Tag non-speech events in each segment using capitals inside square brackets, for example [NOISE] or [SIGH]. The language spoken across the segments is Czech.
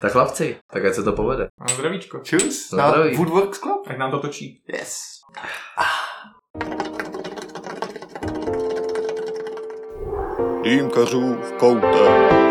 Tak chlapci, tak ať se to povede. A zdravíčko. Čus, Na zdraví. Woodworks Club. Tak nám to točí. Yes. Dýmkařův koutek.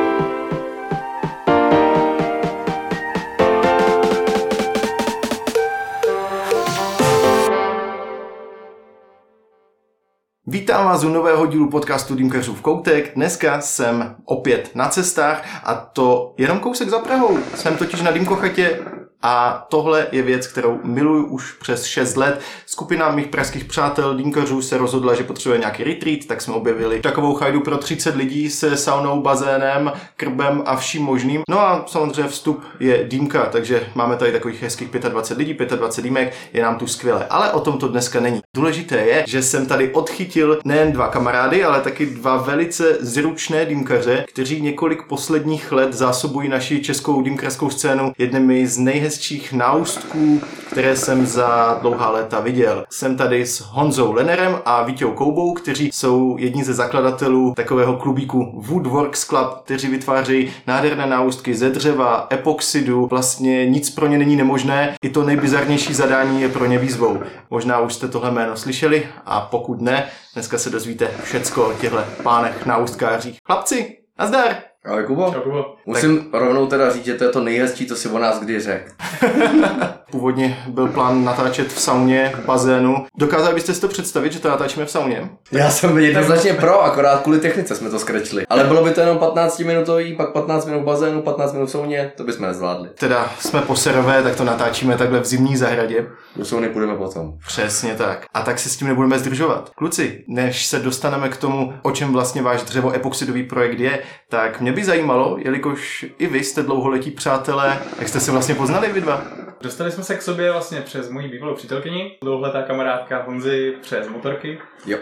Vítám vás u nového dílu podcastu Dýmkařův koutek. Dneska jsem opět na cestách a to jenom kousek za Prahou. Jsem totiž na Dýmkochatě a tohle je věc, kterou miluju už přes 6 let. Skupina mých pražských přátel Dýmkařů se rozhodla, že potřebuje nějaký retreat, tak jsme objevili takovou chajdu pro 30 lidí se saunou, bazénem, krbem a vším možným. No a samozřejmě vstup je dýmka, takže máme tady takových hezkých 25 lidí, 25 dýmek, je nám tu skvěle. Ale o tom to dneska není. Důležité je, že jsem tady odchytil nejen dva kamarády, ale taky dva velice zručné dýmkaře, kteří několik posledních let zásobují naši českou dýmkařskou scénu jednými z nejhezčích náustků, které jsem za dlouhá léta viděl. Jsem tady s Honzou Lenerem a Vítěou Koubou, kteří jsou jedni ze zakladatelů takového klubíku Woodworks Club, kteří vytvářejí nádherné náustky ze dřeva, epoxidu, vlastně nic pro ně není nemožné, i to nejbizarnější zadání je pro ně výzvou. Možná už jste tohle jméno slyšeli a pokud ne, dneska se dozvíte všecko o těchto pánech náustkářích. Chlapci, nazdar! Ale Kubo, Čau, Kubo. musím rovnou teda říct, že to je to nejhezčí, co si o nás kdy řekl. [LAUGHS] Původně byl plán natáčet v sauně, v bazénu. Dokázali byste si to představit, že to natáčíme v sauně? Já jsem jednoznačně pro, akorát kvůli technice jsme to skrečli. Ale bylo by to jenom 15 minutový, pak 15 minut v bazénu, 15 minut v sauně, to bychom nezvládli. Teda jsme po serové, tak to natáčíme takhle v zimní zahradě. Do sauny půjdeme potom. Přesně tak. A tak se s tím nebudeme zdržovat. Kluci, než se dostaneme k tomu, o čem vlastně váš dřevo epoxidový projekt je, tak mě by zajímalo, jelikož i vy jste dlouholetí přátelé, jak jste se vlastně poznali vy dva? Dostali jsme se k sobě vlastně přes moji bývalou přítelkyni, dlouholetá kamarádka Honzy přes motorky. Jo.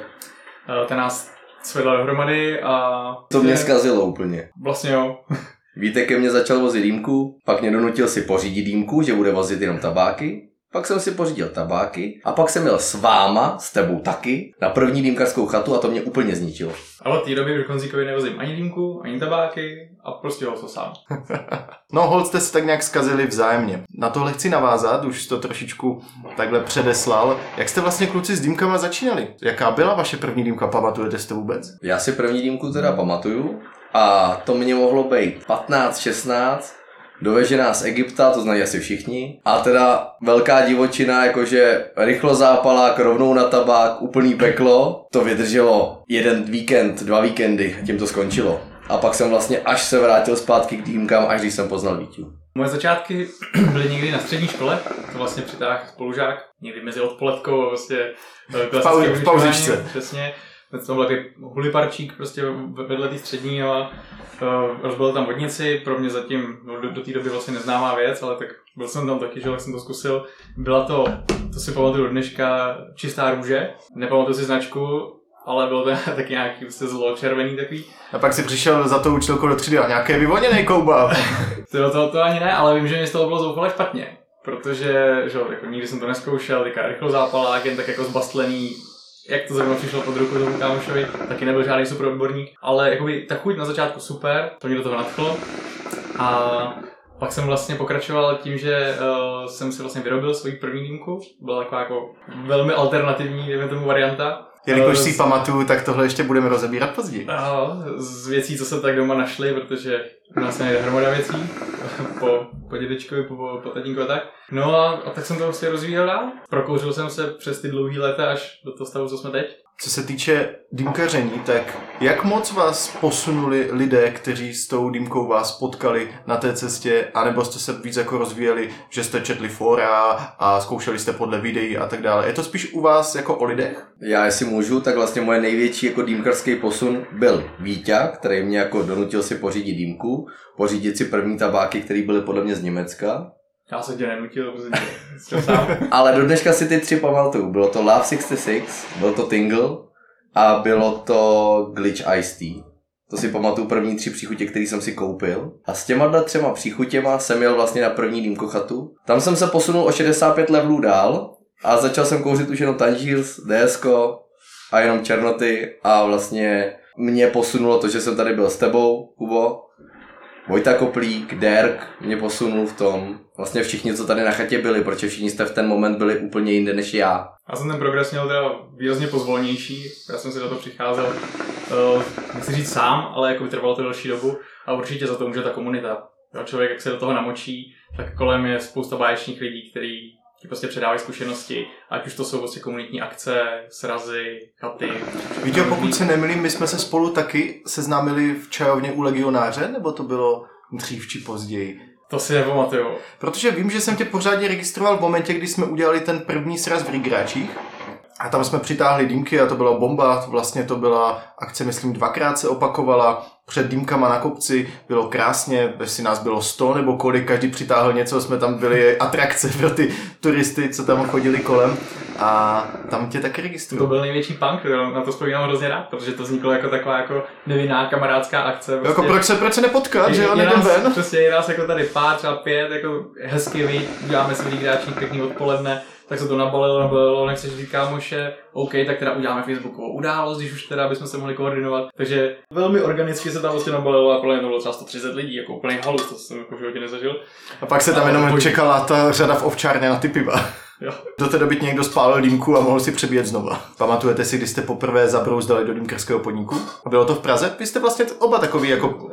Eh, Ta nás svedla dohromady a... To mě zkazilo úplně. Vlastně jo. Víte, ke mně začal vozit dýmku, pak mě donutil si pořídit dýmku, že bude vozit jenom tabáky. Pak jsem si pořídil tabáky a pak jsem jel s váma, s tebou taky, na první dýmkařskou chatu a to mě úplně zničilo. Ale od té doby už Honzíkovi nevozím ani dýmku, ani tabáky a prostě ho to sám. [LAUGHS] No, hold jste se tak nějak zkazili vzájemně. Na tohle chci navázat, už to trošičku takhle předeslal. Jak jste vlastně kluci s dýmkama začínali? Jaká byla vaše první dýmka, pamatujete si to vůbec? Já si první dýmku teda pamatuju a to mě mohlo být 15, 16, dovežená z Egypta, to znají asi všichni. A teda velká divočina, jakože rychlo zápalák, rovnou na tabák, úplný peklo. To vydrželo jeden víkend, dva víkendy, tím to skončilo. A pak jsem vlastně až se vrátil zpátky k dýmkám, až když jsem poznal Vítu. Moje začátky [CLEARS THROAT] byly někdy na střední škole, to vlastně přitáhl spolužák, někdy mezi odpoledkou a vlastně eh, klasické pauzi- v vyučování, pauzičce. Přesně. To byl takový huliparčík prostě vedle té střední a uh, rozbil tam vodnici, pro mě zatím no, do, do té doby vlastně neznámá věc, ale tak byl jsem tam taky, že tak jsem to zkusil. Byla to, to si pamatuju do dneška, čistá růže, nepamatuju si značku, ale byl to [LAUGHS] taky nějaký prostě zlo červený takový. A pak si přišel za tou učitelkou do třídy a nějaké vyvoněný kouba. [LAUGHS] To, to, to ani ne, ale vím, že mi z toho bylo zoufale špatně. Protože, že jo, jako nikdy jsem to neskoušel, teďka rychlo zápalák, jen tak jako zbastlený, jak to zrovna přišlo pod ruku tomu kámošovi, taky nebyl žádný super odborník, ale jakoby ta chuť na začátku super, to mě do toho nadchlo. A pak jsem vlastně pokračoval tím, že uh, jsem si vlastně vyrobil svoji první dýmku. Byla taková jako velmi alternativní, dejme tomu varianta. Jelikož Eh, si ji pamatuju, tak tohle ještě budeme rozebírat později. a z věcí, co se tak doma našli, protože u nás najde hromada věcí, [LAUGHS] po, po dědečkovi, po, po tatínku a tak. No a, a tak jsem to vlastně rozvíjel dál. Prokouřil jsem se přes ty dlouhé léta až do toho stavu, co jsme teď. Co se týče dýmkaření, tak jak moc vás posunuli lidé, kteří s tou dýmkou vás potkali na té cestě, anebo jste se víc jako rozvíjeli, že jste četli fora a zkoušeli jste podle videí a tak dále. Je to spíš u vás jako o lidech? Já jestli můžu, tak vlastně moje největší jako dýmkarský posun byl Víťa, který mě jako donutil si pořídit dýmku, pořídit si první tabáky, které byly podle mě z Německa. Já se tě nenutil, protože jsem sám. [LAUGHS] Ale do dneška si ty tři pamatuju. Bylo to Love 66, byl to Tingle a bylo to Glitch Ice Tea. To si pamatuju první tři příchutě, které jsem si koupil. A s těma třema příchutěma jsem jel vlastně na první dýmkochatu. Tam jsem se posunul o 65 levelů dál a začal jsem kouřit už jenom Tangiers, DSK a jenom černoty a vlastně mě posunulo to, že jsem tady byl s tebou, Kubo. Vojta Koplík, Derk mě posunul v tom. Vlastně všichni, co tady na chatě byli, protože všichni jste v ten moment byli úplně jinde než já. Já jsem ten progres měl teda výrazně pozvolnější, já jsem si do toho přicházel, uh, nechci říct sám, ale jako trvalo to delší dobu a určitě za to může ta komunita. Jo, člověk, jak se do toho namočí, tak kolem je spousta báječných lidí, kteří ti prostě předávají zkušenosti, ať už to jsou prostě komunitní akce, srazy, chaty. Víte, pokud se nemýlím, my jsme se spolu taky seznámili v čajovně u legionáře, nebo to bylo dřív či později? To si nepamatuju. Protože vím, že jsem tě pořádně registroval v momentě, kdy jsme udělali ten první sraz v Rigráčích. A tam jsme přitáhli dýmky a to byla bomba. Vlastně to byla akce, myslím, dvakrát se opakovala před dýmkama na kopci, bylo krásně, jestli nás bylo 100 nebo kolik, každý přitáhl něco, jsme tam byli atrakce pro ty turisty, co tam chodili kolem a tam tě taky registrují. To byl největší punk, na to vzpomínám hrozně rád, protože to vzniklo jako taková jako nevinná kamarádská akce. Prostě. Jako proč se, proč se nepotkat, že jo, nejdem ven? Přesně, je nás jako tady pár, třeba pět, jako hezky vyjít, uděláme si hráčník pěkný odpoledne, tak se to nabalilo, nabalilo, nechceš říct kámoše, OK, tak teda uděláme Facebookovou událost, když už teda bychom se mohli koordinovat. Takže velmi organicky se tam vlastně nabalilo a to bylo třeba 130 lidí, jako úplný halus, to jsem jako v životě nezažil. A pak se tam a jenom čekala ta řada v ovčárně na ty piva. Jo. Do té doby někdo spálil dýmku a mohl si přebíjet znova. Pamatujete si, kdy jste poprvé zabrouzdali do dýmkerského podniku? A bylo to v Praze? Vy jste vlastně oba takový jako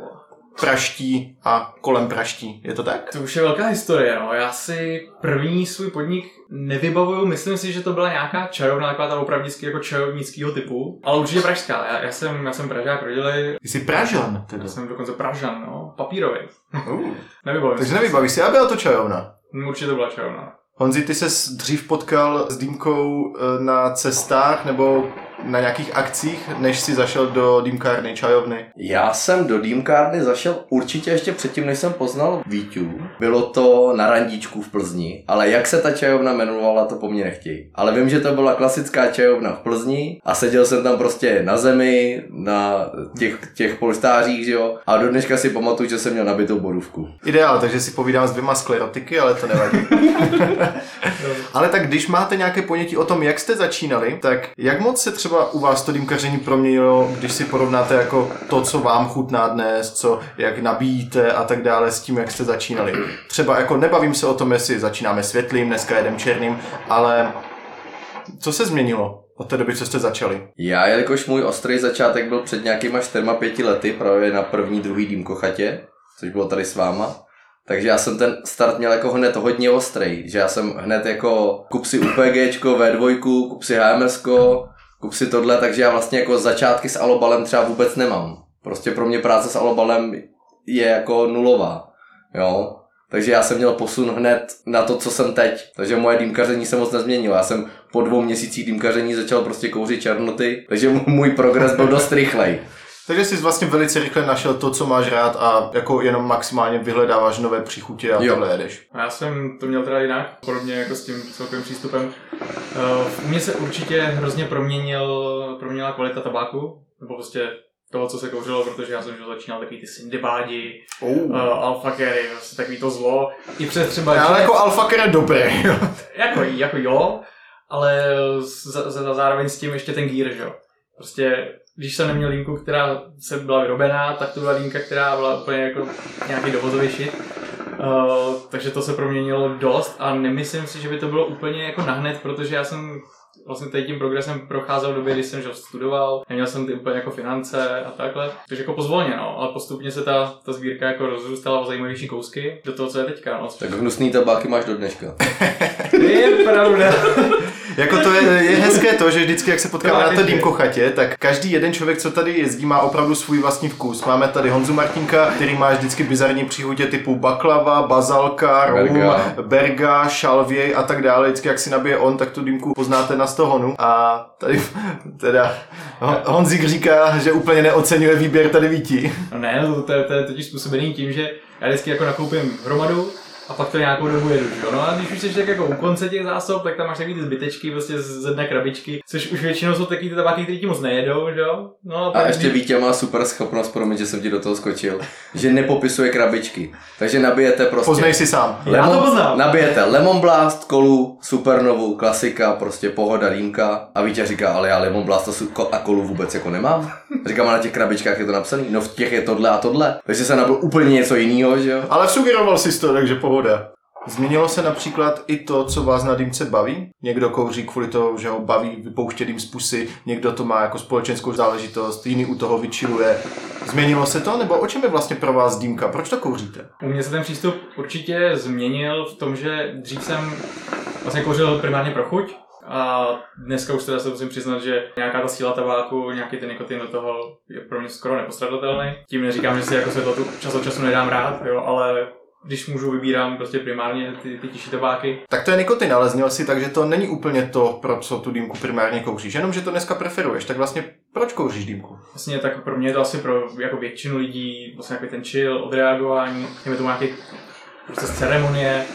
praští a kolem praští. Je to tak? To už je velká historie, no. Já si první svůj podnik nevybavuju, myslím si, že to byla nějaká čajovna, taková ta opravdicky jako čajovnického typu, ale určitě pražská. Já, já jsem, já jsem Pražák rodilý. Ty jsi Pražan teda? Já jsem dokonce Pražan, no. Papírový. Uh. [LAUGHS] Nevybavím Takže nevybavíš si, a byla to čajovna? Určitě to byla čajovna. Honzi, ty se dřív potkal s Dýmkou eh, na cestách nebo na nějakých akcích, než si zašel do dýmkárny, čajovny? Já jsem do dýmkárny zašel určitě ještě předtím, než jsem poznal Víťu. Bylo to na randíčku v Plzni, ale jak se ta čajovna jmenovala, to po mně nechtějí. Ale vím, že to byla klasická čajovna v Plzni a seděl jsem tam prostě na zemi, na těch, těch polstářích, že jo. A do dneška si pamatuju, že jsem měl nabitou bodůvku. Ideál, takže si povídám s dvěma sklerotiky, ale to nevadí. [LAUGHS] ale tak když máte nějaké ponětí o tom, jak jste začínali, tak jak moc se třeba třeba u vás to dýmkaření proměnilo, když si porovnáte jako to, co vám chutná dnes, co, jak nabíjíte a tak dále s tím, jak jste začínali. Třeba jako nebavím se o tom, jestli začínáme světlým, dneska jedem černým, ale co se změnilo? od té doby, co jste začali? Já, jelikož můj ostrý začátek byl před nějakýma 4-5 lety, právě na první, druhý dýmkochatě, což bylo tady s váma, takže já jsem ten start měl jako hned hodně ostrý, že já jsem hned jako kup si UPG, V2, kup si HMS, kup si tohle, takže já vlastně jako začátky s alobalem třeba vůbec nemám. Prostě pro mě práce s alobalem je jako nulová, jo. Takže já jsem měl posun hned na to, co jsem teď. Takže moje dýmkaření se moc nezměnilo. Já jsem po dvou měsících dýmkaření začal prostě kouřit černoty, takže můj progres byl dost rychlej. Takže jsi vlastně velice rychle našel to, co máš rád a jako jenom maximálně vyhledáváš nové příchutě a tohle jedeš. Já jsem to měl teda jinak, podobně jako s tím celkovým přístupem. U mě se určitě hrozně proměnil, proměnila kvalita tabáku, nebo prostě toho, co se kouřilo, protože já jsem že začínal takový ty syndibádi, uh. uh, alfa carry, vlastně takový to zlo. I přes třeba... Ale jako alfa carry dobrý. [LAUGHS] jako, jako jo, ale za, za, zároveň s tím ještě ten gear, že jo. Prostě když jsem neměl linku, která se byla vyrobená, tak to byla linka, která byla úplně jako nějaký dovozový shit. Uh, takže to se proměnilo dost a nemyslím si, že by to bylo úplně jako nahned, protože já jsem vlastně tady tím progresem procházel v době, kdy jsem že studoval, neměl jsem ty úplně jako finance a takhle. Takže jako pozvolně, no, ale postupně se ta, ta sbírka jako rozrůstala o zajímavější kousky do toho, co je teďka. No. Tak hnusný tabáky máš do dneška. [LAUGHS] je pravda. [LAUGHS] jako to je, je hezké to, že vždycky, jak se potkáme na té dýmkochatě, tak každý jeden člověk, co tady jezdí, má opravdu svůj vlastní vkus. Máme tady Honzu Martinka, který má vždycky bizarní příhodě typu baklava, bazalka, rum, berga, berga šalvěj a tak dále. Vždycky, jak si nabije on, tak tu dýmku poznáte na stohonu. A tady [LAUGHS] teda Honzik říká, že úplně neocenuje výběr tady vítí. No ne, no to, to, to je totiž způsobený tím, že já vždycky jako nakoupím hromadu, a pak to nějakou dobu jedu, že jo. No a když už jsi tak jako u konce těch zásob, tak tam máš takový ty zbytečky prostě z jedné krabičky, což už většinou jsou takový ty tabáky, které ti moc nejedou, že jo. No A pak ještě Vítě má super schopnost, promiň, že jsem ti do toho skočil, že nepopisuje krabičky. Takže nabijete prostě... Poznej si sám. Já to poznám. Nabijete Lemon Blast, kolu, Supernovu, klasika, prostě pohoda, rýmka. A Vítě říká, ale já Lemon Blast a a kolu vůbec jako nemám. [LAUGHS] Říkám, a na těch krabičkách je to napsané. No v těch je tohle a tohle. Takže jsem nabil úplně něco jiného, že jo? Ale sugeroval si to, takže pohoda. Změnilo se například i to, co vás na dýmce baví? Někdo kouří kvůli toho, že ho baví vypouštět dým z pusy, někdo to má jako společenskou záležitost, jiný u toho vyčiluje. Změnilo se to, nebo o čem je vlastně pro vás dýmka? Proč to kouříte? U mě se ten přístup určitě změnil v tom, že dřív jsem vlastně kouřil primárně pro chuť, a dneska už teda se musím přiznat, že nějaká ta síla tabáku, nějaký ten nikotin do toho je pro mě skoro nepostradatelný. Tím neříkám, že si jako světlo tu čas od času nedám rád, jo, ale když můžu, vybírám prostě primárně ty, ty tižší tabáky. Tak to je nikotin, ale zněl si tak, že to není úplně to, pro co tu dýmku primárně kouříš, jenom že to dneska preferuješ. Tak vlastně proč kouříš dýmku? Vlastně tak pro mě je to asi pro jako většinu lidí vlastně jako ten chill, odreagování, je to nějaký prostě ceremonie,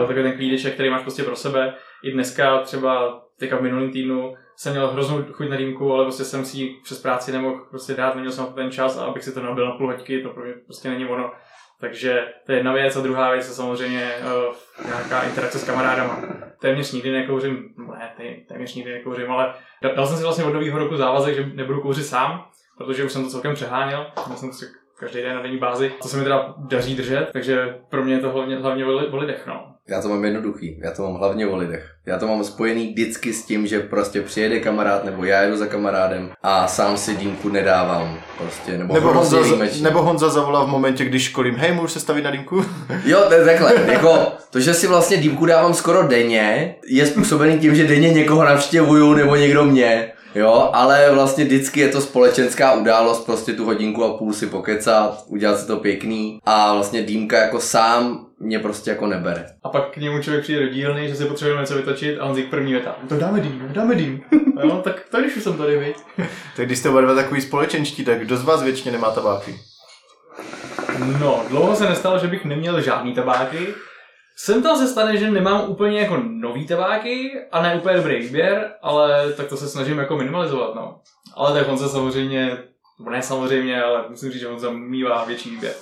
uh, takový ten klídeček, který máš prostě pro sebe. I dneska třeba teďka v minulém týdnu jsem měl hroznou chuť na dýmku, ale prostě jsem si ji přes práci nemohl prostě dát, neměl jsem ten čas a abych si to nabil na půl hoďky, to pro mě prostě není ono. Takže to je jedna věc a druhá věc je samozřejmě uh, nějaká interakce s kamarádama. Téměř nikdy nekouřím, ne, té- téměř nikdy nekouřím, ale dal jsem si vlastně od nového roku závazek, že nebudu kouřit sám, protože už jsem to celkem přeháněl. Měl jsem si každý den na denní bázi, to se mi teda daří držet, takže pro mě je to hlavně, hlavně o lidech, no. Já to mám jednoduchý, já to mám hlavně o lidech. Já to mám spojený vždycky s tím, že prostě přijede kamarád, nebo já jedu za kamarádem a sám si dýmku nedávám. Prostě, nebo, Nebo Honza, výjimečně. nebo Honza zavolá v momentě, když školím, hej, můžu se stavit na dýmku? [LAUGHS] Jo, to je takhle. Jako, to, že si vlastně dýmku dávám skoro denně, je způsobený tím, že denně někoho navštěvuju nebo někdo mě. Jo, ale vlastně vždycky je to společenská událost, prostě tu hodinku a půl si pokecat, udělat si to pěkný a vlastně dýmka jako sám mě prostě jako nebere. A pak k němu člověk přijde do dílny, že si potřebuje něco vytočit a on říká první věta. To dáme dým, dáme dým. [LAUGHS] jo, tak to když už jsem tady, viď. [LAUGHS] tak když jste oba dva takový společenští, tak kdo z vás většině nemá tabáky? No, dlouho se nestalo, že bych neměl žádný tabáky. Sem tam se stane, že nemám úplně jako nový tabáky a ne úplně dobrý výběr, ale tak to se snažím jako minimalizovat, no. Ale tak on se samozřejmě, ne samozřejmě, ale musím říct, že on zamývá větší výběr.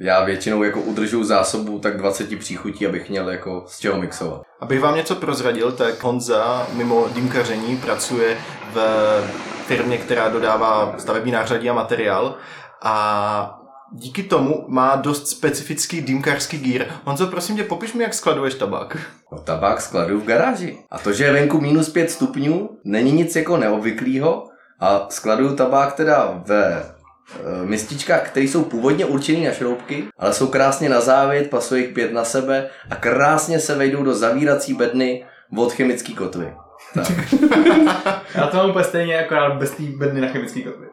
Já většinou jako udržuju zásobu tak 20 příchutí, abych měl jako z čeho mixovat. Abych vám něco prozradil, tak Honza mimo dýmkaření pracuje v firmě, která dodává stavební nářadí a materiál a díky tomu má dost specifický dýmkařský gír. Honzo, prosím tě, popiš mi, jak skladuješ tabák. No, tabák skladu v garáži. A to, že je venku minus 5 stupňů, není nic jako neobvyklého. A skladuju tabák teda ve e, mističkách, které jsou původně určené na šroubky, ale jsou krásně na závět, pasuje jich pět na sebe a krásně se vejdou do zavírací bedny od chemické kotvy. Tak. [LAUGHS] Já to mám úplně stejně, akorát bez té bedny na chemický kotvy.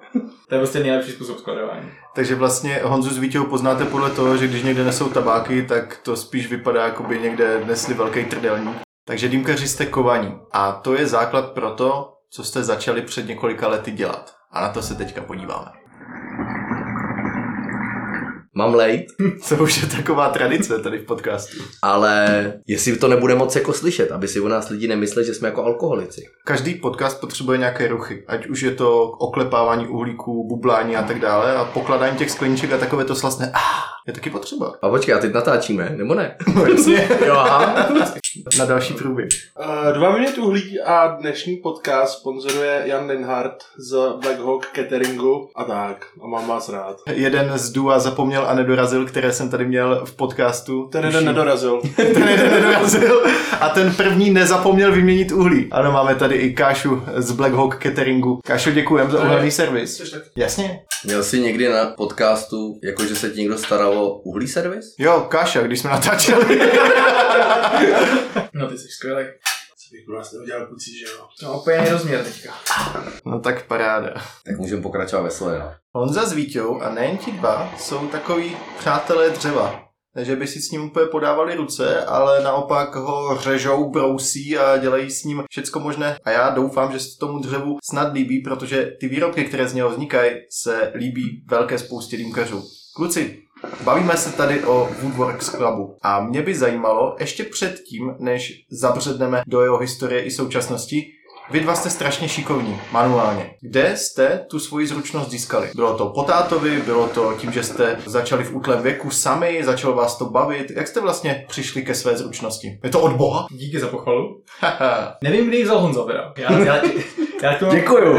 to je prostě nejlepší způsob skladování. Takže vlastně Honzu s Vítěho poznáte podle toho, že když někde nesou tabáky, tak to spíš vypadá, jako by někde nesli velký trdelník. Takže dýmkaři jste kovaní. A to je základ pro to, co jste začali před několika lety dělat. A na to se teďka podíváme. Mám lejt, [LAUGHS] Co už je taková tradice tady v podcastu. ale jestli to nebude moc jako slyšet, aby si o nás lidi nemysleli, že jsme jako alkoholici. Každý podcast potřebuje nějaké ruchy, ať už je to oklepávání uhlíků, bublání a tak dále a pokladání těch skleníček a takové to slastné ah, je taky potřeba. A počkej, a teď natáčíme, nebo ne? [LAUGHS] No jasně. [LAUGHS] Jo, aha. Na další průběh. Uh, dva minut uhlí a dnešní podcast sponzoruje Jan Linhardt z Black Hawk Cateringu a tak. A mám vás rád. Jeden z Dua zapomněl a nedorazil, které jsem tady měl v podcastu. Ten jeden nedorazil. [LAUGHS] ten jeden nedorazil a ten první nezapomněl vyměnit uhlí. Ano, máme tady i Kášu z Black Hawk Cateringu. Kášo, děkujem za uhelný servis. Jasně. Měl jsi někdy na podcastu, jakože se ti někdo staral o uhlí servis? Jo, Káša, když jsme natáčeli. [LAUGHS] No ty jsi skvělý. Bych pro vás neudělal kluci, že jo? To úplně rozměr teďka. no tak paráda. Tak můžeme pokračovat ve slové. no. Honza s Vítěou a nejen ti dva jsou takový přátelé dřeva. Ne, že by si s ním úplně podávali ruce, ale naopak ho řežou, brousí a dělají s ním všecko možné. A já doufám, že se tomu dřevu snad líbí, protože ty výrobky, které z něho vznikají, se líbí velké spoustě dýmkařů. Kluci, Bavíme se tady o Woodworks Clubu a mě by zajímalo, ještě předtím, než zabředneme do jeho historie i současnosti, vy dva jste strašně šikovní, manuálně. Kde jste tu svoji zručnost získali? Bylo to po tátovi, bylo to tím, že jste začali v útlém věku sami, začalo vás to bavit? Jak jste vlastně přišli ke své zručnosti? Je to od Boha? Díky za pochvalu. [LAUGHS] Nevím, kdy ji vzal Honza teda. Já, já, já to mám Děkuju.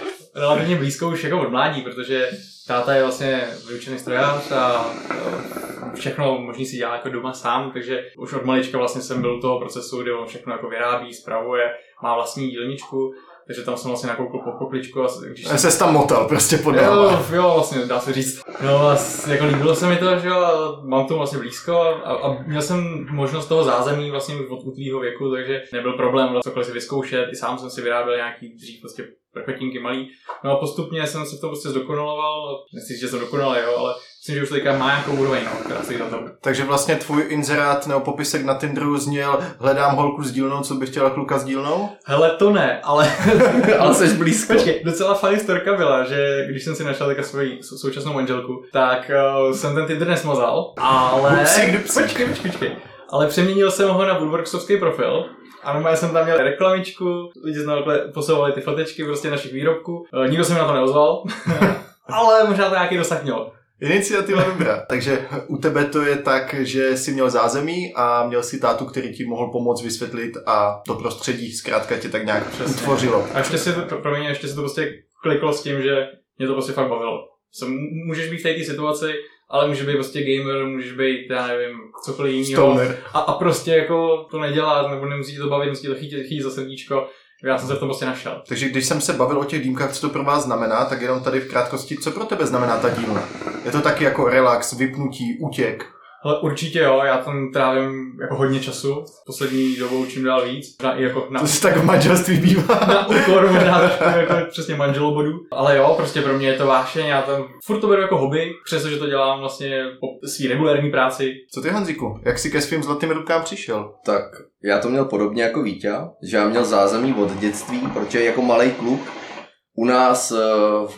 [LAUGHS] relativně blízko už jako od mládí, protože táta je vlastně vyučený strojář a eh, všechno možný si dělá jako doma sám, takže už od malička vlastně jsem byl u toho procesu, kde on všechno jako vyrábí, spravuje, má vlastní dílničku, takže tam jsem vlastně nakoukl po pokličku a když Já se tam motal prostě pod náma. Jo, jo, vlastně dá se říct. No a jako líbilo se mi to, že jo, a mám to vlastně blízko a, a, měl jsem možnost toho zázemí vlastně už od útlýho věku, takže nebyl problém vlastně cokoliv si vyzkoušet, i sám jsem si vyráběl nějaký dřív prostě prkotinky malý. No a postupně jsem se v tom prostě zdokonaloval, nechci říct, že jsem dokonal, jo, ale myslím, že už teďka má nějakou úroveň, no, která za to. Takže vlastně tvůj inzerát nebo popisek na Tinderu zněl hledám holku s dílnou, co by chtěla kluka s dílnou? Hele, to ne, ale [LAUGHS] Ale jsi blízko. Počkej, docela funny storka byla, že když jsem si našel teďka svoji sou- současnou manželku, tak uh, jsem ten Tinder nesmazal, ale... Dupsík. Počkej, počkej, počkej. Ale přeměnil jsem ho na Woodworksovský profil. A normálně jsem tam měl reklamičku, lidi znali, posouvali ty fotečky prostě našich výrobků. Uh, nikdo se mi na to neozval, [LAUGHS] ale možná to nějaký dosah mělo. Iniciativa dobrá. Takže u tebe to je tak, že jsi měl zázemí a měl si tátu, který ti mohl pomoct vysvětlit a to prostředí zkrátka tě tak nějak Přesně. utvořilo. A ještě si to, pro, pro mě ještě se to prostě kliklo s tím, že mě to prostě fakt bavilo. Jsem, můžeš být v té situaci, ale můžeš být prostě gamer, můžeš být, já nevím, cokoliv jiného. A, a prostě jako to nedělat, nebo nemusí to bavit, musí to chytit, chytit za srdíčko. Já jsem se v tom prostě našel. Takže když jsem se bavil o těch dýmkách, co to pro vás znamená, tak jenom tady v krátkosti, co pro tebe znamená ta dílna? Je to taky jako relax, vypnutí, útěk? Ale určitě jo, já tam trávím jako hodně času, poslední dobou čím dál víc, možná i jako na, To se tak v manželství bývá. na úkor možná jako přesně manželobodu. Ale jo, prostě pro mě je to vášeň, já tam furt to beru jako hobby, přestože to dělám vlastně po svý regulární práci. Co ty Hanziku, jak jsi ke svým zlatým rukám přišel? Tak já to měl podobně jako Vítě, že já měl zázemí od dětství, protože jako malý kluk u nás eh,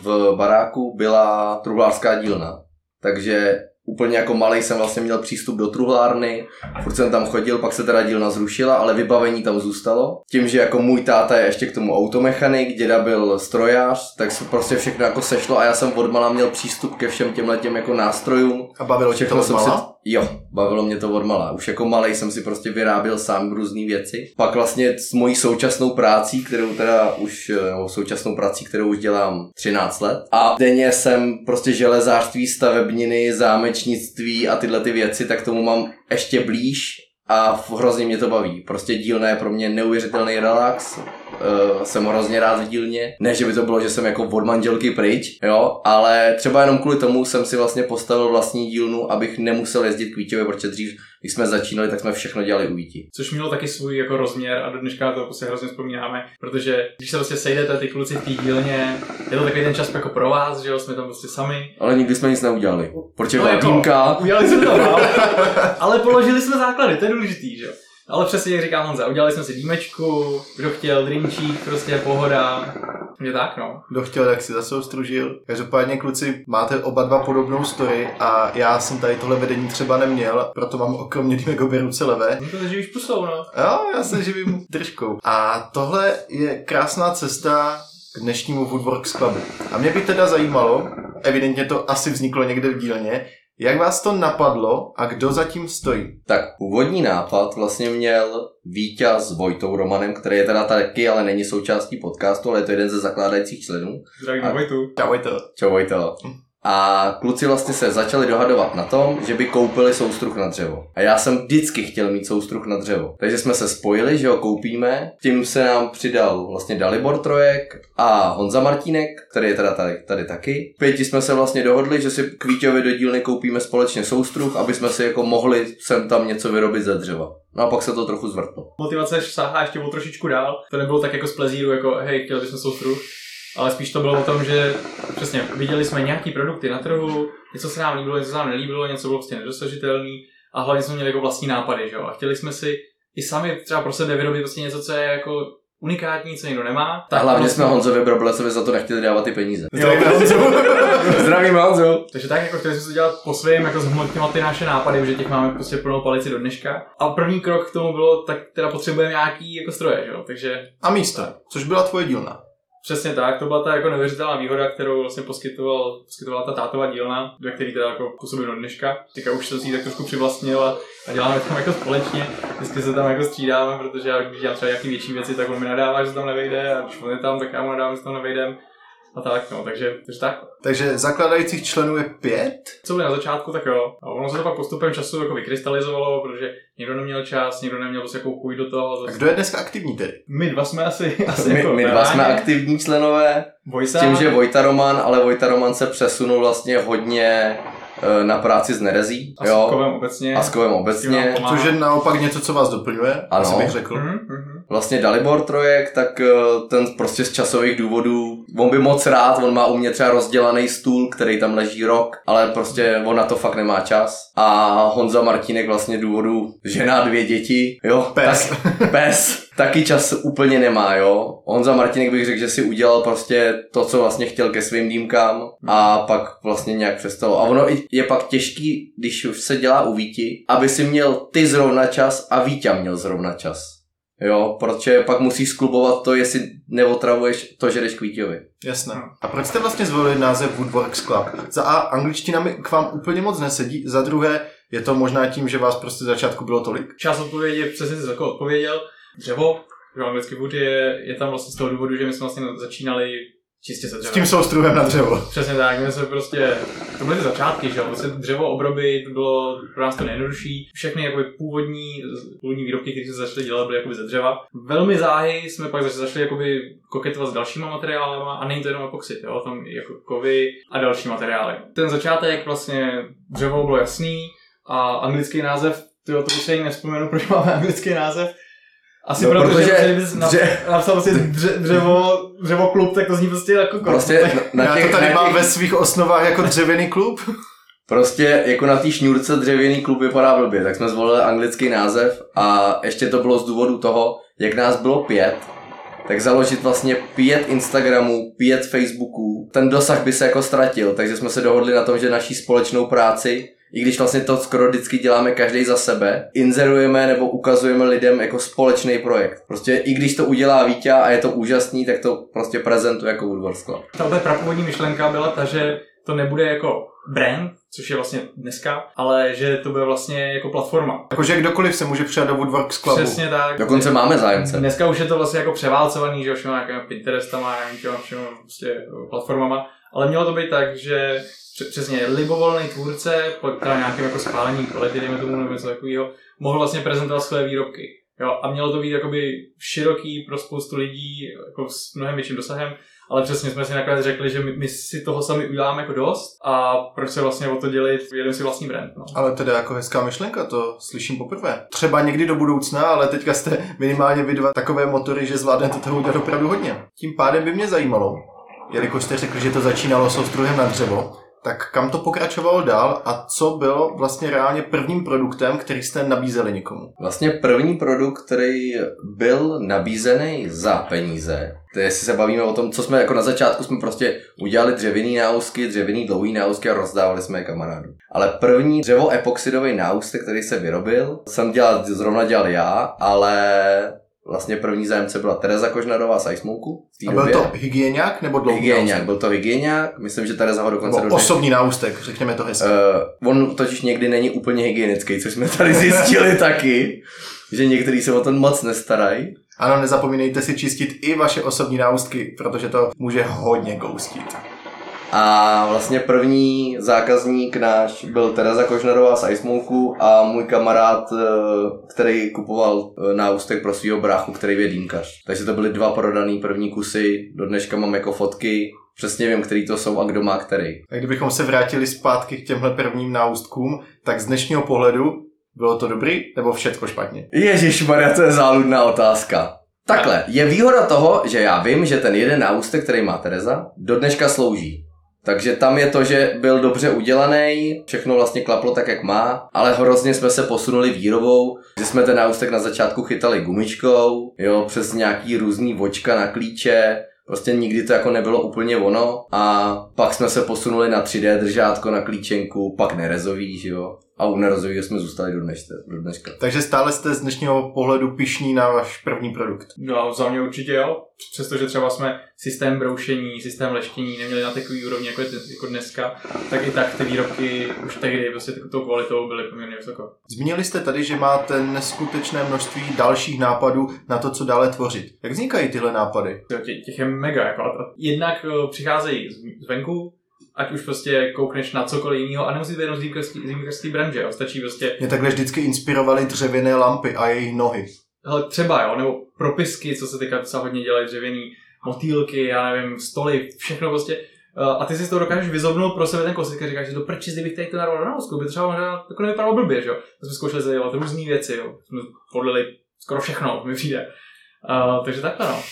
v baráku byla truhlářská dílna. Takže úplně jako malý jsem vlastně měl přístup do truhlárny, furt jsem tam chodil, pak se teda dílna zrušila, ale vybavení tam zůstalo. Tím, že jako můj táta je ještě k tomu automechanik, děda byl strojař, tak se prostě všechno jako sešlo a já jsem od mala měl přístup ke všem těmhle těm jako nástrojům. A bavilo tě to Všechno jsem si? Jo, bavilo mě to od malá. Už jako malý jsem si prostě vyráběl sám různé věci. Pak vlastně s mojí současnou prácí, kterou teda už, nebo současnou prací, kterou už dělám 13 let. A denně jsem prostě železářství, stavebniny, zámečnictví a tyhle ty věci, tak tomu mám ještě blíž a hrozně mě to baví. Prostě dílna je pro mě neuvěřitelný relax. Uh, jsem hrozně rád v dílně. Ne, že by to bylo, že jsem jako od manželky pryč, jo, ale třeba jenom kvůli tomu jsem si vlastně postavil vlastní dílnu, abych nemusel jezdit k Vítěvi, protože dřív, když jsme začínali, tak jsme všechno dělali u Víti. Což mělo taky svůj jako rozměr a do dneška to prostě hrozně vzpomínáme, protože když se prostě sejdete ty kluci v té dílně, je to takový ten čas jako pro vás, že jo, jsme tam prostě sami. Ale nikdy jsme nic neudělali. Protože No byla jako- týmka, Udělali jsme to, ale, [LAUGHS] ale položili jsme základy, to je důležitý, že jo. Ale přesně jak říká Honza, udělali jsme si dýmečku, kdo chtěl, drinčík, prostě pohoda. Je tak, no. Kdo chtěl, tak si zase ostružil. Každopádně, kluci, máte oba dva podobnou story a já jsem tady tohle vedení třeba neměl, proto mám kromě dýmek obě ruce levé. No to živíš pusou, no. Jo, já se živím držkou. A tohle je krásná cesta k dnešnímu Woodworks Clubu. A mě by teda zajímalo, evidentně to asi vzniklo někde v dílně, jak vás to napadlo a kdo zatím stojí? tak původní nápad vlastně měl Vítě s Vojtou Romanem, který je teda taky, ale není součástí podcastu, ale je to jeden ze zakládajících členů. Zdravím A- Vojtu. Čau, to. Čau Vojto. A kluci vlastně se začali dohadovat na tom, že by koupili soustruh na dřevo. A já jsem vždycky chtěl mít soustruh na dřevo. Takže jsme se spojili, že ho koupíme. Tím se nám přidal vlastně Dalibor Trojek a Honza Martínek, který je teda tady, tady taky. Pěti jsme se vlastně dohodli, že si k Vítěvi do dílny koupíme společně soustruh, aby jsme si jako mohli sem tam něco vyrobit ze dřeva. No a pak se to trochu zvrtlo. Motivace sáhá ještě o trošičku dál. To nebylo tak jako z plezíru, jako hej, chtěli bychom soustruh. Ale spíš to bylo o tom, že přesně viděli jsme nějaký produkty na trhu, něco se nám líbilo, něco se nám nelíbilo, něco bylo prostě nedosažitelný a hlavně jsme měli jako vlastní nápady, že jo. A chtěli jsme si i sami třeba pro sebe vyrobit prostě něco, co je jako unikátní, co někdo nemá. A tak hlavně prostě- jsme Honzovi Broblecovi za to nechtěli dávat ty peníze. Zdravíme Honzu. [LAUGHS] Zdravím Honzu. Takže tak jako chtěli jsme to dělat po svém, jako zhmotňovat ty naše nápady, že těch máme prostě plnou palici do dneška. A první krok k tomu bylo, tak teda potřebujeme nějaký jako stroje, že jo? Takže A místo, což byla tvoje dílna. Přesně tak, to byla ta jako neuvěřitelná výhoda, kterou vlastně poskytoval, poskytovala ta tátová dílna, ve který teda jako působí do dneška. Teďka už jsem si tak trošku přivlastnil a, a děláme tam jako společně. Vždycky se tam jako střídáme, protože já když dělám třeba nějaký větší věci, tak on mi nadává, že tam nevejde a když on je tam, tak já mu nadávám, že tam nevejdem. A tak, no, takže, takže tak. Takže zakladajících členů je pět. Co byly na začátku, tak jo. A ono se to pak postupem času jako vykrystalizovalo, protože někdo neměl čas, někdo neměl prostě jakou chuť do toho. A kdo je dneska aktivní tedy? My dva jsme asi, [LAUGHS] asi My, jako my dva jsme aktivní členové, Vojsa, s tím, že Vojta Roman, ale Vojta Roman se přesunul vlastně hodně eh, na práci s Nerezí. a s Kovem obecně. a s Kovem obecně. Což je naopak něco, co vás doplňuje, Ano. asi bych řekl. Mhm, mhm. Vlastně Dalibor Trojek, tak eh, ten prostě z časových důvodů, on by moc rád, on má u mě třeba rozdělaný stůl, který tam leží rok, ale prostě on na to fakt nemá čas. A Honza Martínek vlastně důvodu žena, dvě děti, jo, Pes. Tak, pes, taky čas úplně nemá, jo. Honza Martínek bych řekl, že si udělal prostě to, co vlastně chtěl ke svým dýmkám a pak vlastně nějak přestalo. A ono je pak těžký, když už se dělá u Víti, aby si měl ty zrovna čas a Vítě měl zrovna čas. Jo, protože pak musíš sklubovat to, jestli neotravuješ to, že jdeš k Vítěvi. Jasné. A proč jste vlastně zvolili název Woodworks Club? Za A, angličtina mi k vám úplně moc nesedí, za druhé, je to možná tím, že vás prostě začátku bylo tolik. Část odpovědi je přesně si jako odpověděl. Dřevo, že anglicky wood je, je tam vlastně z toho důvodu, že my jsme vlastně začínali čistě se S dřevem. tím soustruhem na dřevo. Přesně tak, my jsme prostě, to byly ty začátky, že jo, prostě dřevo obroby, to bylo pro nás to nejjednodušší. Všechny jakoby původní, původní výrobky, které jsme začali dělat, byly jakoby ze dřeva. Velmi záhy jsme pak zač- začali jakoby koketovat s dalšíma materiálama a není to jenom epoxid, jo, tam jako kovy a další materiály. Ten začátek vlastně dřevo bylo jasný a anglický název, tyjo, to už se ani nevzpomenu, [LAUGHS] proč máme anglický název. Asi No, proto, protože že kdybys na- dře- napsal prostě dře, dřevo, dřevo klub, tak to zní prostě jako Prostě na, na Já těch, to tady na mám těch, ve svých osnovách jako dřevěný klub. [LAUGHS] Prostě jako na té šňůrce dřevěný klub vypadá blbě, tak jsme zvolili anglický název a ještě to bylo z důvodu toho, jak nás bylo pět, tak založit vlastně pět Instagramů, pět Facebooků, ten dosah by se jako ztratil, takže jsme se dohodli na tom, že naší společnou práci, i když vlastně to skoro vždycky děláme každý za sebe, inzerujeme nebo ukazujeme lidem jako společný projekt. Prostě i když to udělá Vítě a je to úžasný, tak to prostě prezentuje jako Woodward Club. ta prapůvodní myšlenka byla ta, že to nebude jako brand, což je vlastně dneska, ale že to bude vlastně jako platforma. Jakože kdokoliv se může přidat do Woodworks Clubu. Přesně tak. Dokonce máme zájemce. Dneska už je to vlastně jako převálcovaný, že jo, všema nějakými Pinterestama, nějakými všema prostě platformama, ale mělo to být tak, že přesně libovolný tvůrce, po nějakým jako schválením kvality, dejme tomu nebo něco takového, mohl vlastně prezentovat své výrobky. Jo, a mělo to být jakoby široký pro spoustu lidí, jako s mnohem větším dosahem, ale přesně jsme si nakonec řekli, že my, my si toho sami uděláme jako dost a proč se vlastně o to dělit, jeden si vlastní brand. No. Ale teda jako hezká myšlenka, to slyším poprvé. Třeba někdy do budoucna, ale teďka jste minimálně vy dva takové motory, že zvládnete toho udělat opravdu hodně. Tím pádem by mě zajímalo, jelikož jste řekli, že to začínalo soustruhem na dřevo, tak kam to pokračovalo dál a co bylo vlastně reálně prvním produktem, který jste nabízeli někomu? Vlastně první produkt, který byl nabízený za peníze, to je, jestli se bavíme o tom, co jsme jako na začátku jsme prostě udělali dřevěný náusky, dřevěný dlouhý náusky a rozdávali jsme je kamarádům. Ale první dřevo epoxidový náustek, který se vyrobil, jsem dělal, zrovna dělal já, ale vlastně první zájemce byla Tereza Kožnarová z Icemouku. A byl době. to hygieniák nebo dlouhý Hygieniák, náustek? byl to hygieniák, myslím, že Tereza ho dokonce Nebo osobní náustek, řekněme to hezky. Uh, on totiž někdy není úplně hygienický, což jsme tady zjistili [LAUGHS] taky, že někteří se o ten moc nestarají. Ano, nezapomínejte si čistit i vaše osobní náustky, protože to může hodně goustit. A vlastně první zákazník náš byl Tereza Kožnerová z Icemouku a můj kamarád, eh, který kupoval eh, náustek pro svého bráchu, který je dýmkař. Takže to byly dva prodaný první kusy, do dneška mám jako fotky, přesně vím, který to jsou a kdo má který. A kdybychom se vrátili zpátky k těmhle prvním náustkům, tak z dnešního pohledu bylo to dobrý nebo všetko špatně? Ježíš Maria, to je záludná otázka. Takhle, je výhoda toho, že já vím, že ten jeden náustek, který má Tereza, do dneška slouží. Takže tam je to, že byl dobře udělaný, všechno vlastně klaplo tak, jak má, ale hrozně jsme se posunuli výrobou, že jsme ten náustek na začátku chytali gumičkou, jo, přes nějaký různý vočka na klíče, Prostě nikdy to jako nebylo úplně ono a pak jsme se posunuli na 3D držátko na klíčenku, pak nerezový, že jo. A u nerezového jsme zůstali do, dneška, do dneška. Takže stále jste z dnešního pohledu pišní na váš první produkt. No, za mě určitě jo. Přestože třeba jsme systém broušení, systém leštění neměli na takový úrovni jako, je, jako dneska, tak i tak ty výrobky už tehdy prostě tou kvalitou byly poměrně vysoko. Zmínili jste tady, že máte neskutečné množství dalších nápadů na to, co dále tvořit. Jak vznikají tyhle nápady? Tě, těch je mega. Jako, jednak eh, přicházejí zvenku, ať už prostě koukneš na cokoliv jiného a nemusí to jenom z branže, jo. stačí prostě... Mě takhle vždycky inspirovaly dřevěné lampy a jejich nohy. Hele, třeba jo, nebo propisky, co se teďka docela hodně dělají, dřevěný motýlky, já nevím, stoly, všechno prostě. Uh, a ty si z toho dokážeš vyzobnout pro sebe ten kosek a říkáš, že to prči, kdybych tady to narval na nosku, by třeba možná jako nevypadalo blbě, že jo. My jsme zkoušeli zadělat různé věci, jo. Jsme podlili skoro všechno, mi přijde. Uh, takže takhle no.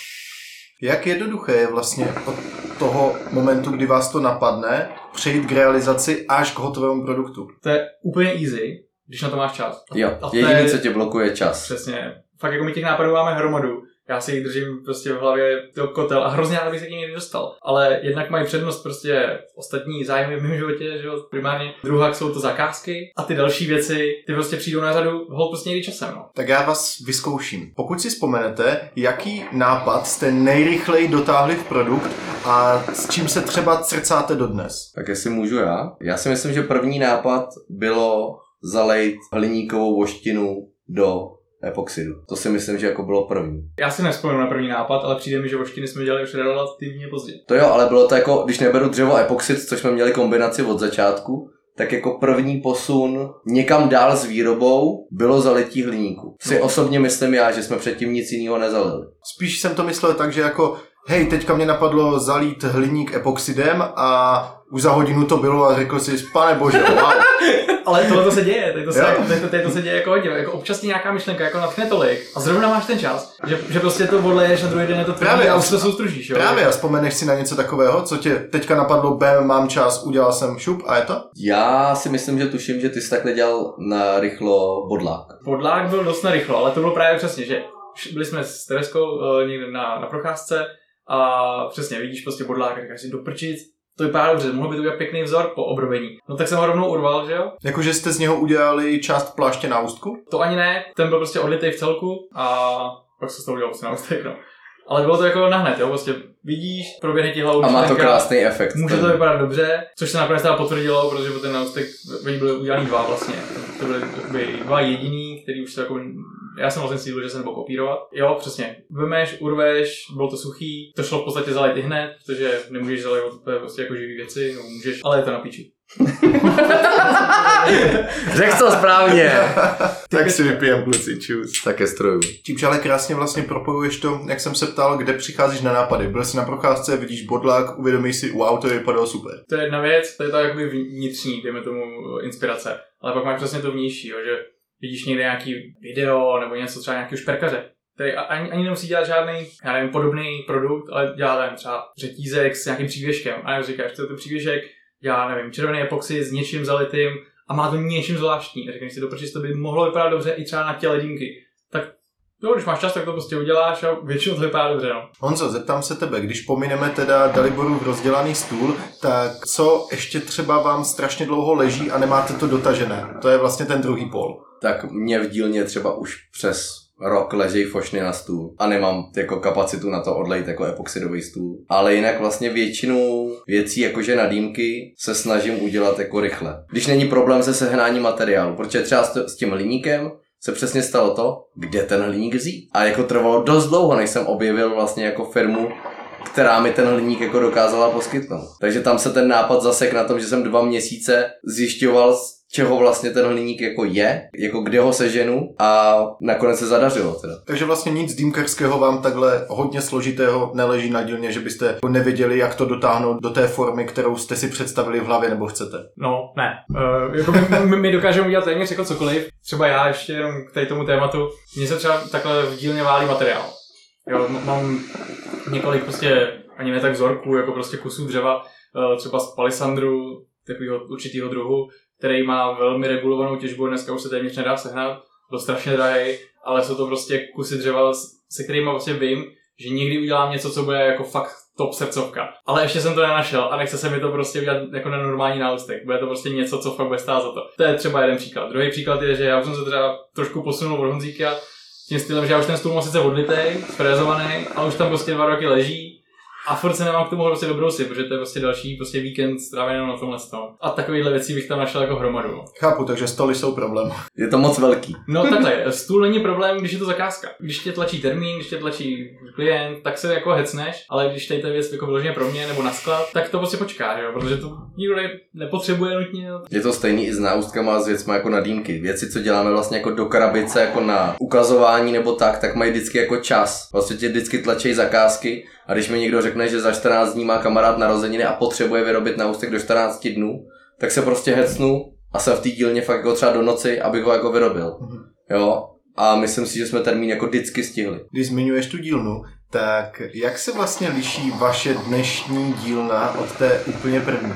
Jak jednoduché je vlastně od toho momentu, kdy vás to napadne, přejít k realizaci až k hotovému produktu? To je úplně easy, když na to máš čas. A, jo, a jediný, je... co tě blokuje, čas. Přesně. Fakt jako my těch nápadů máme hromadu já si jich držím prostě v hlavě do kotel a hrozně rád bych se k ním dostal. Ale jednak mají přednost prostě ostatní zájmy v mém životě, že jo, primárně. Druhá jsou to zakázky a ty další věci, ty prostě přijdou na řadu hol prostě někdy časem, no. Tak já vás vyzkouším. Pokud si vzpomenete, jaký nápad jste nejrychleji dotáhli v produkt a s čím se třeba srdcáte dodnes? Tak jestli můžu já. Já si myslím, že první nápad bylo zalejt hliníkovou voštinu do epoxidu. To si myslím, že jako bylo první. Já si nespomenu na první nápad, ale přijde mi, že voštiny jsme dělali už relativně pozdě. To jo, ale bylo to jako, když neberu dřevo epoxid, což jsme měli kombinaci od začátku, tak jako první posun někam dál s výrobou bylo zalití hliníku. Si no. osobně myslím já, že jsme předtím nic jiného nezalili. Spíš jsem to myslel tak, že jako hej, teďka mě napadlo zalít hliník epoxidem a už za hodinu to bylo a řekl si, pane bože, wow. [LAUGHS] Ale tohle to se děje, tady to se, tady to, tady to se děje jako hodně, jako občas ti nějaká myšlenka jako natchne tolik a zrovna máš ten čas, že, že prostě to odleješ na druhý den je to tvrdý a už to soustružíš. Jo? Právě, a vzpomeneš si na něco takového, co tě teďka napadlo, bam, mám čas, udělal jsem šup a je to? Já si myslím, že tuším, že ty jsi takhle dělal na rychlo bodlák. Bodlák byl dost na rychlo, ale to bylo právě přesně, že byli jsme s Tereskou uh, někde na, na procházce a přesně vidíš prostě bodlák a říkáš si doprčit, to vypadá dobře, mohl by to udělat pěkný vzor po obrobení. No tak jsem ho rovnou urval, že jo? Jakože jste z něho udělali část pláště na ústku? To ani ne, ten byl prostě odlitý v celku a pak se z toho udělal prostě na ústek, no. Ale bylo to jako nahned, jo, prostě vidíš, proběhne ti hlavou A má to krásný efekt. Může to vypadat dobře, což se nakonec teda potvrdilo, protože ten náustek, oni byli udělaný dva vlastně. To byly dva jediný, který už se jako já jsem vlastně cítil, že se nebo kopírovat. Jo, přesně. Vemeš, urveš, bylo to suchý, to šlo v podstatě zalejt i hned, protože nemůžeš zalejvat prostě jako živý věci, no můžeš, ale je to na píči. [LAUGHS] Řekl to správně. tak si vypijem kluci, čus. Také stroju. Čímž ale krásně vlastně propojuješ to, jak jsem se ptal, kde přicházíš na nápady. Byl jsi na procházce, vidíš bodlák, uvědomíš si, wow, to vypadalo super. To je jedna věc, to je ta jakoby vnitřní, dejme tomu, inspirace. Ale pak máš přesně to vnější, jo, že vidíš někde nějaký video nebo něco třeba nějakého šperkaře, který ani, ani nemusí dělat žádný, já nevím, podobný produkt, ale dělá tam třeba řetízek s nějakým přívěškem. A říkáš, to je to přívěšek, já nevím, červený epoxy s něčím zalitým a má to něčím zvláštní. A říkáš si, to, protože to by mohlo vypadat dobře i třeba na těle dýmky. Tak Jo, když máš čas, tak to prostě uděláš a většinou to vypadá dobře, no. Honzo, zeptám se tebe, když pomineme teda Daliborův rozdělaný stůl, tak co ještě třeba vám strašně dlouho leží a nemáte to dotažené? To je vlastně ten druhý pol. Tak mě v dílně třeba už přes rok leží fošny na stůl a nemám jako kapacitu na to odlejt jako epoxidový stůl. Ale jinak vlastně většinu věcí jakože na dýmky se snažím udělat jako rychle. Když není problém se sehnáním materiálu, protože třeba s tím hliníkem se přesně stalo to, kde ten hliník vzít. A jako trvalo dost dlouho, než jsem objevil vlastně jako firmu, která mi ten hliník jako dokázala poskytnout. Takže tam se ten nápad zasek na tom, že jsem dva měsíce zjišťoval, čeho vlastně ten hliník jako je, jako kde ho seženu a nakonec se zadařilo teda. Takže vlastně nic dýmkarského vám takhle hodně složitého neleží na dílně, že byste jako nevěděli, jak to dotáhnout do té formy, kterou jste si představili v hlavě nebo chcete. No, ne. Uh, jako my, my, my dokážeme udělat téměř jako cokoliv. Třeba já ještě jenom k tady tomu tématu. Mně se třeba takhle v dílně válí materiál. Jo, mám několik prostě ani ne tak vzorků, jako prostě kusů dřeva eh, třeba z palisandru, takového určitého druhu, který má velmi regulovanou těžbu, dneska už se téměř nedá sehnat, byl strašně drahý, ale jsou to prostě kusy dřeva, se kterými vlastně vím, že někdy udělám něco, co bude jako fakt top srdcovka. Ale ještě jsem to nenašel a nechce se mi to prostě udělat jako na normální náustek. Bude to prostě něco, co fakt bude stát za to. To je třeba jeden příklad. Druhý příklad je, že já už jsem se třeba trošku posunul od Honzíka tím stylem, že já už ten stůl mám sice odlitej, sfrézovaný, ale už tam prostě dva roky leží a furt se nemám k tomu prostě dobrou si, protože to je prostě další prostě víkend strávený na tomhle stavu. A takovýhle věcí bych tam našel jako hromadu. no. Chápu, takže stoly jsou problém. Je to moc velký. No takhle, stůl není problém, když je to zakázka. Když tě tlačí termín, když tě tlačí klient, tak se jako hecneš, ale když tady ta věc jako vyloženě pro mě nebo na sklad, tak to prostě počká, že jo? protože to nikdo ne, nepotřebuje nutně. Je to stejný i s náustkama a s věcmi jako na dýmky. Věci, co děláme vlastně jako do krabice, jako na ukazování nebo tak, tak mají vždycky jako čas. Vlastně tě vždycky tlačí zakázky a když mi někdo řekne, že za 14 dní má kamarád narozeniny a potřebuje vyrobit náustek do 14 dnů, tak se prostě hecnu a jsem v té dílně fakt jako třeba do noci, abych ho jako vyrobil. Jo? A myslím si, že jsme termín jako vždycky stihli. Když zmiňuješ tu dílnu, tak jak se vlastně liší vaše dnešní dílna od té úplně první?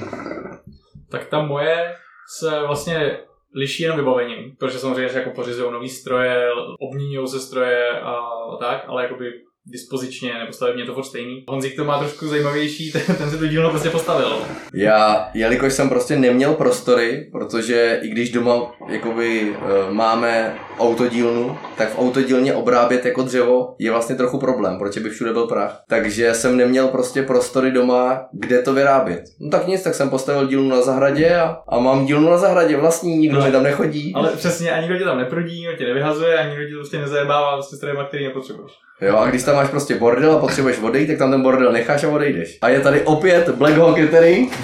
Tak ta moje se vlastně liší jenom vybavením, protože samozřejmě se jako pořizují nový stroje, obměňují se stroje a tak, ale jakoby dispozičně nebo stavebně to furt stejný. Honzik to má trošku zajímavější, [LAUGHS] ten, ten si tu dílnu prostě postavil. Já, jelikož jsem prostě neměl prostory, protože i když doma jakoby e, máme autodílnu, tak v autodílně obrábět jako dřevo je vlastně trochu problém, protože by všude byl prach. Takže jsem neměl prostě prostory doma, kde to vyrábět. No tak nic, tak jsem postavil dílnu na zahradě a, a mám dílnu na zahradě vlastní, nikdo No. mi tam nechodí. Ale přesně, ani nikdo tě tam neprudí, nikdo tě nevyhazuje, ani nikdo tě prostě nezajebává prostě strojema, který nepotřebuješ. Jo, a když tam máš prostě bordel a potřebuješ odejít, tak tam ten bordel necháš a odejdeš. A je tady opět Black Hawk Catering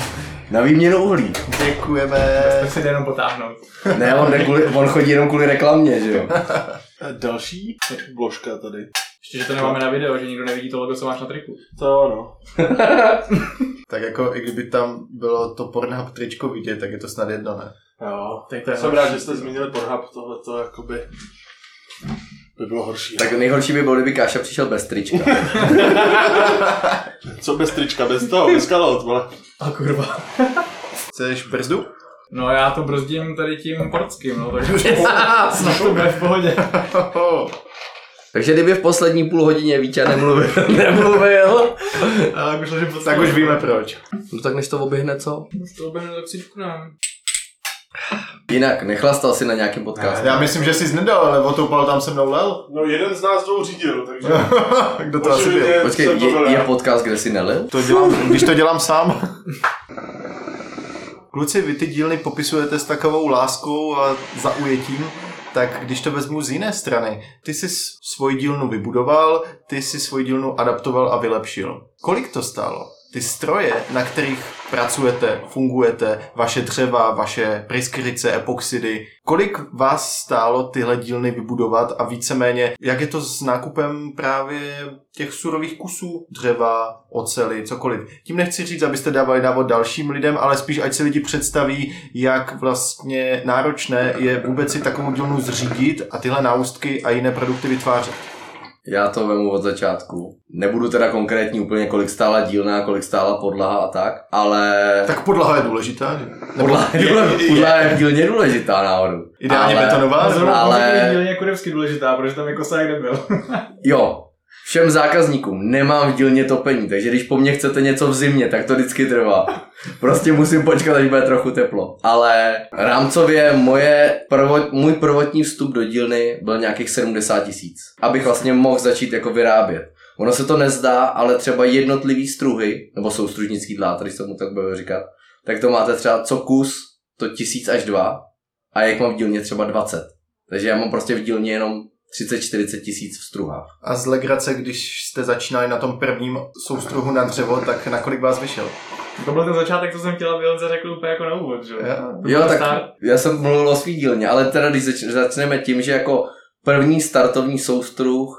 na výměnu uhlí. Děkujeme. Tak si jde jenom potáhnout. Ne, on, jde kvůli, on chodí jenom kvůli reklamě, že jo. [LAUGHS] Další vložka tady. Ještě, že to nemáme na video, že nikdo nevidí to logo, co máš na triku. To ano. [LAUGHS] Tak jako i kdyby tam bylo to Pornhub tričko vidět, tak je to snad jedno, ne? Jo. Tak to je Jsem rád, že jste zmínili Pornhub, tohle to jakoby by bylo horší. Tak nejhorší by bylo, kdyby Káša přišel bez trička. [LAUGHS] Co bez trička, bez toho, bez kalot, vole. A kurva. Chceš brzdu? No já to brzdím tady tím portským, no takže snad to bude v pohodě. [LAUGHS] Takže kdyby v poslední půl hodině Vítě nemluvil, [LAUGHS] nemluvil, Ale jak už Tak už víme proč. no tak než to oběhne, co? Už to oběhne tak si duknám. Jinak, nechlastal si na nějakém podcastu. Já myslím, že jsi nedal, ale otoupal tam se mnou lel. No jeden z nás dvou řídil, takže... [LAUGHS] Kdo to asi byl? Počkej, je, je podcast, kde si nelil? To dělám, když to dělám sám. Kluci, vy ty dílny popisujete s takovou láskou a zaujetím, tak když to vezmu z jiné strany, ty jsi svoji dílnu vybudoval, ty jsi svoji dílnu adaptoval a vylepšil. Kolik to stálo? Ty stroje, na kterých pracujete, fungujete, vaše dřeva, vaše pryskyrice, epoxidy, kolik vás stálo tyhle dílny vybudovat a víceméně, jak je to s nákupem právě těch surových kusů dřeva, ocely, cokoliv. Tím nechci říct, abyste dávali návod dalším lidem, ale spíš ať si lidi představí, jak vlastně náročné je vůbec si takovou dílnu zřídit a tyhle náustky a jiné produkty vytvářet. Já to vemu od začátku. Nebudu teda konkrétní úplně, kolik stála dílna, kolik stála podlaha a tak, ale... Tak podlaha je důležitá. že? Nebo Podlaha, je- je- podlaha je v dílně důležitá náhodou. Ideálně Ale- betonová. Zrovna ale- ale... dílně je kurevsky důležitá, protože tam jako kosák nebyl. Jo, všem zákazníkům nemám v dílně topení, takže když po mně chcete něco v zimě, tak to vždycky trvá. Prostě musím počkat, až bude trochu teplo. Ale rámcově moje prvo, můj prvotní vstup do dílny byl nějakých 70 tisíc, abych vlastně mohl začít jako vyrábět. Ono se to nezdá, ale třeba jednotlivý struhy, nebo soustružnický dlát, když se mu tak bude říkat, tak to máte třeba co kus, to tisíc až dva, a jak mám v dílně třeba 20. Takže já mám prostě v dílně jenom 30-40 tisíc v struhách. A z legrace, když jste začínali na tom prvním soustruhu na dřevo, tak na kolik vás vyšel? To byl ten začátek, co jsem chtěl, aby Honza řekl úplně jako na úvod, že? Jo. To Jo, tak start. já jsem mluvil o svý dílně, ale teda když zač- začneme tím, že jako první startovní soustruh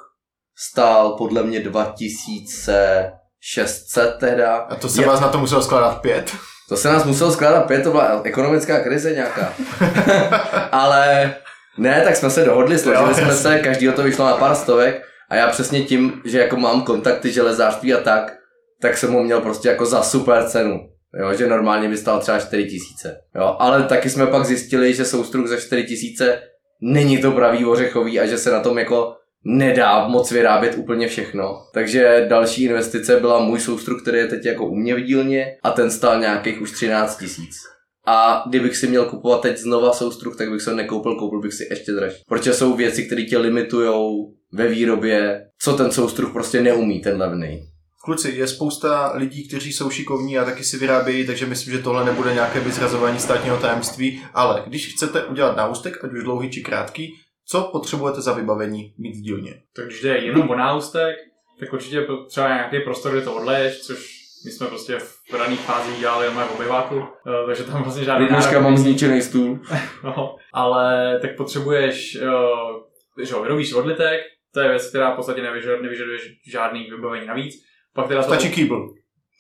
stál podle mě 2600 teda. A to se Je- vás na to muselo skládat pět. To se nás muselo skládat pět, to byla ekonomická krize nějaká. [LAUGHS] Ale ne, tak jsme se dohodli, složili Jo, jsme se, každý to vyšlo na pár stovek a já přesně tím, že jako mám kontakty železářství a tak, tak jsem ho měl prostě jako za super cenu. Jo, že normálně by stál třeba 4 tisíce. Jo, ale taky jsme pak zjistili, že soustruh za 4 tisíce není to pravý ořechový a že se na tom jako nedá moc vyrábět úplně všechno. Takže další investice byla můj soustruh, který je teď jako u mě v dílně a ten stál nějakých už 13 tisíc. A kdybych si měl kupovat teď znova soustruh, tak bych se ho nekoupil, koupil bych si ještě draž. Protože jsou věci, které tě limitujou ve výrobě, co ten soustruh prostě neumí, ten levný. Kluci, je spousta lidí, kteří jsou šikovní a taky si vyrábějí, takže myslím, že tohle nebude nějaké vyzrazování státního tajemství, ale když chcete udělat náustek, ať už dlouhý či krátký, co potřebujete za vybavení mít v dílně? Tak když jde jenom o náustek, tak určitě třeba nějaký prostor, kde to odleješ, což my jsme prostě v raných fázích dělali jenom v obyváku, eh, takže tam vlastně žádný Dneska mám zničený stůl. [LAUGHS] no, ale tak potřebuješ, uh, že jo, vyrobíš odlitek, to je věc, která v podstatě nevyžaduje, nevyžaduje žádný vybavení navíc. Pak teda to, Stačí kýbl.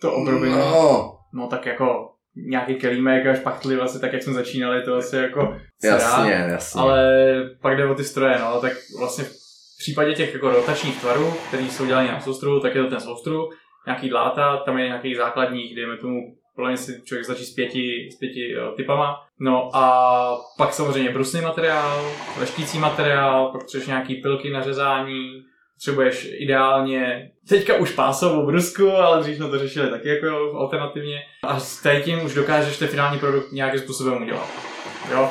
to obrobení, no. No, tak jako nějaký kelímek a špachtly vlastně tak, jak jsme začínali, to asi jako se dá. jasně, jasně. Ale pak jde o ty stroje, no, tak vlastně v případě těch jako rotačních tvarů, které jsou dělané na soustruhu, tak je to ten soustruh, nějaký dláta, tam je nějakých základních, dejme tomu, podle si člověk začí s pěti, s pěti uh, typama. No a pak samozřejmě brusný materiál, leštící materiál, pak potřebuješ nějaký pilky na řezání, potřebuješ ideálně, teďka už pásovou brusku, ale dřív jsme to řešili taky jako alternativně. A s tím už dokážeš ten finální produkt nějakým způsobem udělat. Jo,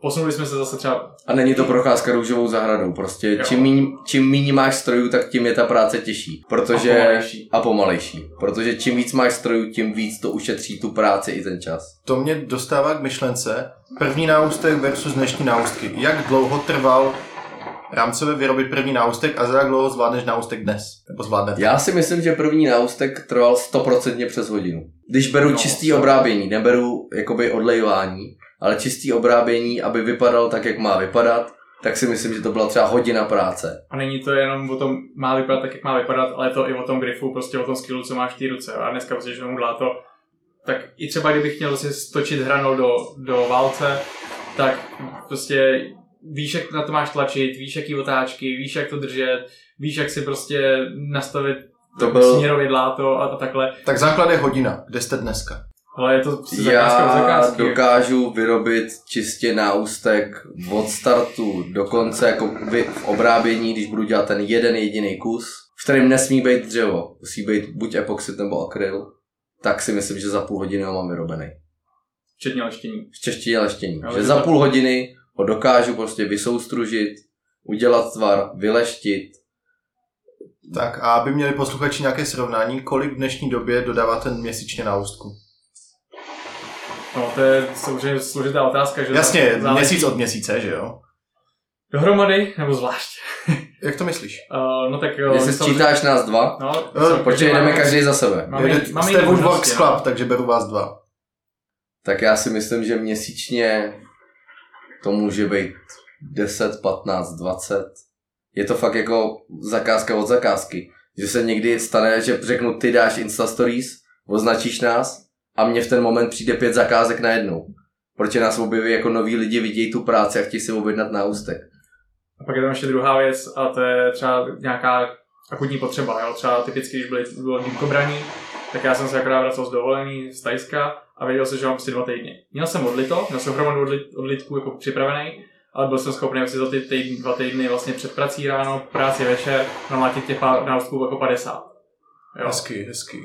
posunuli jsme se zase třeba A není to procházka růžovou zahradou, prostě Jo. čím míň, čím míň máš strojů, tak tím je ta práce těžší. Protože, A pomalejší. a pomalejší. Protože čím víc máš strojů, tím víc to ušetří tu práci i ten čas. To mě dostává k myšlence. První náustek versus dnešní náustky. Jak dlouho trval rámcově vyrobit první náustek a za jak dlouho zvládneš náustek dnes? Nebo zvládnete? Já si myslím, že první náustek trval 100% přes hodinu. Když beru No, čistý obrábění, neberu jakoby odlejování, ale čistý obrábění, aby vypadal tak, jak má vypadat, tak si myslím, že to byla třeba hodina práce. A není to jenom o tom, má vypadat tak, jak má vypadat, ale je to i o tom grifu, prostě o tom skillu, co máš v té ruce. A dneska prostě, že tomu to, tak i třeba kdybych měl vlastně stočit hranol do, do válce, tak prostě víš, jak na to máš tlačit, víš, jaký otáčky, víš, jak to držet, víš, jak si prostě nastavit To byl- směrově dláto a, a takhle. Tak základ je hodina. Kde jste dneska? Ale je to prostě zakázka zakázky. dokážu vyrobit čistě náustek od startu do konce, jako vy v obrábění, když budu dělat ten jeden jediný kus, v kterém nesmí být dřevo, musí být buď epoxid nebo akryl, tak si myslím, že za půl hodiny ho mám vyrobený. Včetně leštění. V češtině leštění. Ale že za půl hodiny ho dokážu prostě vysoustružit, udělat tvar, vyleštit. Tak a aby měli posluchači nějaké srovnání, kolik v dnešní době dodáváte měsíčně náustku? No, to je samozřejmě složitá otázka, že Jasně, záleží měsíc od měsíce, že jo? dohromady nebo zvlášť. Jak to myslíš? Uh, [LAUGHS] no tak jo. Jestli samozřejmě- sčítáš nás dva, No, Eh, počkej, jdeme každý za sebe. Máme, jste Woodworks možnosti, Club, no. takže beru vás dva. Tak já si myslím, že měsíčně to může být 10, 15, 20. Je to fakt jako zakázka od zakázky. Že se někdy stane, že řeknu, ty dáš Insta Stories, označíš nás a mně v ten moment přijde pět zakázek najednou. Protože nás objeví jako noví lidi, vidějí tu práci a chtějí si objednat náustek. A pak je tam ještě druhá věc a to je třeba nějaká akutní potřeba. Jo? Třeba typicky, když byly, bylo dýmko braní, tak já jsem se akorát vracel z dovolený z Tajska a věděl jsem, že mám prostě dva týdny. Měl jsem odlito, měl jsem hromadu odlit, odlitků jako připravený, ale byl jsem schopný si za ty týdny, dva týdny vlastně před prací ráno, práci večer, namlátit těch pár náustků jako 50. Jo. Hezky, hezky.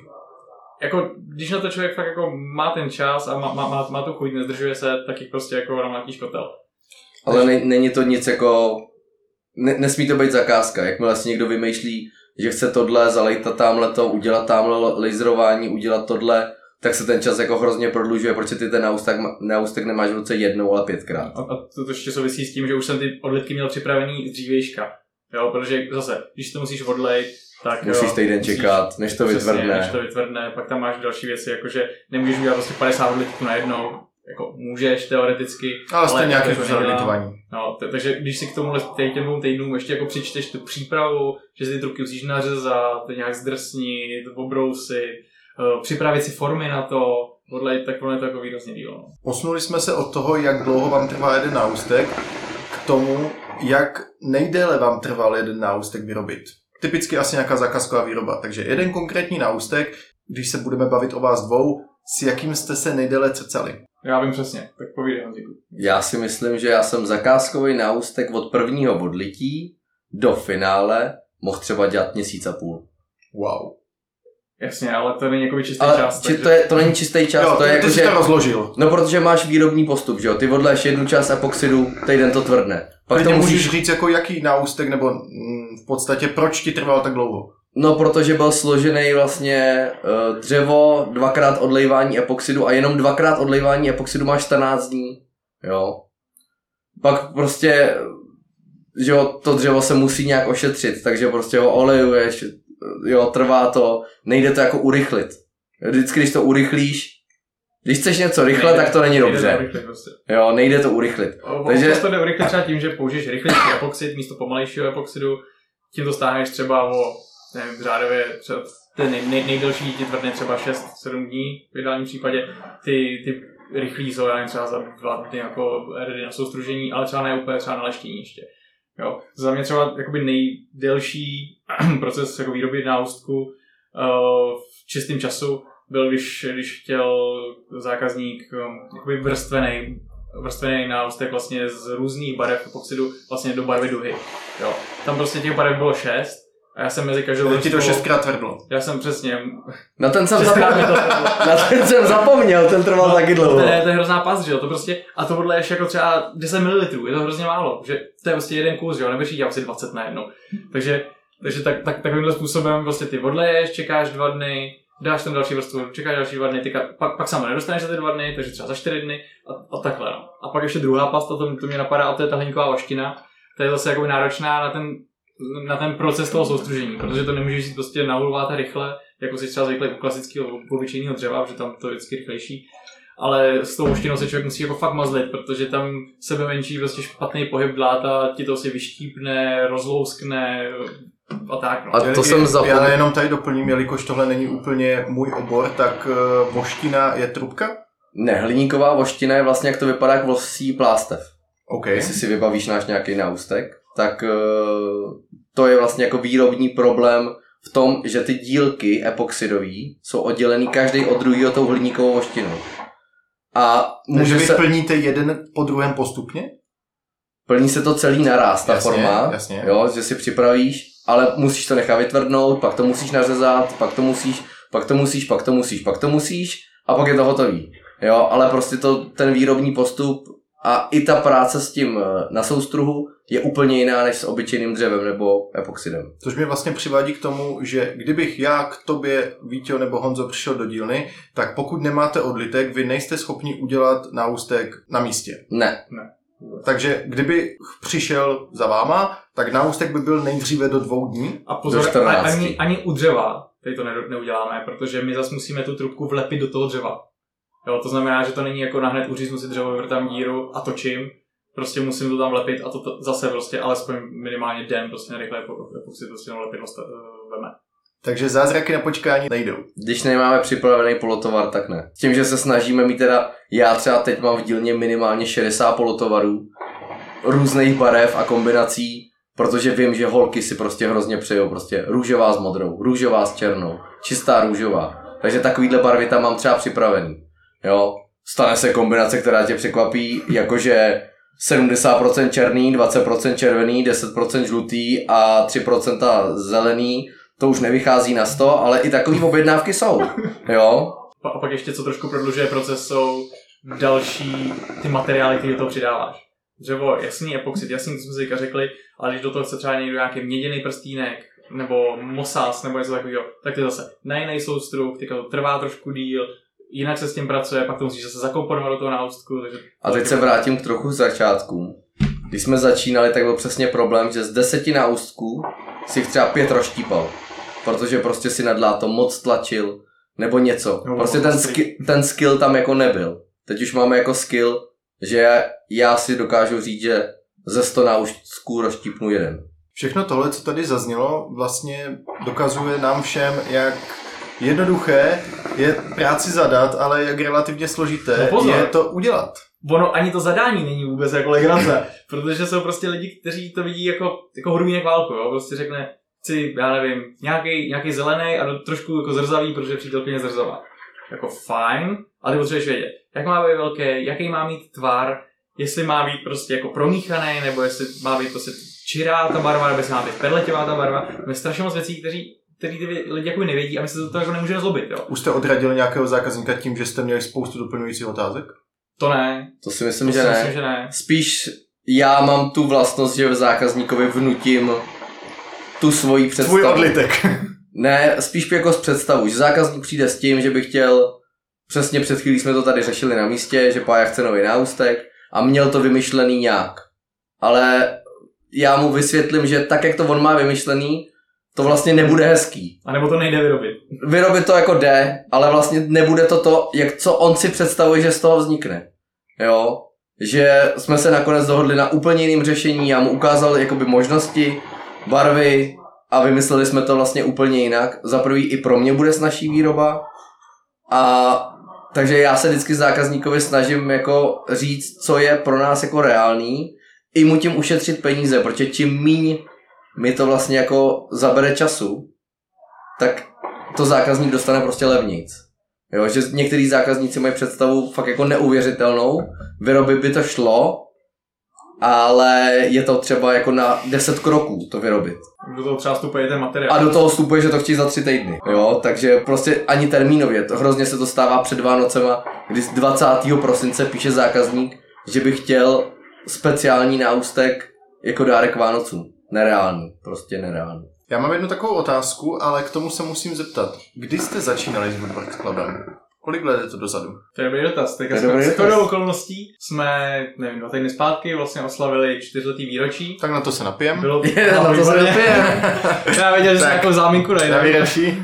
Jako, když na to člověk fakt jako má ten čas a má, má, má, má tu chuť, nezdržuje se, tak jich prostě jako namlátíš kotel. Ale ne, není to nic jako... Ne, nesmí to být zakázka. Jakmile si někdo vymýšlí, že chce tohle, zalejtat tamhle to, udělat tamhle laserování, udělat tohle, tak se ten čas jako hrozně prodlužuje, protože ty ten náustek, náustek nemáš v ruce jednou, ale pětkrát. A, a to, to ještě souvisí s tím, že už jsem ty odlitky měl připravený z dřívějška. Jo, protože zase, když to musíš odlejt, tak Musíš jo, týden čekat, než to přesně, vytvrdne. Než to vytvrdne, pak tam máš další věci, jakože nemůžeš udělat prostě 50 odlitků najednou, jako můžeš teoreticky, Ale jste nějaké litování. No, t- takže když si k tomu těch těm dvou týdnům ještě jako přičteš tu přípravu, že si ty truky musíš nařezat, nějak zdrsnit, obrousit, eh, připravit si formy na to, podle, tak ono je to jako výrazně dílo. No. Posunuli jsme se od toho, jak dlouho vám trvá jeden náustek, k tomu, jak nejdéle vám trval jeden náustek vyrobit. Typicky asi nějaká zakazková výroba. Takže jeden konkrétní náustek, když se budeme bavit o vás dvou, s jakým jste se nejdéle cecali? Já vím přesně, tak povídej Honziku. Já si myslím, že já jsem zakázkový náustek od prvního odlití do finále mohl třeba dělat měsíc a půl. Wow. Jasně, ale to není jako čistý Ale čas. či, takže- to, je, to není čistý čas, jo, to je ty, jako, ty že... to rozložil. No protože máš výrobní postup, že jo? Ty odleješ jednu část epoxidu, týden to tvrdne. Pak to musíš... můžeš říct jako jaký náustek, nebo mm, v podstatě proč ti trval tak dlouho? No protože byl složený vlastně uh, dřevo, dvakrát odlejvání epoxidu a jenom dvakrát odlejvání epoxidu máš 14 dní. Jo. Pak prostě, že jo, to dřevo se musí nějak ošetřit, takže prostě ho olejuješ, jo, trvá to, nejde to jako urychlit. Vždycky, když to urychlíš, když chceš něco rychle, Nejde- tak to není nejde dobře. to prostě. Jo, nejde to urychlit. O- Takže- to jde urychlit třeba tím, že použiješ rychlejší epoxid místo pomalejšího epoxidu, tím to stáhneš třeba o, nevím, řádově třeba ten nej, nej, nejdelší ti tvrdne třeba 6-7 dní v ideálním případě, ty, ty rychlý jsou, já nevím, třeba za dva dny jako redy na soustružení, ale třeba ne úplně třeba na leštění ještě. Jo. Za mě třeba jakoby nejdelší [CLEARS THROAT] proces jako výroby náustku uh, v čistém času byl, když, když chtěl zákazník um, jakoby vrstvený vrstvený náustek vlastně z různých barev epoxidu vlastně do barvy duhy. Jo. Tam prostě těch barev bylo šest a já jsem mezi každou Ti to vrstvou- šestkrát tvrdlo. Já jsem přesně, Na ten jsem to zapomněl. [LAUGHS] Na ten jsem zapomněl, ten trval taky To dlouho. je, to je hrozná past, že jo, to prostě, a to podle ještě jako třeba 10 ml, je to hrozně málo, že to je prostě jeden kus, že jo, nebudeš jít dělat asi 20 na jednou. Takže, takže tak, tak, takovýmhle způsobem prostě ty odleješ, čekáš dva dny, dáš tam další vrstvu, čekáš další dva dny, ty ka- pak, pak sama nedostaneš za ty dva dny, takže třeba za čtyři dny a, a takhle. No. A pak ještě druhá pasta, to, to mě napadá, a to je ta hliníková vaština, ta je zase jako náročná na ten, na ten proces toho soustružení, protože to nemůžeš jít prostě naulovat rychle, jako si třeba zvyklý u klasického obyčejného dřeva, protože tam to je vždycky rychlejší. Ale s tou voštinou se člověk musí jako fakt mazlit, protože tam sebe menší prostě špatný pohyb dláta, ti to si vyštípne, rozlouskne a tak. No. A to jsem Já zapomněl. jenom tady doplním, jelikož tohle není úplně můj obor, tak uh, voština je trubka? Ne, hliníková voština je vlastně, jak to vypadá, jak vosí plástev. OK. Jestli si vybavíš náš nějaký náustek, tak eh, to je vlastně jako výrobní problém v tom, že ty dílky epoxidový jsou oddělený každý od druhého tou hliníkovou voštinou. A Takže může vy se, plníte jeden po druhém postupně? plní se to celý naraz, ta Jasně, forma, jasně. Jo, že si připravíš, ale musíš to nechat vytvrdnout, pak to musíš nařezat, pak to musíš, pak to musíš, pak to musíš, pak to musíš a pak je to hotový. Jo, ale prostě to, ten výrobní postup a i ta práce s tím eh, na soustruhu je úplně jiná než s obyčejným dřevem nebo epoxidem. Což mě vlastně přivádí k tomu, že kdybych já k tobě, Vítě nebo Honzo, přišel do dílny, tak pokud nemáte odlitek, vy nejste schopni udělat náustek na místě. Ne, Takže kdyby přišel za váma, tak náustek by byl nejdříve do dvou dní. A pozor, Do 14. ani, ani u dřeva tady to ne- neuděláme, protože my zase musíme tu trubku vlepit do toho dřeva. Jo, to znamená, že to není jako nahned uříznu si dřevo, vyvrtám díru a točím. Prostě musím to tam lepit a to, to zase prostě alespoň minimálně den prostě rychle epoxid prostě jenom lepit dosta- eh, veme. Takže zázraky na počkání nejdou. když nemáme připravený polotovar, tak ne. Tím, že se snažíme mít teda, já třeba teď mám v dílně minimálně 60 polotovarů, různých barev a kombinací, protože vím, že holky si prostě hrozně přejou, prostě růžová s modrou, růžová s černou, čistá růžová. Takže takovýhle barvy tam mám třeba připravený. Jo, stane se kombinace, která tě překvapí, jakože 70% černý, 20% červený, 10% žlutý a 3% zelený, to už nevychází na 100, ale i takové objednávky jsou. Jo, A pak ještě co trošku prodlužuje proces jsou další ty materiály, které do toho přidáváš. Dřevo, jasný epoxid, jasný, co jsme si řekli, ale když do toho chce třeba někdo nějaký měděný prstínek, nebo mosas, nebo něco takového, tak ty zase na jiný soustruh, teďka to trvá trošku díl, jinak se s tím pracuje, pak to musíš zase zakomponovat do toho náustku, takže... A teď se vrátím k trochu začátkům. Když jsme začínali, tak byl přesně problém, že z deseti náustků si jich třeba pět roštípal. Protože prostě si nad láto moc tlačil, nebo něco. No, Prostě ten, ski, ten skill tam jako nebyl. Teď už máme jako skill, že já si dokážu říct, že ze 100 náustků roštípnu jeden. Všechno tohle, co tady zaznělo, vlastně dokazuje nám všem, jak jednoduché je práci zadat, ale jak relativně složité No pozor. je to udělat. Ono ani to zadání není vůbec jako legrace, [LAUGHS] protože jsou prostě lidi, kteří to vidí jako, jako hrumínek válku, jo? prostě řekne, chci, já nevím, nějaký, nějaký zelený a do- trošku jako zrzavý, protože přítelkyně zrzavá. jako fajn, ale ty potřebuješ vědět, jak má být velký, jaký má mít tvar, jestli má být prostě jako promíchaný, nebo jestli má být prostě čirá ta barva, nebo jestli má být perletěvá ta barva. Je strašně moc věcí, kteří který ty lidi jako nevědí a my se to jako nemůžeme zlobit, jo. Už jste odradili nějakého zákazníka tím, že jste měli spoustu doplňujících otázek? To ne. To si myslím, To že si ne. myslím, že ne. Spíš já mám tu vlastnost, že v zákazníkovi vnutím tu svoji Tvůj představu. odlitek. [LAUGHS] Ne, spíš jako z představu, že zákazník přijde s tím, že by chtěl, přesně před chvílí jsme to tady řešili na místě, že Pája chce nový náustek a měl to vymyšlený nějak. Ale já mu vysvětlím, že tak, jak to on má vymyšlený, to vlastně nebude hezký. A nebo to nejde vyrobit. Vyrobit to jako jde, ale vlastně nebude to to, jak, co on si představuje, že z toho vznikne. Jo? Že jsme se nakonec dohodli na úplně jiným řešení, já mu ukázal jakoby možnosti, barvy a vymysleli jsme to vlastně úplně jinak. Za prvý i pro mě bude snažší výroba a takže já se vždycky zákazníkovi snažím jako říct, co je pro nás jako reálný, i mu tím ušetřit peníze, protože čím míň mi to vlastně jako zabere času, tak to zákazník dostane prostě levnějc. Jo, že některý zákazníci mají představu fakt jako neuvěřitelnou, vyrobit by to šlo, ale je to třeba jako na 10 kroků to vyrobit. Do toho třeba vstupuje ten materiál. A do toho vstupuje, že to chtějí za tři týdny. Jo, takže prostě ani termínově, to hrozně se to stává před Vánocema, kdy z 20. prosince píše zákazník, že by chtěl speciální náustek jako dárek Vánocům. Nereálný, prostě nereálný. Já mám jednu takovou otázku, ale k tomu se musím zeptat. Kdy jste začínali s Woodworks Clubem? Kolik let je to dozadu? To je dobrý dotaz. Dobrý jsme dotaz. shodou okolností jsme, nevím, dva týdny zpátky vlastně oslavili čtyřletý výročí. Tak na to se napijem. Bylo [LAUGHS] Je, na to se dopijeme. [LAUGHS] Já věděl, že jsem Tak. jako záminku Na výročí.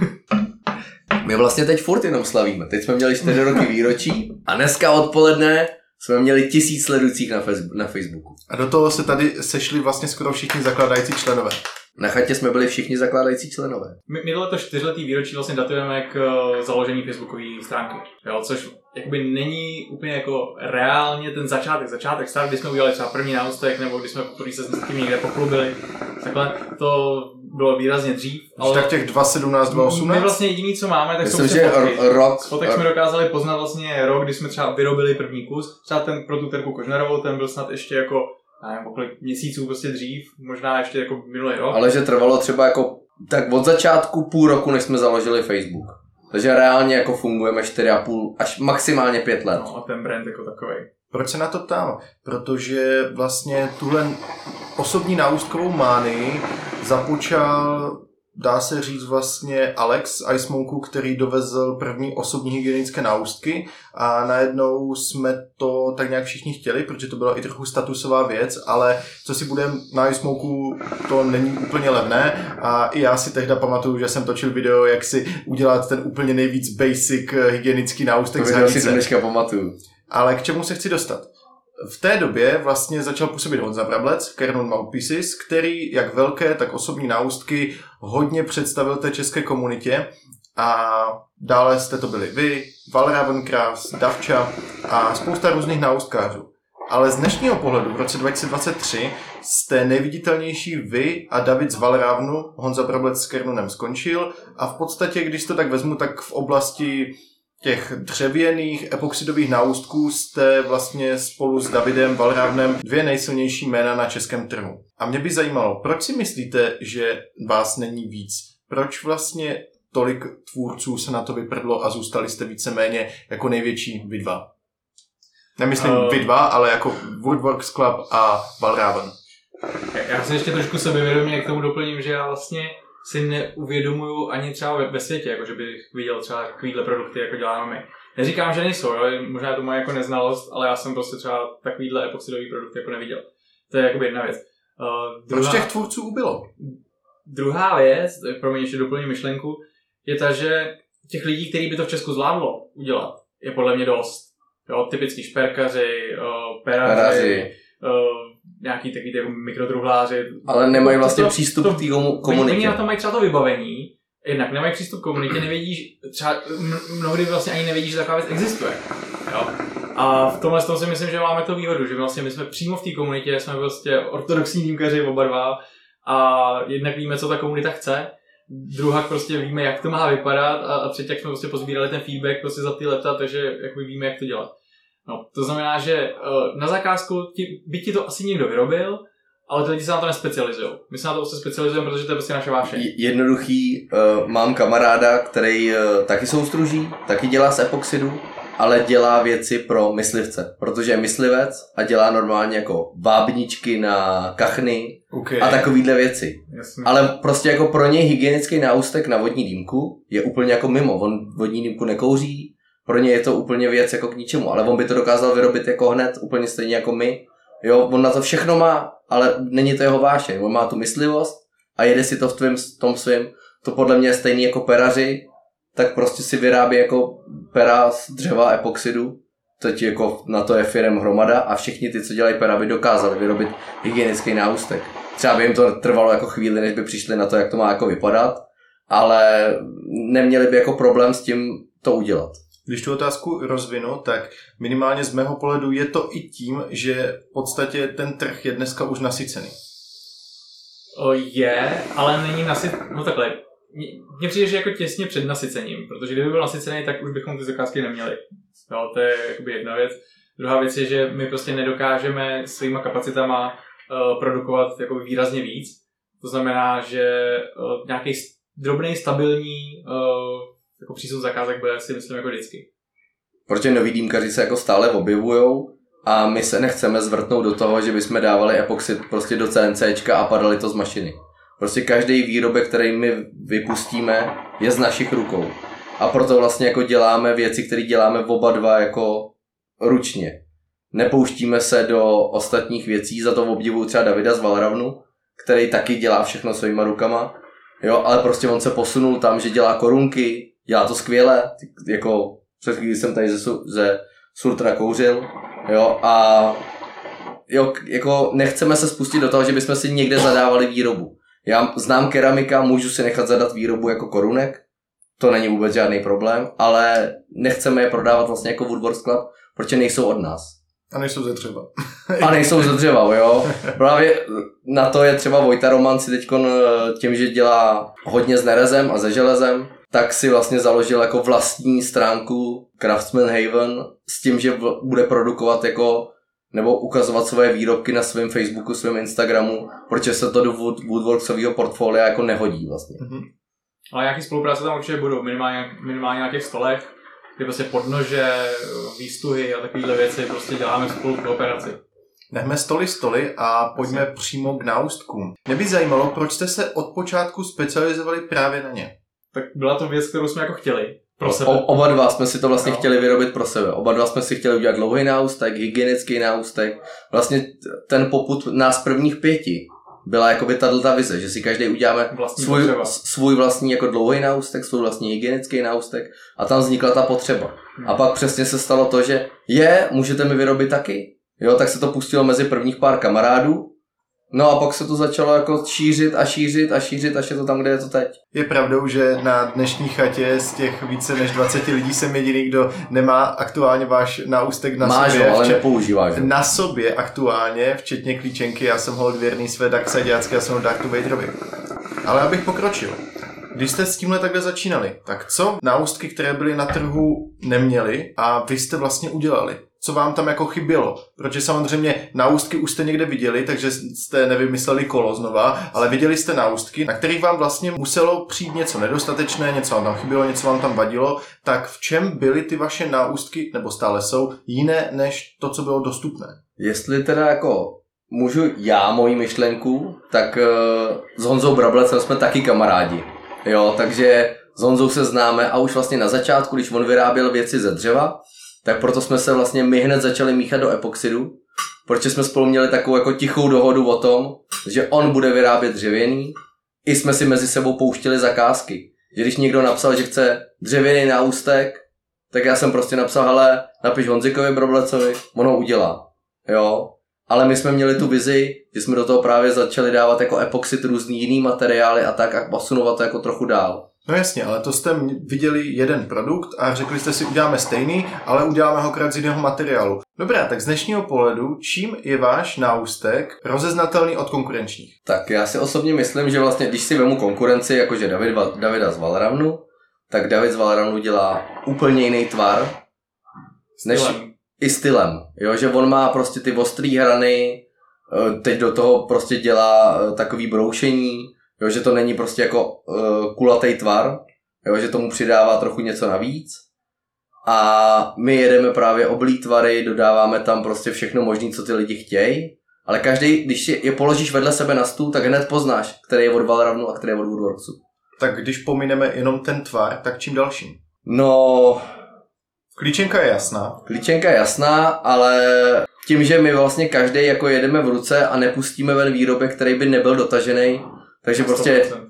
My vlastně teď furt jenom slavíme. Teď jsme měli 4 roky výročí a dneska odpoledne jsme měli tisíc sledujících na, Facebook, na Facebooku. A do toho se tady sešli vlastně skoro všichni zakládající členové. Na chatě jsme byli všichni zakládající členové. My, my tohleto čtyřletý výročí vlastně datujeme k eh, založení facebookové stránky, jo, což jakoby není úplně jako reálně ten začátek, začátek start, kdy jsme udělali třeba první náustek, nebo kdy jsme poprvé se s tím někde pochlubili, takhle to bylo výrazně dřív, Ale... Tak těch 2.17, my 2.18? vlastně jediný, co máme, tak Myslím, jsou že fotky. rok... Z fotek jsme dokázali poznat vlastně rok, kdy jsme třeba vyrobili první kus. Třeba ten pro tu Terku Kožnerovou, ten byl snad ještě jako, nevím, kolik měsíců prostě dřív, možná ještě jako minulý rok. Ale že trvalo třeba jako tak od začátku půl roku, než jsme založili Facebook. Takže reálně jako fungujeme 4,5 až maximálně 5 let. No, a ten brand jako takový. Proč se na to ptám? Protože vlastně tuhle osobní náustkovou mánii započal, dá se říct vlastně Alex Ice Monku, který dovezl první osobní hygienické náustky a najednou jsme to tak nějak všichni chtěli, protože to byla i trochu statusová věc, ale co si budem na Ice Monku, to není úplně levné a i já si tehdy pamatuju, že jsem točil video, jak si udělat ten úplně nejvíc basic hygienický náustek To z si to dneška pamatuju. Ale k čemu se chci dostat? V té době vlastně začal působit Honza Brablec, Kernon Mouthpieces, který jak velké, tak osobní náustky hodně představil té české komunitě a dále jste to byli vy, Val Davča a spousta různých náustkářů. Ale z dnešního pohledu v roce 2023 jste nejviditelnější vy a David z Valravnu, Honza Brablec s Kernonem skončil a v podstatě, když to tak vezmu, tak v oblasti těch dřevěných epoxidových náustků jste vlastně spolu s Davidem Valrávnem dvě nejsilnější jména na českém trhu. A mě by zajímalo, proč si myslíte, že vás není víc? Proč vlastně tolik tvůrců se na to vyprdlo a zůstali jste víceméně jako největší vy dva? Nemyslím Eh. vy dva, ale jako Woodworks Club a Valraven. Já se ještě trošku sebevědomě k tomu doplním, že já vlastně si neuvědomuju ani třeba ve, ve světě, jako že bych viděl třeba takovýhle produkty, jako děláme my. Neříkám, že nejsou, jo? možná je to moje jako neznalost, ale já jsem prostě třeba takovýhle epoxidový produkt jako neviděl. To je jakoby jedna věc. Uh, Proč těch tvůrců ubylo? Druhá věc, pro mě ještě doplním myšlenku, je ta, že těch lidí, který by to v Česku zvládlo udělat, je podle mě dost. Jo, typický šperkaři, uh, peraři, Peraři. uh, nějaký takový ty jako mikrodruhláři. Ale nemají vlastně to- přístup to- k té komunitě. oni na to mají třeba to vybavení, jednak nemají přístup k komunitě, nevědí, třeba mnohdy vlastně ani nevědí, že taková věc existuje. Jo? A v tomhle tom si myslím, že máme to výhodu, že vlastně my jsme přímo v té komunitě, jsme prostě ortodoxní výjimkaři oba dva a jednak víme, co ta komunita chce druhak prostě víme, jak to má vypadat a, a třetí, jak jsme prostě pozbírali ten feedback prostě za ty leta, takže jakoby víme, jak to dělat. No, to znamená, že uh, na zakázku ti, by ti to asi někdo vyrobil, ale ty lidi se na to nespecializují. My se na to prostě specializujeme, protože to je prostě naše vášeň. Je- Jednoduchý, uh, mám kamaráda, který uh, taky soustruží, taky dělá z epoxidu, ale dělá věci pro myslivce, protože je myslivec a dělá normálně jako vábničky na kachny Okay. a takovýhle věci. Jasně. Ale prostě jako pro něj hygienický náustek na vodní dýmku je úplně jako mimo. On vodní dýmku nekouří, pro něj je to úplně věc jako k ničemu, ale on by to dokázal vyrobit jako hned, úplně stejně jako my. Jo, on na to všechno má, ale není to jeho vášeň. On má tu myslivost a jede si to v tvém, tom svém. To podle mě je stejný jako peraři, tak prostě si vyrábí jako pera z dřeva epoxidu. Teď jako na to je firem hromada a všichni ty, co dělají pera, by dokázali vyrobit hygienický náustek. Třeba by jim to trvalo jako chvíli, než by přišli na to, jak to má jako vypadat, ale neměli by jako problém s tím to udělat. Když tu otázku rozvinu, tak minimálně z mého pohledu je to i tím, že v podstatě ten trh je dneska už nasycený. O, je, ale není nasyc... No takhle, Mně- přijde, že jako těsně před nasycením, protože kdyby byl nasycený, tak už bychom ty zakázky neměli. Jo, to je jakoby jedna věc. Druhá věc je, že my prostě nedokážeme svýma kapacitama uh, produkovat jako výrazně víc. To znamená, že uh, nějaký drobný, stabilní uh, jako přísun zakázek bude si myslím jako vždycky. Protože noví dýmkaři se jako stále objevujou a my se nechceme zvrtnout do toho, že bychom dávali epoxid prostě do CNCčka a padali to z mašiny. Prostě každý výrobek, který my vypustíme, je z našich rukou. A proto vlastně jako děláme věci, které děláme oba dva jako ručně. Nepouštíme se do ostatních věcí, za to obdivuju třeba Davida z Valravnu, který taky dělá všechno svýma rukama. Jo, ale prostě on se posunul tam, že dělá korunky, dělá to skvěle, jako před chvílí jsem tady ze, ze Surtra kouřil, jo, a jo, jako nechceme se spustit do toho, že bychom si někde zadávali výrobu. Já znám keramika, můžu si nechat zadat výrobu jako korunek, to není vůbec žádný problém, ale nechceme je prodávat vlastně jako Woodworks Club, protože nejsou od nás. A nejsou ze třeba. [LAUGHS] A nejsou ze dřeva, jo. Právě na to je třeba Vojta Roman si teď tím, že dělá hodně s nerezem a se železem, tak si vlastně založil jako vlastní stránku Craftsman Haven s tím, že bude produkovat jako nebo ukazovat svoje výrobky na svém Facebooku, svém Instagramu, protože se to do Wood, Woodworksového portfolia jako nehodí vlastně. Ale nějaké spolupráce tam určitě budou, minimálně, minimálně na těch stolech, kdy prostě podnože, výstuhy a takovéhle věci prostě děláme spolu kooperaci. Nechme stoly stoly a pojďme přímo k náustkům. Mě by zajímalo, proč jste se od počátku specializovali právě na ně. Tak byla to věc, kterou jsme jako chtěli pro sebe. O, oba dva jsme si to vlastně No. chtěli vyrobit pro sebe. Oba dva jsme si chtěli udělat dlouhý náustek, hygienický náustek. Vlastně ten poput nás prvních pěti byla jako by tato vize, že si každý uděláme Vlastní svůj, potřeba. svůj vlastní jako dlouhý náustek, svůj vlastní hygienický náustek a tam vznikla ta potřeba. Hmm. A pak přesně se stalo to, že je, můžete mi vyrobit taky. Jo, tak se to pustilo mezi prvních pár kamarádů. No a pak se to začalo jako šířit a šířit a šířit, až je to tam, kde je to teď. Je pravdou, že na dnešní chatě z těch více než 20 lidí jsem jediný, kdo nemá aktuálně váš náustek na Máš sobě. ho, ale vče- nepoužíváš ho. na sobě aktuálně, včetně klíčenky, já jsem hold věrný své Darksideácké, já jsem Dark to Vaderovi. Ale abych pokročil. Když jste s tímhle takhle začínali, tak co náustky, které byly na trhu, neměly a vy jste vlastně udělali? Co vám tam jako chybělo? Protože samozřejmě náustky už jste někde viděli, takže jste nevymysleli kolo znova, ale viděli jste náustky, na kterých vám vlastně muselo přijít něco nedostatečné, něco vám tam chybělo, něco vám tam vadilo. Tak v čem byly ty vaše náustky, nebo stále jsou, jiné než to, co bylo dostupné? Jestli teda jako můžu já moji myšlenku, tak uh, s Honzou Brablecem jsme taky kamarádi. Jo, takže s Honzou se známe a už vlastně na začátku, když on vyráběl věci ze dřeva, tak proto jsme se vlastně my hned začali míchat do epoxidu, protože jsme spolu měli takovou jako tichou dohodu o tom, že on bude vyrábět dřevěný, i jsme si mezi sebou pouštili zakázky. Že když někdo napsal, že chce dřevěný náustek, tak já jsem prostě napsal, hele, napiš Honzikovi Broblecovi, on ho udělá. Jo, ale my jsme měli tu vizi, že jsme do toho právě začali dávat jako epoxid různý jiný materiály a tak a posunovat to jako trochu dál. No jasně, ale to jste viděli jeden produkt a řekli jste si, uděláme stejný, ale uděláme ho krát z jiného materiálu. Dobrá, tak z dnešního pohledu, čím je váš náustek rozeznatelný od konkurenčních? Tak já si osobně myslím, že vlastně, když si vemu konkurenci, jakože David, Davida z Valravnu, tak David z Valravnu dělá úplně jiný tvar, než Stylem. i stylem. Jo, že on má prostě ty ostrý hrany, eh, teď do toho prostě dělá eh, takový broušení, jo, že to není prostě jako uh, kulatý tvar, jo, že tomu přidává trochu něco navíc. A my jedeme právě oblí tvary, dodáváme tam prostě všechno možné, co ty lidi chtějí. Ale každý, když je položíš vedle sebe na stůl, tak hned poznáš, který je od Valravnu a který je od Woodworksu. Tak když pomineme jenom ten tvar, tak čím dalším? No, Klíčenka je jasná. Klíčenka je jasná, ale tím, že my vlastně každý jako jedeme v ruce a nepustíme ven výrobek, který by nebyl dotažený, takže prostě 100%.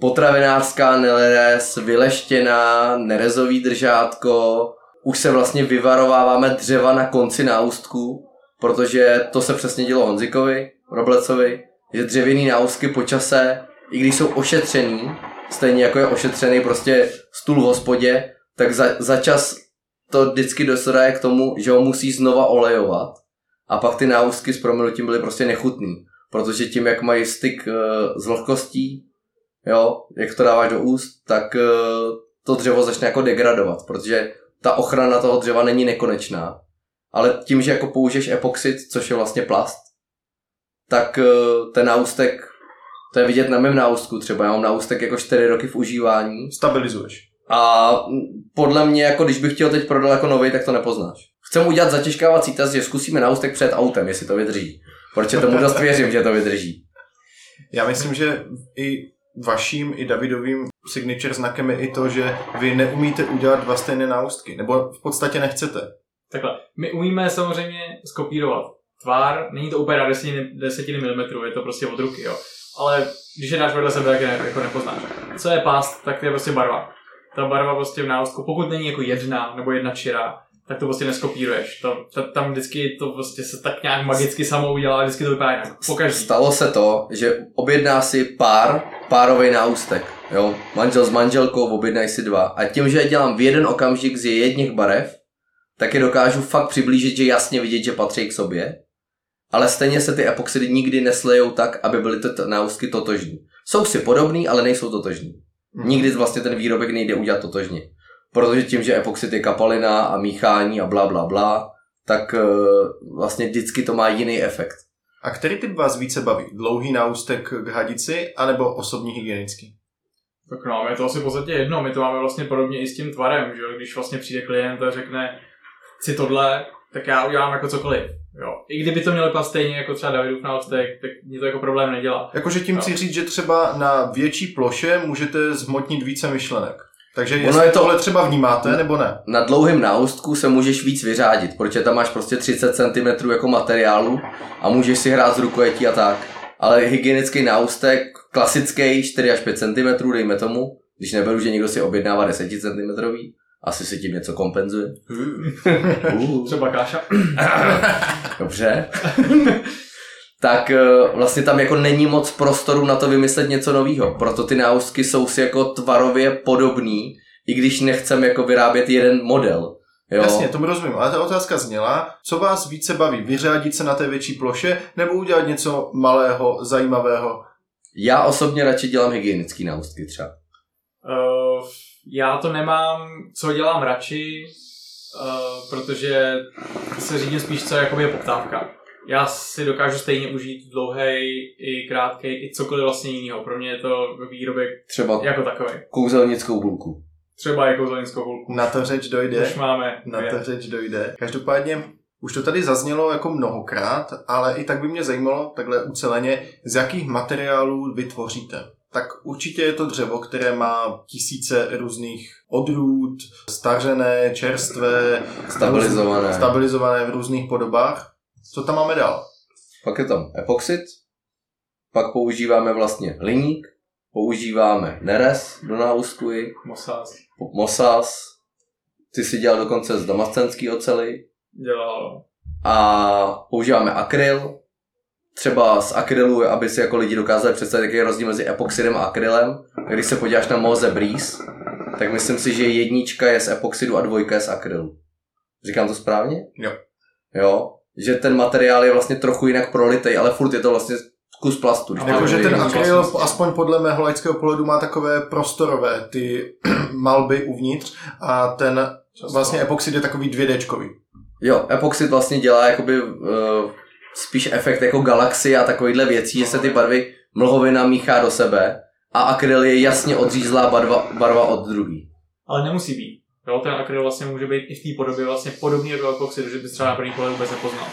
potravinářská neles, vyleštěná, nerezový držátko, už se vlastně vyvarováváme dřeva na konci náustku, protože to se přesně dělo Honzikovi, Roblecovi, že dřevěný náustky po čase, i když jsou ošetřený, stejně jako je ošetřený prostě stůl v hospodě, tak za, za čas to vždycky dosaje k tomu, že ho musí znova olejovat. A pak ty náustky s proměnutím byly prostě nechutný, protože tím, jak mají styk eh, s vlhkostí, jo, jak to dáváš do úst, tak eh, to dřevo začne jako degradovat, protože ta ochrana toho dřeva není nekonečná. Ale tím, že jako použiješ epoxid, což je vlastně plast, tak eh, ten náustek, to je vidět na mém náustku třeba, já mám náustek jako 4 roky v užívání Stabilizuješ. a podle mě, jako když bych chtěl teď prodat jako nový, tak to nepoznáš. Chcem udělat zatěžkávací test, že zkusíme náustek před autem, jestli to vydrží. Protože tomu dost věřím, že to vydrží. Já myslím, že i vaším, i Davidovým signature znakem je i to, že vy neumíte udělat dva stejné náustky. Nebo v podstatě nechcete. Takhle, my umíme samozřejmě skopírovat tvár, není to úplně na desetiny, desetiny milimetrů, je to prostě od ruky, jo. Ale když je dáš vedle sebe, tak je ne, jako nepoznáš. Co je past, tak to je prostě barva. Ta barva prostě v náustku, pokud není jako jedna nebo jedna čirá, tak to prostě neskopíruješ. To, to, tam vždycky to prostě se tak nějak magicky samo udělá, vždycky to vypadá jinak. Pokaždý. Stalo se to, že objedná si pár, párový náustek. Jo? Manžel s manželkou, objednají si dva. A tím, že je dělám v jeden okamžik z jedných barev, tak je dokážu fakt přiblížit, že jasně vidět, že patří k sobě. Ale stejně se ty epoxidy nikdy neslejou tak, aby byly ty náustky totožní. Jsou si podobný, ale nejsou totožní. Nikdy vlastně ten výrobek nejde udělat totožně. Protože tím, že epoxid je kapalina a míchání a bla bla bla, tak eh, vlastně vždycky to má jiný efekt. A který typ vás více baví? Dlouhý náustek k hadici, anebo osobní hygienický? Tak no, je to asi v podstatě jedno, my to máme vlastně podobně i s tím tvarem, že jo? když vlastně přijde klient a řekne, chci tohle, tak já udělám jako cokoliv. Jo. I kdyby to mělo vypadat stejně jako třeba Davidův náustek, tak mě to jako problém nedělá. Jakože tím Jo. chci říct, že třeba na větší ploše můžete zhmotnit více myšlenek. Takže Ono jestli je to- tohle třeba vnímáte, nebo ne? Na dlouhém náustku se můžeš víc vyřádit, protože tam máš prostě 30 cm jako materiálu a můžeš si hrát z rukojetí a tak. Ale hygienický náustek, klasický 4 až 5 cm, dejme tomu, když neberu, že někdo si objednává 10 cm, asi si tím něco kompenzuje. Uh. Třeba Káša. Dobře. [LAUGHS] tak eh, vlastně tam jako není moc prostoru na to vymyslet něco nového. Proto ty náustky jsou si jako tvarově podobný, i když nechcem jako vyrábět jeden model. Jo? Jasně, tomu rozumím, ale ta otázka zněla, co vás více baví, vyřádit se na té větší ploše, nebo udělat něco malého, zajímavého? Já osobně radši dělám hygienický náustky třeba. Uh, já to nemám, co dělám radši, uh, protože se řídím spíš, co jakoby je poptávka. Já si dokážu stejně užít dlouhý i krátký, i cokoliv vlastně jiného. Pro mě je to výrobek Třeba jako takový. kouzelnickou bulku. Třeba jako zelenskou hulku. Na to řeč dojde. Už máme Na dvě. to řeč dojde. Každopádně už to tady zaznělo jako mnohokrát, ale i tak by mě zajímalo takhle uceleně, z jakých materiálů vy tvoříte. Tak určitě je to dřevo, které má tisíce různých odrůd, stařené, čerstvé, Stabilizované. stabilizované v různých podobách. Co tam máme dál? Pak je tam epoxid, pak používáme vlastně liník, používáme nerez do náustku, Mosaz mosaz, ty si dělal dokonce z damascenský ocely, dělal. a používáme akryl, třeba z akrylu, aby si jako lidi dokázali představit, jaký je rozdíl mezi epoxidem a akrylem. Když se podíváš na Moze Breeze, tak myslím si, že jednička je z epoxidu a dvojka je z akrylu. Říkám to správně? Jo. Jo, že ten materiál je vlastně trochu jinak prolitej, ale furt je to vlastně kus plastu. Jakože bude ten akryl, aspoň podle mého laického pohledu, má takové prostorové ty [CLEARS THROAT] malby uvnitř a ten vlastně epoxid je takový 2Dčkový. Jo, epoxid vlastně dělá jakoby uh, spíš efekt jako galaxie a takovýhle věcí, že se ty barvy mlhovina míchá do sebe a akryl je jasně odřízlá barva, barva od druhý. Ale nemusí být. Jo, ten akryl vlastně může být i v té podobě vlastně podobný jako epoxid, že bys třeba na první pohled vůbec nepoznal.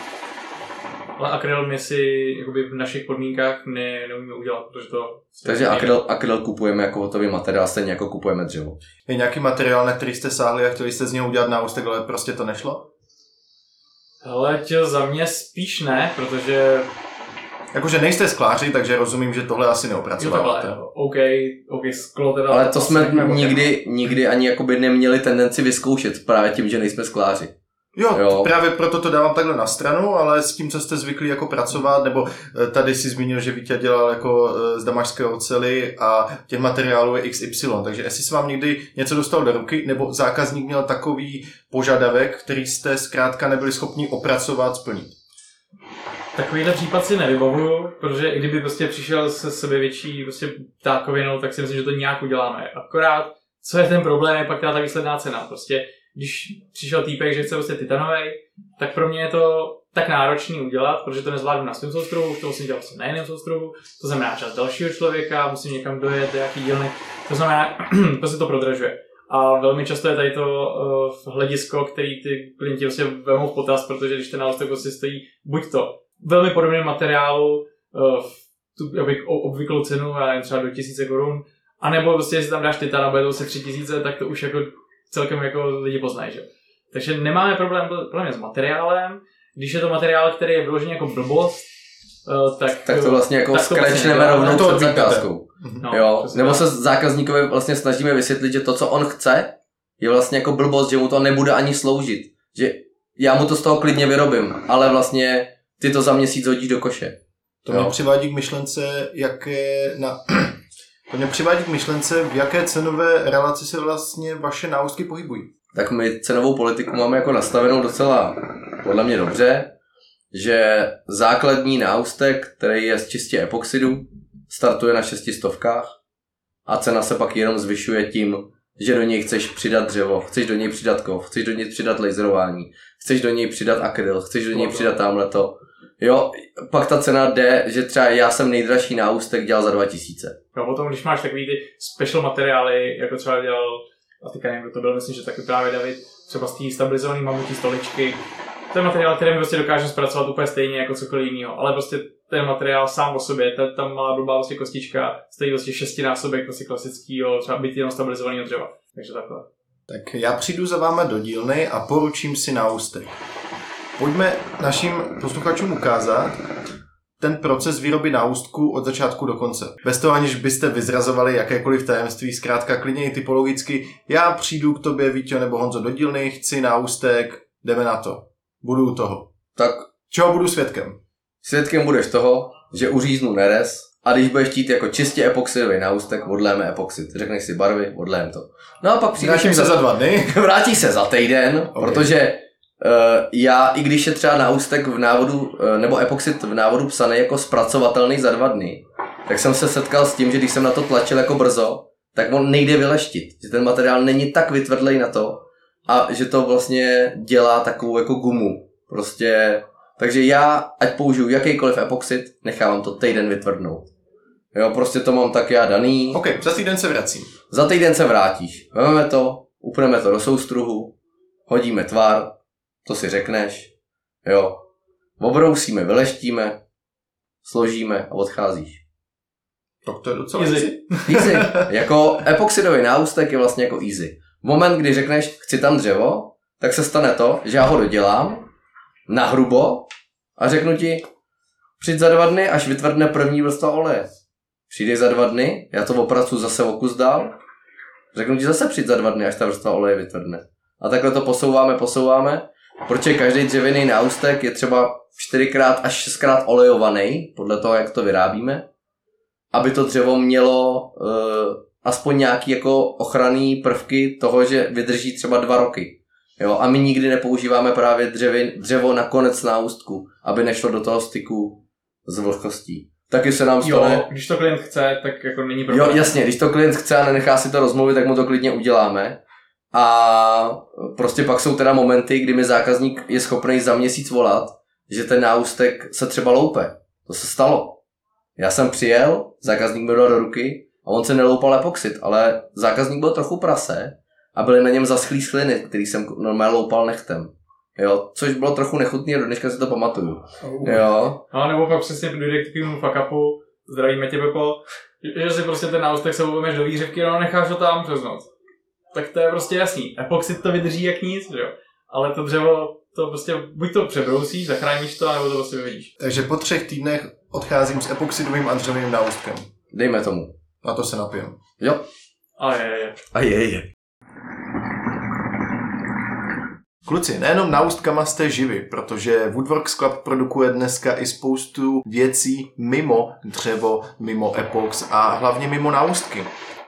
Ale akryl my si jakoby v našich podmínkách ne, neumíme udělat, protože to... Takže akryl, akryl kupujeme jako hotový materiál, stejně jako kupujeme dřevo. Je nějaký materiál, na který jste sáhli a chtěli jste z něho udělat náustek, ale prostě to nešlo? Hele, tě za mě spíš ne, protože Jakože nejste skláři, takže rozumím, že tohle asi jo, neopracováváte. takhle, OK, OK, sklo teda... Ale to jsme bokem. nikdy, nikdy ani jakoby neměli tendenci vyzkoušet právě tím, že nejsme skláři. Jo, Jo. jo, právě proto to dávám takhle na stranu, ale s tím, co jste zvyklí jako pracovat, nebo eh, tady si zmínil, že Vítě dělal jako eh, z damašské ocely a těch materiálů je XY, takže jestli se vám někdy něco dostalo do ruky, nebo zákazník měl takový požadavek, který jste zkrátka nebyli schopni opracovat, splnit. Takovýhle případ si nevybavuju, protože i kdyby prostě přišel se sebevětší prostě ptákovinou, tak si myslím, že to nějak uděláme. Akorát, co je ten problém, je pak ta výsledná cena. Prostě, když přišel týpek, že chce prostě titanový, tak pro mě je to tak náročný udělat, protože to nezvládnu na svém soustruhu, už to musím dělat vlastně na jiném soustruhu, to znamená čas dalšího člověka, musím někam dojet, do jaký dílny, to znamená, [CLEARS THROAT] prostě to prodražuje. A velmi často je tady to uh, hledisko, který ty klienti vlastně vemou v potaz, protože když ten náustek prostě stojí buď to velmi podobném materiálu, uh, v tu obvyklou cenu, já nevím, třeba do tisíce korun, a nebo prostě, jestli tam dáš titan a bude to se tři tisíce, tak to už jako celkem jako lidi poznají, že? Takže nemáme problém mě s materiálem, když je to materiál, který je vyložený jako blbost, uh, tak, Tak to vlastně jako to vlastně rovnou To před zakázkou. No, jo, přesně nebo se zákazníkovi vlastně snažíme vysvětlit, že to, co on chce, je vlastně jako blbost, že mu to nebude ani sloužit. Že já mu to z toho klidně vyrobím, ale vlastně ty to za měsíc hodíš do koše. To Jo. mě přivádí k myšlence, jaké na... [CLEARS THROAT] To mě přivádí k myšlence, v jaké cenové relaci se vlastně vaše náustky pohybují. Tak my cenovou politiku máme jako nastavenou docela podle mě dobře, že základní náustek, který je z čistě epoxidu, startuje na šestistovkách a cena se pak jenom zvyšuje tím, že do něj chceš přidat dřevo, chceš do něj přidat kov, chceš do něj přidat laserování, chceš do něj přidat akryl, chceš do něj přidat tamhle to. Jo, pak ta cena jde, že třeba já jsem nejdražší náustek dělal za 2000. No potom, když máš takový ty special materiály, jako třeba dělal, a teďka nevím, kdo to byl, myslím, že taky právě David, třeba z té stabilizované mamutí stoličky, to je materiál, který my prostě dokážeme zpracovat úplně stejně jako cokoliv jiného, ale prostě ten materiál sám o sobě, ta, ta malá blbá prostě kostička, stojí prostě šestinásobek prostě klasického, třeba byt jenom stabilizovaného dřeva. Takže takhle. Tak já přijdu za váma do dílny a poručím si náustek. Pojďme našim posluchačům ukázat ten proces výroby náustku od začátku do konce. Bez toho, aniž byste vyzrazovali jakékoliv tajemství, zkrátka klidně i typologicky, já přijdu k tobě, Vítě nebo Honzo, do dílny, chci náustek, jdeme na to. Budu u toho. Tak Čeho budu svědkem? svědkem budeš toho, že uříznu nerez a když budeš chtít jako čistě epoxidový náustek, odléme epoxid. Řekneš si barvy, odlém to. No a pak přijdeš Vrátím se za dva dny. [LAUGHS] Vrátí se za týden, okay. Ok. protože uh, já, i když je třeba náustek v návodu, uh, nebo epoxid v návodu psaný jako zpracovatelný za dva dny, tak jsem se setkal s tím, že když jsem na to tlačil jako brzo, tak on nejde vyleštit. Že ten materiál není tak vytvrdlej na to a že to vlastně dělá takovou jako gumu. Prostě, takže já, ať použiju jakýkoliv epoxid, nechávám to týden vytvrdnout. Jo, prostě to mám tak já daný. OK, za týden se vracím. Za týden se vrátíš. Vezmeme to, upneme to do soustruhu, hodíme tvar, to si řekneš, jo. Obrousíme, vyleštíme, složíme a odcházíš. Tak to je docela Easy. easy. Easy. [LAUGHS] jako epoxidový náustek je vlastně jako easy. V moment, kdy řekneš, chci tam dřevo, tak se stane to, že já ho dodělám na hrubo a řeknu ti, přijď za dva dny, až vytvrdne první vrstva oleje. Přijdeš za dva dny, já to opracuji zase o kus dál, řeknu ti zase přijď za dva dny, až ta vrstva oleje vytvrdne. A takhle to posouváme, posouváme. Protože každý dřevěný náustek je třeba 4x až 6x olejovaný, podle toho, jak to vyrábíme, aby to dřevo mělo uh, aspoň nějaký jako ochranný prvky toho, že vydrží třeba dva roky. Jo, a my nikdy nepoužíváme právě dřevin, dřevo na konec náustku, aby nešlo do toho styku s vlhkostí. Taky se nám stane... Jo, když to klient chce, tak jako není problém. Jo, jasně, když to klient chce a nenechá si to rozmluvit, tak mu to klidně uděláme. A prostě pak jsou teda momenty, kdy mi zákazník je schopný za měsíc volat, že ten náustek se třeba loupe. To se stalo. Já jsem přijel, zákazník mi dal do ruky a on se neloupal epoxid, ale zákazník byl trochu prase a byly na něm zaschlý sliny, který jsem normálně loupal nechtem. Jo, což bylo trochu nechutný a do dneška si to pamatuju. Jo, No, nebo pak přesně dojde k takovému fuck upu, zdravíme tě Pepo, že si prostě ten náustek se uvemeš do výřivky no a necháš ho tam přes noc. Tak to je prostě jasný. Epoxid to vydrží jak nic, že jo. Ale to dřevo, to prostě buď to přebrousíš, zachráníš to, nebo to prostě vyvidíš. Takže po třech týdnech odcházím s epoxidovým a dřevěným náustkem. dejme tomu. Na to se napijem. Jo. Ale je, je. A je, je. Kluci, nejenom náustkama jste živi, protože Woodworks Club produkuje dneska i spoustu věcí mimo dřevo, mimo epox a hlavně mimo náustky.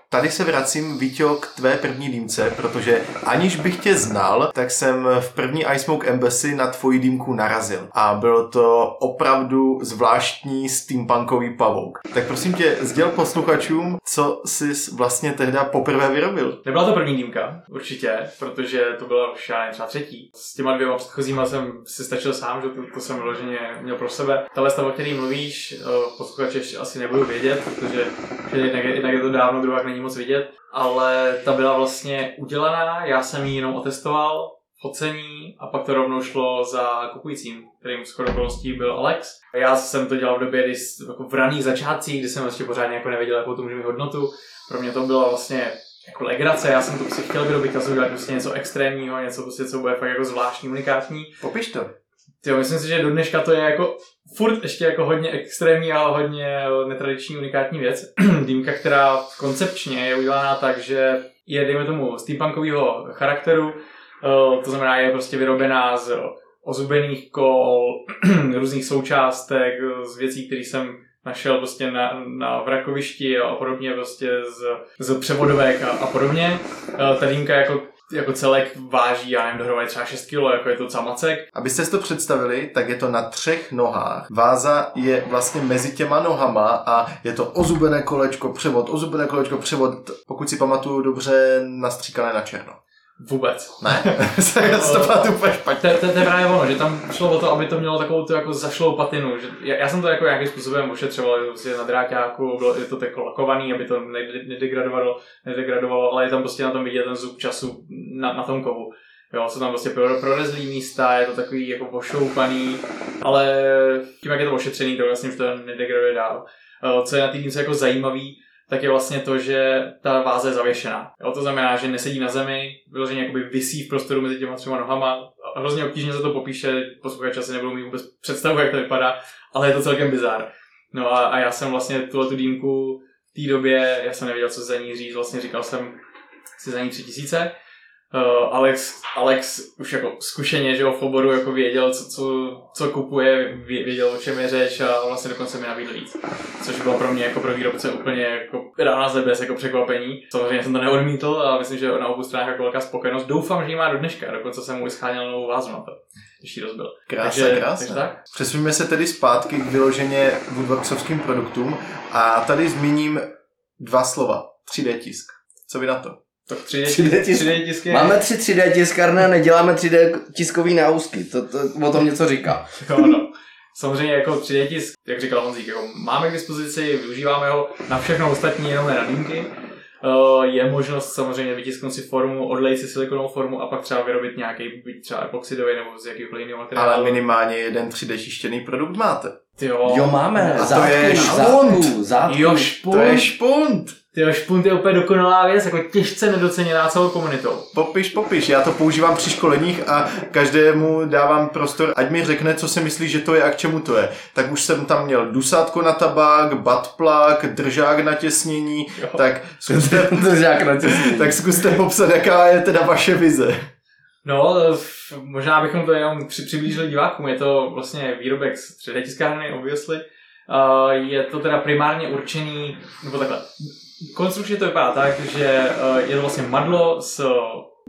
Tady se vracím, Víťo, k tvé první dýmce, protože aniž bych tě znal, tak jsem v první iSmoke Embassy na tvoji dýmku narazil. A bylo to opravdu zvláštní steampunkový pavouk. Tak prosím tě, sděl posluchačům, co jsi vlastně tehda poprvé vyrobil. Nebyla to první dýmka, určitě, protože to byla už třeba třetí. S těma dvěma předchozíma jsem si stačil sám, že to, to jsem vyloženě měl pro sebe. Tahle stav, o který mluvíš, eh, posluchači ještě asi nebudou vědět, protože že jednak, je, je to dávno, druhá není moc vidět, ale ta byla vlastně udělaná, já jsem ji jenom otestoval, focení a pak to rovnou šlo za kupujícím, kterým skoro okolností byl Alex. A já jsem to dělal v době, kdy, jako v raných začátcích, kdy jsem ještě pořádně jako nevěděl, jakou to může mít hodnotu. Pro mě to bylo vlastně jako legrace, já jsem to prostě chtěl vyrobit a udělat prostě něco extrémního, něco prostě, co bude fakt jako zvláštní, unikátní. Popiš to. Jo, myslím si, že do dneška to je jako furt ještě jako hodně extrémní a hodně netradiční unikátní věc. [CLEARS THROAT] Dýmka, která koncepčně je udělaná tak, že je, dejme tomu, steampunkového charakteru, eh, to znamená, je prostě vyrobená z ozubených kol, [CLEARS THROAT] různých součástek, z věcí, které jsem našel prostě na, na vrakovišti a podobně, prostě z, z převodovek a, a podobně. Eh, Ta dýmka jako, jako celek váží, já nevím, dohromady třeba 6 kg, jako je to camacek. Abyste si to představili, tak je to na třech nohách. Váza je vlastně mezi těma nohama a je to ozubené kolečko, převod, ozubené kolečko, převod, pokud si pamatuju dobře, nastříkané na černo. Vůbec. Ne, já [LAUGHS] to pamatuju úplně špatně. To, to, to je právě ono, že tam šlo o to, aby to mělo takovou tu jako zašlou patinu. Že já, já, jsem to jako nějakým způsobem ošetřoval, že prostě na dráťáku, bylo je to jako lakovaný, aby to nede- nedegradovalo, nedegradovalo, ale je tam prostě na tom vidět ten zub času na, na tom kovu. Jo, jsou tam prostě pro- prorezlý místa, je to takový jako ošoupaný, ale tím, jak je to ošetřený, to vlastně už to nedegraduje dál. Eh, Co je na té jako zajímavý, tak je vlastně to, že ta váze je zavěšená. Jo, to znamená, že nesedí na zemi, vyloženě jakoby visí v prostoru mezi těma třema nohama. A hrozně obtížně se to popíše, posluchači asi nebudou mít vůbec představu, jak to vypadá, ale je to celkem bizár. No a, a já jsem vlastně tuhle tu dýmku v té době, já jsem nevěděl, co za ní říct, vlastně říkal jsem si za ní tři tisíce. Uh, Alex, Alex už jako zkušeně, že jo, v oboru jako věděl, co, co, co kupuje, vě- věděl, o čem je řeč a vlastně dokonce mi nabídl víc. Což bylo pro mě jako pro výrobce úplně jako rána z nebes, jako překvapení. Samozřejmě jsem to neodmítl a myslím, že na obou stranách jako velká spokojenost. Doufám, že ji má do dneška, dokonce jsem mu i scháněl novou vázu na to, když ji rozbil. Krása, takže, krása. Takže tak? Přesuneme se tedy zpátky k vyloženě woodworksovským produktům a tady zmíním dva slova. 3D tisk. Co vy na to? Tak 3D, 3D tisk. 3D tisky. Máme tři 3D tiskárny a neděláme 3D tiskový náusky. To, to, o tom něco říká. Jo, no. Samozřejmě jako 3D tisk, jak říkal Honzík, jako máme k dispozici, využíváme ho na všechno ostatní, jenom ne na dýmky. Eh, Je možnost samozřejmě vytisknout si formu, odlejt si silikonovou formu a pak třeba vyrobit nějaký, byť třeba epoxidový nebo z jakýkoliv jiného materiálu. Ale minimálně jeden 3D čištěný produkt máte. Ty jo, Jo, máme. A to je zátku, zátku. jo, To špunt. je špunt! Ty jo, špunt je úplně dokonalá věc, jako těžce nedoceněná celou komunitou. Popiš, popiš. Já to používám při školeních a každému dávám prostor, ať mi řekne, co si myslí, že to je a k čemu to je. Tak už jsem tam měl dusátko na tabák, buttplug, držák na těsnění, tak [LAUGHS] zkuste, Držák na těsní. tak zkuste popsat, jaká je teda vaše vize. No, možná bychom to jenom při, přiblížili divákům. Je to vlastně výrobek z 3D tiskárny, obviously. Uh, je to teda primárně určený, nebo takhle. Konstrukčně to vypadá tak, že uh, je to vlastně madlo s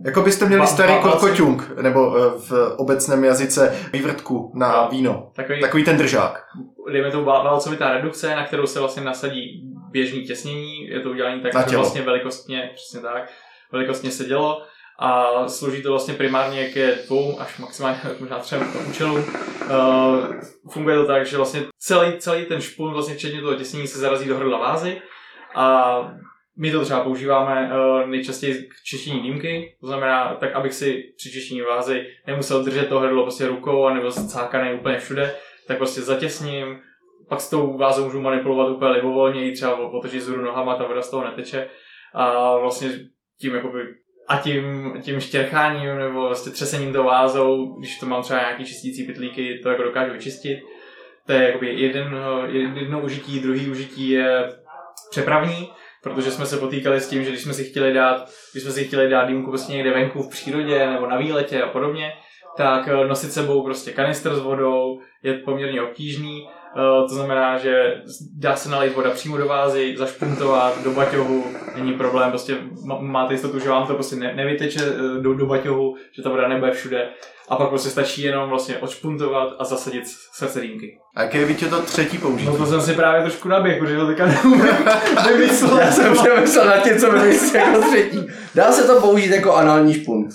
Jako byste měli Ba- starý ba- korkoťung, nebo eh, v obecném jazyce vývrtku na No. víno. takový, Takový ten držák. dejme tomu vál- válcovitá redukce, na kterou se vlastně nasadí běžný těsnění. Je to udělané tak, tělo. vlastně velikostně, přesně tak, velikostně se dělo. A slouží to vlastně primárně ke dvou až maximálně [LAUGHS] možná třem účelům. Uh, funguje to tak, že vlastně celý, celý ten špun, vlastně včetně toho těsnění, se zarazí do hrdla vázy. A my to třeba používáme uh, nejčastěji k čištění dýmky, to znamená tak, abych si při čištění vázy nemusel držet to hrdlo prostě rukou nebo cákané úplně všude, tak prostě zatěsním, pak s tou vázou můžu manipulovat úplně libovolně, třeba otočit zhru nohama, ta voda z toho neteče. A vlastně tím jakoby a tím, tím štěrcháním nebo vlastně třesením tou vázou, když to mám třeba nějaký čistící pytlíky, to jako dokážu vyčistit. To je jakoby jeden, jedno užití, druhý užití je přepravní, protože jsme se potýkali s tím, že když jsme si chtěli dát, když jsme si chtěli dát dýmku prostě někde venku v přírodě nebo na výletě a podobně, tak nosit sebou prostě kanistr s vodou je poměrně obtížný. Eh, To znamená, že dá se nalít voda přímo do vázy, zašpuntovat do baťohu, není problém, prostě má- máte jistotu, že vám to prostě ne- nevyteče eh, do, do baťohu, že ta voda nebude všude. A pak prostě stačí jenom vlastně odšpuntovat a zasadit srdce dýmky. A jaké je Vítě to třetí použití? No to jsem si právě trošku naběh, protože to teďka neumím [LAUGHS] vymyslet. Já jsem přemýšlel nad tím, co vymyslel jako třetí. Dá se to použít jako anální špunt.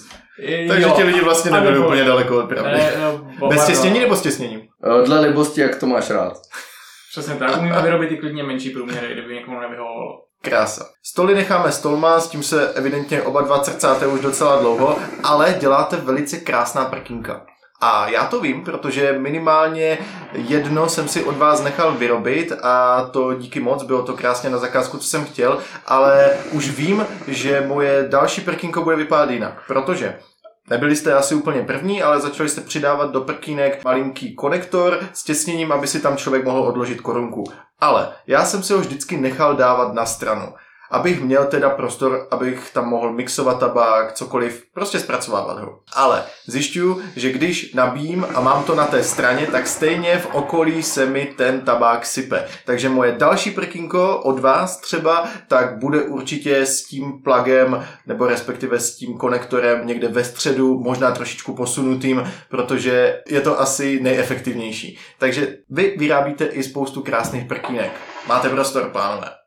Takže ti lidi vlastně nebyli úplně daleko od pravdy. Ne, no, bo- Bez pardon. těsnění nebo s těsněním? Eh, Dle libosti, jak to máš rád. [LAUGHS] Přesně tak, umíme vyrobit i klidně menší průměry, kdyby někomu nevyhovovalo. Krása. Stoly necháme stolma, s tím se evidentně oba dva crcáte už docela dlouho, ale děláte velice krásná prkínka. A já to vím, protože minimálně jedno jsem si od vás nechal vyrobit a to díky moc, bylo to krásně na zakázku, co jsem chtěl, ale už vím, že moje další prkínko bude vypadat jinak, protože Nebyli jste asi úplně první, ale začali jste přidávat do prkínek malinký konektor s těsněním, aby si tam člověk mohl odložit korunku. Ale já jsem si ho vždycky nechal dávat na stranu. Abych měl teda prostor, abych tam mohl mixovat tabák, cokoliv, prostě zpracovávat ho. Ale zjišťuju, že když nabím a mám to na té straně, tak stejně v okolí se mi ten tabák sype. Takže moje další prkínko od vás třeba, tak bude určitě s tím plugem, nebo respektive s tím konektorem někde ve středu, možná trošičku posunutým, protože je to asi nejefektivnější. Takže vy vyrábíte i spoustu krásných prkínek. Máte prostor, pánové.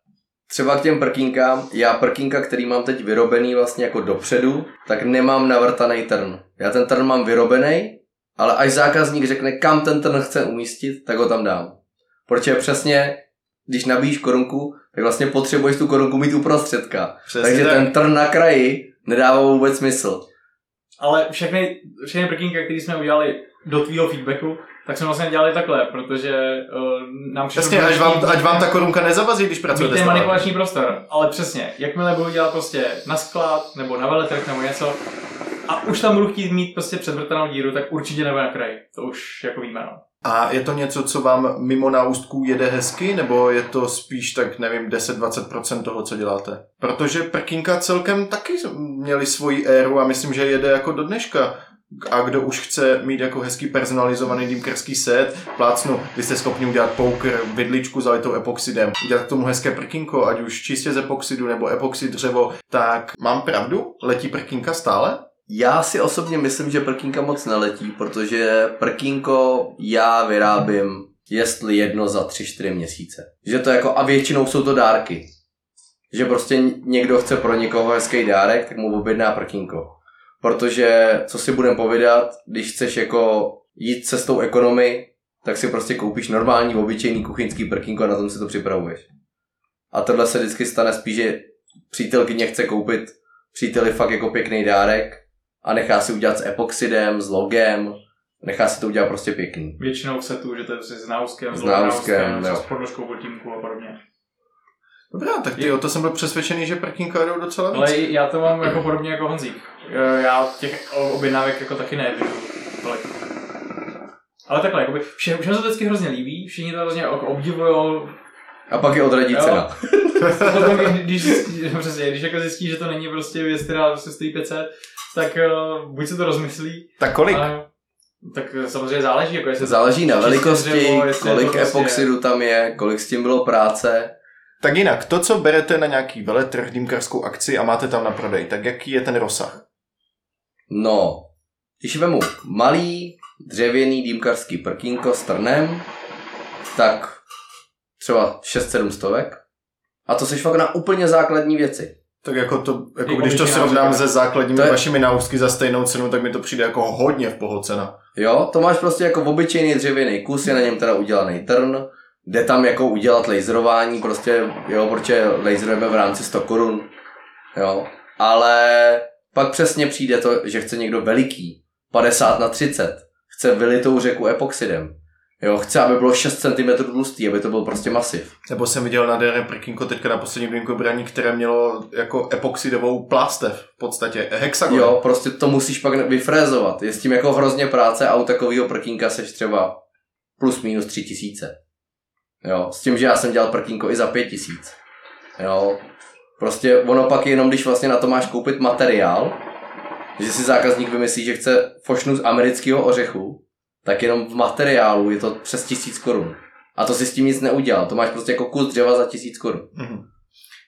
Třeba k těm prkínkám, já prkínka, který mám teď vyrobený vlastně jako dopředu, tak nemám navrtaný trn. Já ten trn mám vyrobený, ale až zákazník řekne, kam ten trn chce umístit, tak ho tam dám. Protože přesně, když nabíjíš korunku, tak vlastně potřebuješ tu korunku mít uprostředka. Přesně Takže tak. ten trn na kraji nedává vůbec smysl. Ale všechny, všechny prkínky, které jsme udělali do tvýho feedbacku, tak jsme vlastně dělali takhle, protože uh, nám přišlo Jasně, ať vám, ať vám ta korunka nezavazí, když pracujete tabakem. manipulační prostor, ale přesně, jakmile budu dělat prostě na sklad nebo na veletrh nebo něco a už tam budu chtít mít prostě předvrtanou díru, tak určitě nebude na kraji. To už jako víme, no. A je to něco, co vám mimo náustků jede hezky, nebo je to spíš tak, nevím, 10-20% toho, co děláte? Protože prkínka celkem taky měli svoji éru a myslím, že jede jako do dneška. A kdo už chce mít jako hezký personalizovaný dýmkerský set, plácnu, vy jste schopni udělat poker, vidličku zalitou epoxidem, udělat k tomu hezké prkínko, ať už čistě z epoxidu nebo epoxid dřevo, tak mám pravdu? Letí prkínka stále? Já si osobně myslím, že prkínka moc neletí, protože prkínko já vyrábím jestli jedno za 3-4 měsíce. Že to jako, a většinou jsou to dárky. Že prostě někdo chce pro někoho hezký dárek, tak mu objedná prkínko. Protože, co si budem povídat, když chceš jako jít cestou ekonomy, tak si prostě koupíš normální, obyčejný kuchyňský prkínko a na tom si to připravuješ. A tohle se vždycky stane spíš, že přítelkyně chce koupit příteli fakt jako pěkný dárek a nechá si udělat s epoxidem, s logem, nechá si to udělat prostě pěkný. Většinou se tu, že to je prostě s náuskem, S s náuskem, s podložkou a podobně. Dobrá, tak ty, o to jsem byl přesvědčený, že prkínka jdou docela víc. Ale já to mám jako podobně jako Honzík. Eh, Já těch objednávek jako taky tolik. Ale takhle, jakoby, vše, všem se to vždycky hrozně líbí, všichni to hrozně jako obdivujou, A pak je odradí Jo. cena. A [LAUGHS] potom, když, když, zjistí, [LAUGHS] přesně, když jako zjistí, že to není prostě věc, která prostě stojí 500, tak uh, buď se to rozmyslí, Tak kolik? ale, tak eh, samozřejmě záleží, jako jestli Záleží na velikosti, dřevo, kolik prostě- epoxidu tam je, kolik s tím bylo práce. Tak jinak, to, co berete na nějaký veletrh, dýmkarskou akci a máte tam na prodej, tak jaký je ten rozsah? No, když vemu malý dřevěný dýmkarský prkínko s trnem, tak třeba 6-7 stovek. A to seš fakt na úplně základní věci. Tak jako to, jako Jako když to srovnám se základními To je- vašimi náustky za stejnou cenu, tak mi to přijde jako hodně v pohocena. Jo, to máš prostě jako obyčejný dřevěný kus, je na něm teda udělaný trn, jde tam jako udělat laserování, prostě, jo, protože laserujeme v rámci 100 korun, jo, ale pak přesně přijde to, že chce někdo veliký, 50 na 30, chce vylitou řeku epoxidem, jo, chce, aby bylo 6 cm tlustý, aby to byl prostě masiv. Nebo jsem viděl nádherné prkínko teďka na posledním dýmkobraní, které mělo jako epoxidovou plástev, v podstatě hexagon. Jo, prostě to musíš pak vyfrézovat, je s tím jako hrozně práce a u takového prkínka seš třeba plus minus 3000. Jo, s tím, že já jsem dělal prkínko i za 5000. Jo, prostě ono pak jenom, když vlastně na to máš koupit materiál, že si zákazník vymyslí, že chce fošnu z amerického ořechu, tak jenom v materiálu je to přes 1000 korun. A to si s tím nic neudělal, to máš prostě jako kus dřeva za 1000 korun. Mhm.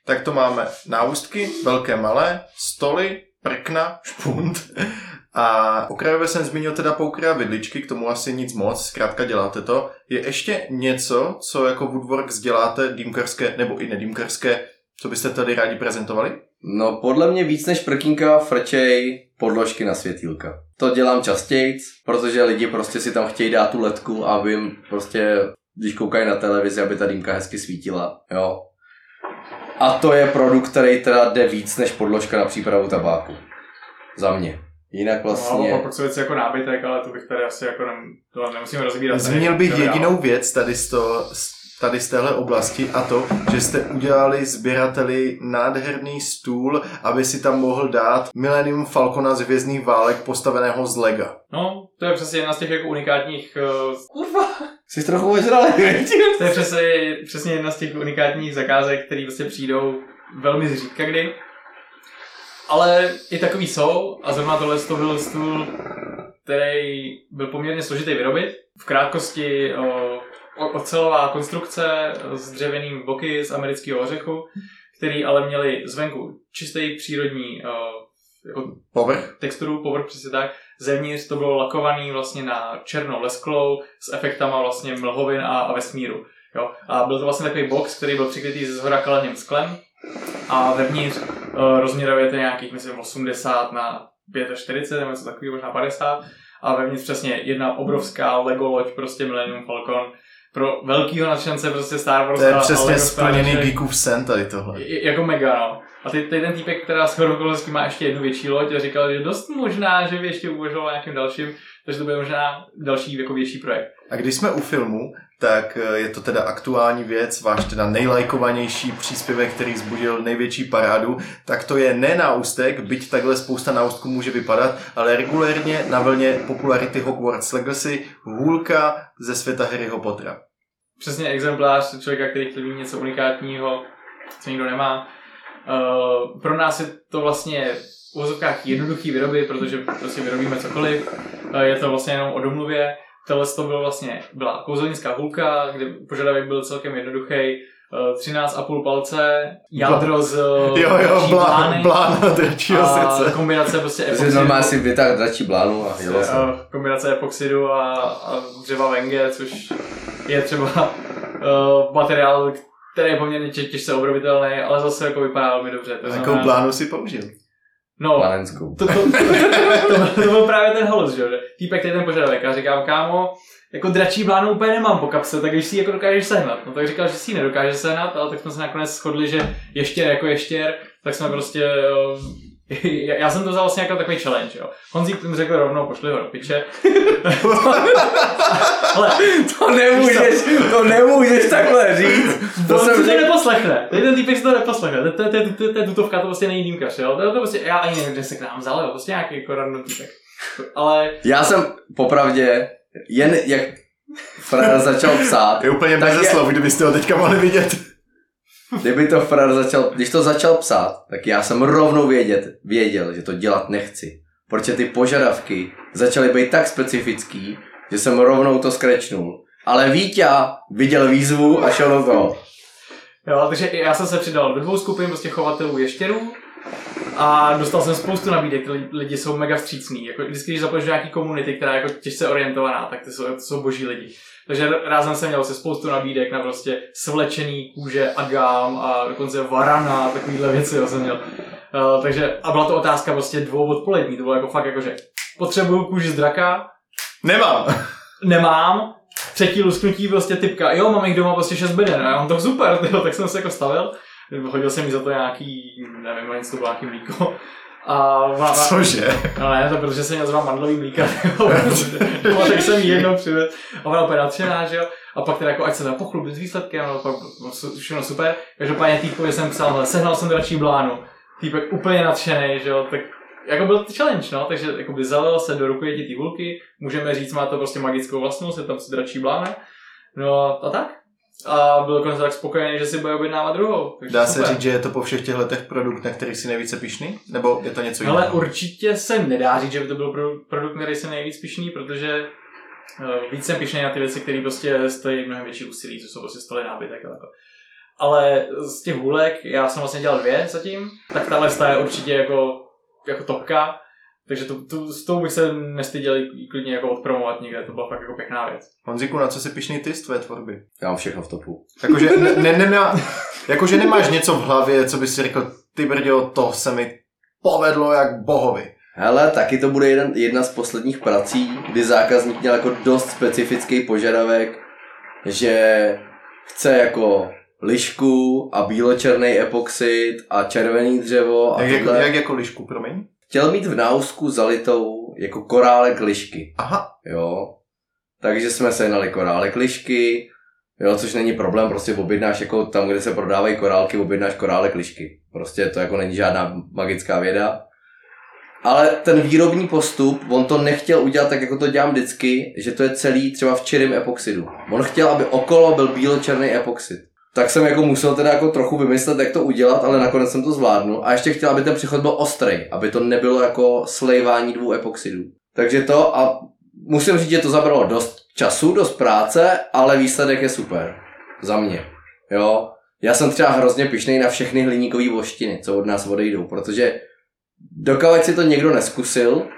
Tak to máme náustky, velké, malé, stoly, prkna, špunt. A okrajově jsem zmínil teda poukry a vidličky, k tomu asi nic moc, zkrátka děláte to. Je ještě něco, co jako Woodworks děláte, dýmkarské nebo i nedýmkarské, co byste tady rádi prezentovali? No, podle mě víc než prkínka frčej podložky na světýlka. To dělám častěji, protože lidi prostě si tam chtějí dát tu ledku, aby jim prostě, když koukají na televizi, aby ta dýmka hezky svítila, jo. A to je produkt, který teda jde víc než podložka na přípravu tabáku. Za mě. Jinak No, vlastně... ale pak jsou věci jako nábytek, ale to bych tady asi jako nem, to nemusíme rozbírat. Zmínil bych Dobrá. jedinou věc tady z, to, tady z téhle oblasti a to, že jste udělali sběrateli nádherný stůl, aby si tam mohl dát Millennium Falcona z Hvězdných válek postaveného z Lega. No, to je přesně jedna z těch jako unikátních, uh, kurva, Jsi trochu ožralý, [LAUGHS] to je přesně, přesně jedna z těch unikátních zakázek, které prostě přijdou velmi zřídka kdy. Ale i takový jsou a zrovna tohle to byl stůl, který byl poměrně složitý vyrobit. V krátkosti o, o, ocelová konstrukce s dřevěným boky z amerického ořechu, který ale měli zvenku čistý přírodní o, jako Povrch? texturu, povrch přesně tak. Zevnitř to bylo lakovaný vlastně na černou lesklou s efektama vlastně mlhovin a, a vesmíru. Jo? A byl to vlastně takový box, který byl přikrytý ze zhora kaleným sklem a vevnitř uh, rozměrově to je nějakých, myslím, 80 na 45 nebo něco takového, možná 50 a vevnitř přesně jedna obrovská Lego loď, prostě Millennium Falcon pro velkýho nadšence prostě Star Wars To je přesně splněný geekův sen tady tohle. Jako mega, no. A ty ten týpek, která s okolností má ještě jednu větší loď a říkal, že dost možná, že by ještě uvažoval nějakým dalším, takže to bude možná další jako větší projekt. A když jsme u filmu, tak eh, je to teda aktuální věc, váš teda nejlajkovanější příspěvek, který zbudil největší parádu, tak to je ne náustek, byť takhle spousta náustků může vypadat, ale regulérně na vlně popularity Hogwarts Legacy hůlka ze světa Harryho Pottera. Přesně exemplář člověka, který chtěl něco unikátního, co nikdo nemá. Uh, pro nás je to vlastně v jednoduchý vyroby, protože prostě vyrobíme cokoliv. Uh, je to vlastně jenom o domluvě. Tohle to byl vlastně, byla kouzelnická hůlka, kde požadavek byl celkem jednoduchý. Uh, 13,5 palce, jádro z [LAUGHS] Jo, jo, dračí blá, blány blána dračího a srdce. kombinace prostě epoxidu, normálně si vytáhl dračí blánu a jelo se. kombinace epoxidu a, a dřeva venge, což je třeba uh, materiál, který je poměrně tě, těžce obrovitelný, ale zase jako vypadá velmi dobře. To Jakou blánu si použil? No, Planenskou. to, to, to, to, to, byl právě ten holos, že jo, týpek je ten požadavek a říkám, kámo, jako dračí blánu úplně nemám po kapse, tak když si ji jako dokážeš sehnat. No tak říkal, že si ji nedokáže sehnat, ale tak jsme se nakonec shodli, že ještěr jako ještěr, tak jsme prostě, já já jsem to vzal vlastně jako takový challenge, jo. Honzík mi řekl rovnou, pošli ho do piče. [LAUGHS] Ale To nemůžeš, to nemůžeš takhle říct. To on jsem si to řekl. neposlechne. Tady ten týpek si to neposlechne. To, to, to, to, to, to je tutovka, to prostě není dýmkař, jo. To, to prostě, já ani nevím, kde se k nám vzal, jo. Prostě nějaký jako random týpek. Ale Já jsem popravdě, jen jak Frar začal psát, Je úplně bez slov, kdybyste ho teďka mohli vidět. Kdyby to Frar začal, když to začal psát, tak já jsem rovnou vědět, věděl, že to dělat nechci. protože ty požadavky začaly být tak specifický, že jsem rovnou to skrečnul. Ale Vítě viděl výzvu a šel do toho. Jo, takže já jsem se přidal do dvou skupin prostě chovatelů ještěrů a dostal jsem spoustu nabídek, ty lidi- jsou mega vstřícní. Jako vždycky, když zapoješ do nějaký komunity, která je jako těžce orientovaná, tak ty jsou, to jsou boží lidi. Takže rázem jsem měl se spoustu nabídek na prostě svlečený kůže agám a dokonce varana a takovýhle věci jo, jsem měl. Uh, takže a byla to otázka prostě dvou odpolední, to bylo jako fakt jako, že potřebuju kůži z draka, Nemám. nemám, třetí lusknutí prostě typka, jo, mám jich doma prostě 6 beden, a já mám to super, [LAUGHS] tyjo, tak jsem se jako stavil, hodil jsem mi za to nějaký, nevím, něco to bylo nějaký mlíko, a ona, Cože? no ne, to protože jsem měl zrovna mandlový mlíka, [LAUGHS] jo, tak jsem jí jednou přivez, a ona úplně nadšená, že jo, a pak teda jako, ať se dá pochlubit s výsledkem, no, pak no, všechno super, každopádně týpkovi jsem psal, hele, sehnal jsem dračí blánu, týpek úplně nadšený, že jo, tak jako byl to challenge, no, takže jako by zalil se do rukojetí té vulky, můžeme říct, má to prostě magickou vlastnost, je tam si dračí blána, no a tak. A byl dokonce tak spokojený, že si bude objednávat druhou. takže Dá se super. říct, že je to po všech těchto letech produkt, na který si nejvíce pišný? Nebo je to něco jiného? Ale určitě se nedá říct, že by to byl produ- produkt, který se nejvíc pišný, protože uh, víc jsem pišný na ty věci, které prostě stojí mnohem větší úsilí, co jsou prostě stoly nábytek a takhle. Ale z těch hůlek, já jsem vlastně dělal dvě zatím, tak tahle je určitě jako, jako topka, takže tu, tu, s tou bych se nestyděl klidně jako odpromovat někde, to byla fakt jako pěkná věc. Honziku, na co jsi pišný ty z tvé tvorby? Já mám všechno v topu. Jakože, [LAUGHS] ne, ne, nemá, jakože nemáš něco v hlavě, co bys si řekl, ty brďo, to se mi povedlo jak bohovi. Hele, taky to bude jeden, jedna z posledních prací, kdy zákazník měl jako dost specifický požadavek, že chce jako lišku a bíločerný epoxid a červený dřevo a Jak, jako, tohle. jak jako lišku, promiň? Chtěl mít v náusku zalitou jako korálek lišky, Aha, jo. Takže jsme sehnali korálek lišky, jo, což není problém, prostě objednáš jako tam, kde se prodávají korálky, objednáš korálek lišky. Prostě to jako není žádná magická věda. Ale ten výrobní postup, on to nechtěl udělat tak, jako to dělám vždycky, že to je celý třeba v čirém epoxidu. On chtěl, aby okolo byl bíločerný epoxid. Tak jsem jako musel teda jako trochu vymyslet, jak to udělat, ale nakonec jsem to zvládnul. A ještě chtěl, aby ten přechod byl ostrý, aby to nebylo jako slejvání dvou epoxidů. Takže to a musím říct, že to zabralo dost času, dost práce, ale výsledek je super. Za mě. Jo. Já jsem třeba hrozně pišnej na všechny hliníkové voštiny, co od nás odejdou, protože dokud si to někdo neskusil,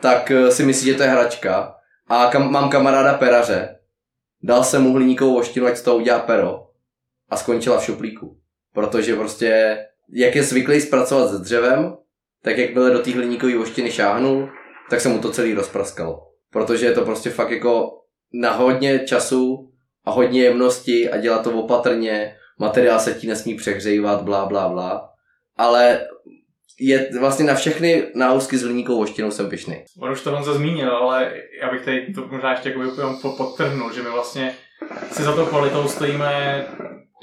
tak eh, si myslí, že to je hračka. A kam, mám kamaráda peraře. Dal jsem mu hliníkovou voštinu, ať z toho udělá pero. A skončila v šuplíku. Protože prostě, jak je zvyklý zpracovat se dřevem, tak jakmile do té hliníkové voštiny šáhnul, tak se mu to celý rozpraskalo. Protože je to prostě fakt jako na hodně času a hodně jemnosti a dělat to opatrně, materiál se ti nesmí přehřívat, blá, blá, blá. Ale je vlastně na všechny náusky s hliníkovou voštinou jsem pišný. On už to Honza zmínil, ale já bych tady to možná ještě jako podtrhnul, že my vlastně si za tou kvalitou stojíme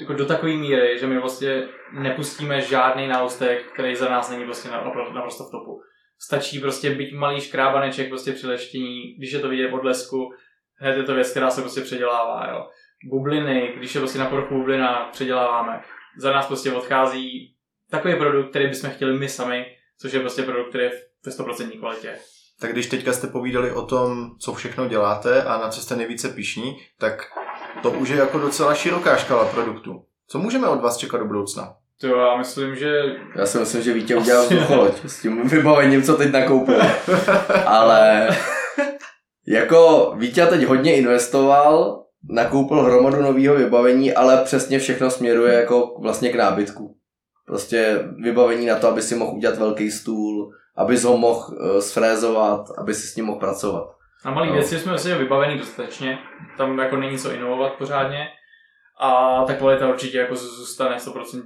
jako do takové míry, že my vlastně nepustíme žádný náustek, který za nás není napr- naprosto v topu. Stačí prostě být malý škrábaneček prostě při leštění, když je to vidět od lesku, hned je to věc, která se prostě předělává, jo. Bubliny, když je prostě na povrchu bublina, předěláváme. Za nás prostě odchází takový produkt, který bychom chtěli my sami, což je prostě produkt, který je ve 100% kvalitě. Tak když teďka jste povídali o tom, co všechno děláte a na co jste nejvíce pišní, tak to už je jako docela široká škala produktů. Co můžeme od vás čekat do budoucna? To já myslím, že Já si myslím, že Vítě udělal vzducholoď s tím vybavením, co teď nakoupil. Ale jako Vítě teď hodně investoval, nakoupil hromadu nového vybavení, ale přesně všechno směruje jako vlastně k nábytku. Prostě vybavení na to, aby si mohl udělat velký stůl, aby ho mohl uh, sfrézovat, aby si s ním mohl pracovat. na malé No. věci jsme vlastně vybavený dostatečně, tam jako není co inovovat pořádně a ta kvalita určitě jako zůstane 100%.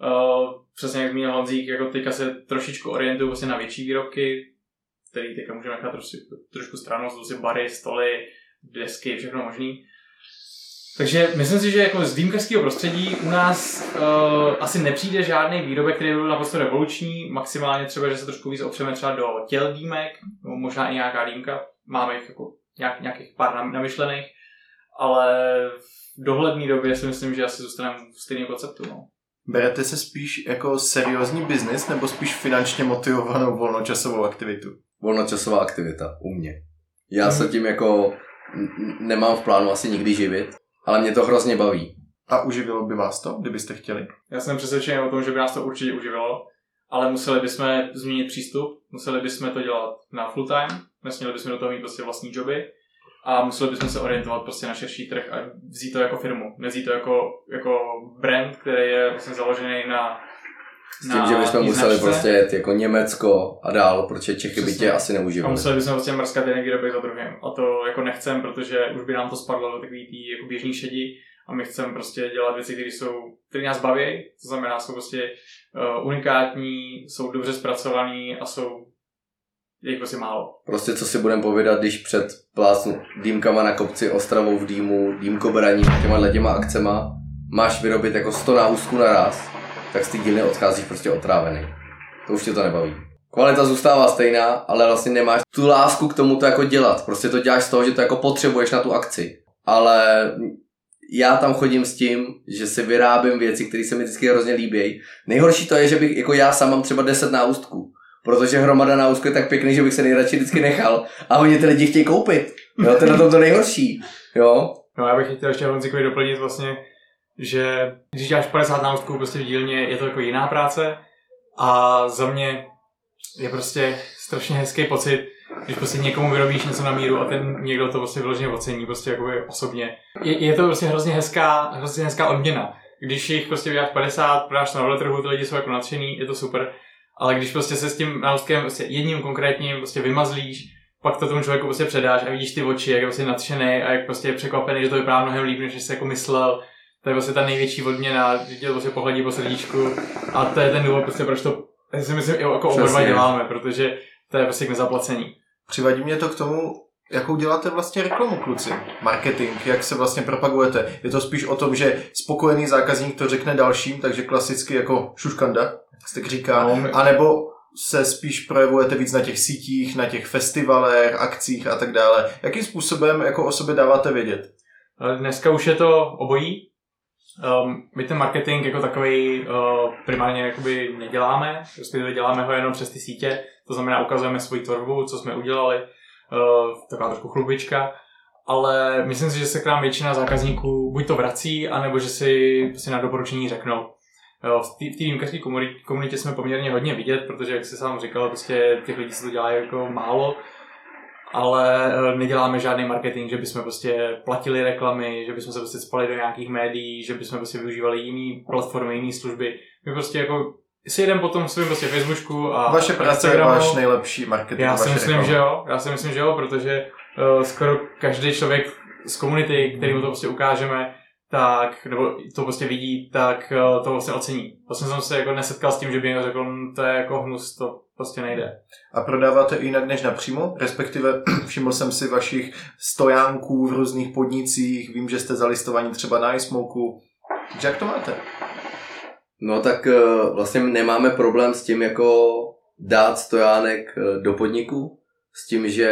Uh, přesně jak zmínil Honzík, jako teďka se trošičku orientuju vlastně na větší výrobky, který teďka můžeme nechat troši, trošku stranou, jsou si bary, stoly, desky, všechno možný. Takže myslím si, že jako z dýmkařského prostředí u nás uh, asi nepřijde žádný výrobek, který by byl naprosto revoluční, maximálně třeba, že se trošku víc opřeme třeba do těl dýmek, nebo možná i nějaká dýmka, máme jich jako nějak, nějakých pár nam- namyšlených, ale v dohledné době si myslím, že asi zůstaneme v stejném konceptu. No. Berete se spíš jako seriózní biznis nebo spíš finančně motivovanou volnočasovou aktivitu? Volnočasová aktivita u mě. Já se tím jako nemám v plánu asi nikdy živit, ale mě to hrozně baví. A uživilo by vás to, kdybyste chtěli? Já jsem přesvědčený o tom, že by nás to určitě uživilo, ale museli bychom změnit přístup, museli bychom to dělat na full time, nesměli bychom do toho mít prostě vlastní joby a museli bychom se orientovat prostě na širší trh a vzít to jako firmu, nezít to jako, jako brand, který je vlastně založený na S tím, že bychom museli značce. prostě jet jako Německo a dál, protože Čechy by tě asi A neužívali. museli bychom prostě mrskat jeden výrobek za druhým. A to jako nechcem, protože už by nám to spadlo do takový tý jako běžný šedi a my chceme prostě dělat věci, které jsou, které nás baví, to znamená, jsou prostě uh, unikátní, jsou dobře zpracovaný a jsou je jich prostě málo. Prostě co si budeme povědat, když před plácnu dýmkama na kopci, Ostravou v dýmu, dýmko braní, těma těma akcema, máš vyrobit jako 100 náhůzků naraz, tak z té dílny odcházíš prostě otrávený. To už tě to nebaví. Kvalita zůstává stejná, ale vlastně nemáš tu lásku k tomu to jako dělat. Prostě to děláš z toho, že to jako potřebuješ na tu akci. Ale já tam chodím s tím, že si vyrábím věci, které se mi vždycky hrozně líbí. Nejhorší to je, že bych, jako já sám mám třeba 10 náustků. Protože hromada náustků je tak pěkný, že bych se nejradši vždycky nechal. A oni ty lidi chtějí koupit. Jo, to je na tom to nejhorší. Jo, No já bych chtěl ještě Honzikovi doplnit vlastně, že když děláš 50 náustků prostě v dílně, je to jako jiná práce a za mě je prostě strašně hezký pocit, když prostě někomu vyrobíš něco na míru a ten někdo to prostě vyloženě ocení, prostě jakoby osobně. Je, je to prostě hrozně hezká, hrozně hezká odměna. Když jich prostě vydáš 50, prodáš to na veletrhu, ty lidi jsou jako nadšený, je to super. Ale když prostě se s tím náustkem prostě jedním konkrétním prostě vymazlíš, pak to tomu člověku prostě předáš a vidíš ty oči, jak je prostě nadšený a jak prostě je překvapený, že to vypadá mnohem líp, než jsi jako myslel. To je prostě ta největší odměna, že prostě pohledí po srdíčku a to je ten důvod prostě, proč to já si myslím, jo, jako oba děláme, protože to je prostě k nezaplacení. Přivadí mě to k tomu, jakou děláte vlastně reklamu, kluci? Marketing, jak se vlastně propagujete? Je to spíš o tom, že spokojený zákazník to řekne dalším, takže klasicky jako šuškanda, jak jste říká, No, my- anebo se spíš projevujete víc na těch sítích, na těch festivalech, akcích a tak dále. Jakým způsobem jako o sobě dáváte vědět? Dneska už je to obojí. Um, my ten marketing jako takový uh, primárně jakoby neděláme, respektive děláme ho jenom přes ty sítě, to znamená ukazujeme svoji tvorbu, co jsme udělali, uh, taková trošku chlubička, ale myslím si, že se k nám většina zákazníků buď to vrací, anebo že si, si na doporučení řeknou. Uh, v té výjimkařské komunitě, komunitě jsme poměrně hodně vidět, protože, jak jsi sám říkal, prostě těch lidí se to dělá jako málo, ale eh, neděláme žádný marketing, že bychom prostě platili reklamy, že bychom se prostě spali do nějakých médií, že bychom prostě využívali jiné platformy, jiné služby. My prostě jako si jedeme potom svým prostě Facebooku a Vaše práce je váš nejlepší marketing. Já si myslím, reklama. že jo. Já si myslím, že jo, protože uh, skoro každý člověk z komunity, kterýmu to prostě ukážeme, tak, nebo to prostě vidí, tak uh, to vlastně ocení. Vlastně jsem se jako nesetkal s tím, že by někdo řekl, "Hm, to je jako hnus, to prostě nejde. A prodáváte i jinak než napřímo? Respektive [CLEARS THROAT] všiml jsem si vašich stojánků v různých podnicích, vím, že jste zalistovaní třeba na iSmoku. Takže jak to máte? No tak eh, vlastně nemáme problém s tím jako dát stojánek eh, do podniku, s tím, že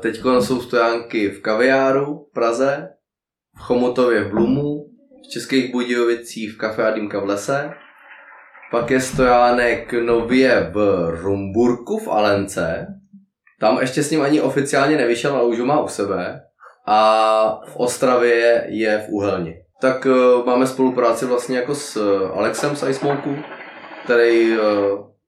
teď jsou stojánky v kaviáru v Praze, v Chomutově v Blumu, v Českých Budějovicích v Kafe Adýmka v lese, pak je stojánek nově v Rumburku v Alence, tam ještě s ním ani oficiálně nevyšel, ale už ho má u sebe. A v Ostravě je v Uhelni. Tak uh, máme spolupráci vlastně jako s uh, Alexem z iSmoku, který uh,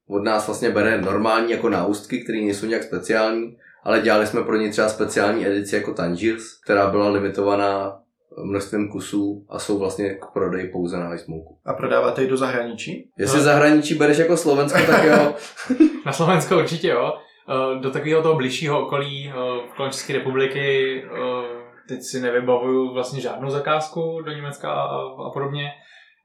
od nás vlastně bere normální jako náustky, které nejsou nějak speciální, ale dělali jsme pro ně třeba speciální edici jako Tangiers, která byla limitovaná množstvím kusů a jsou vlastně k prodeji pouze na iSmoku. A prodáváte i do zahraničí? Jestli No. zahraničí bereš jako Slovensko, tak jo. [LAUGHS] Na Slovensko určitě jo. Eh, Do takového toho blížšího okolí eh, kolem České republiky eh, teď si nevybavuju vlastně žádnou zakázku do Německa a, a podobně.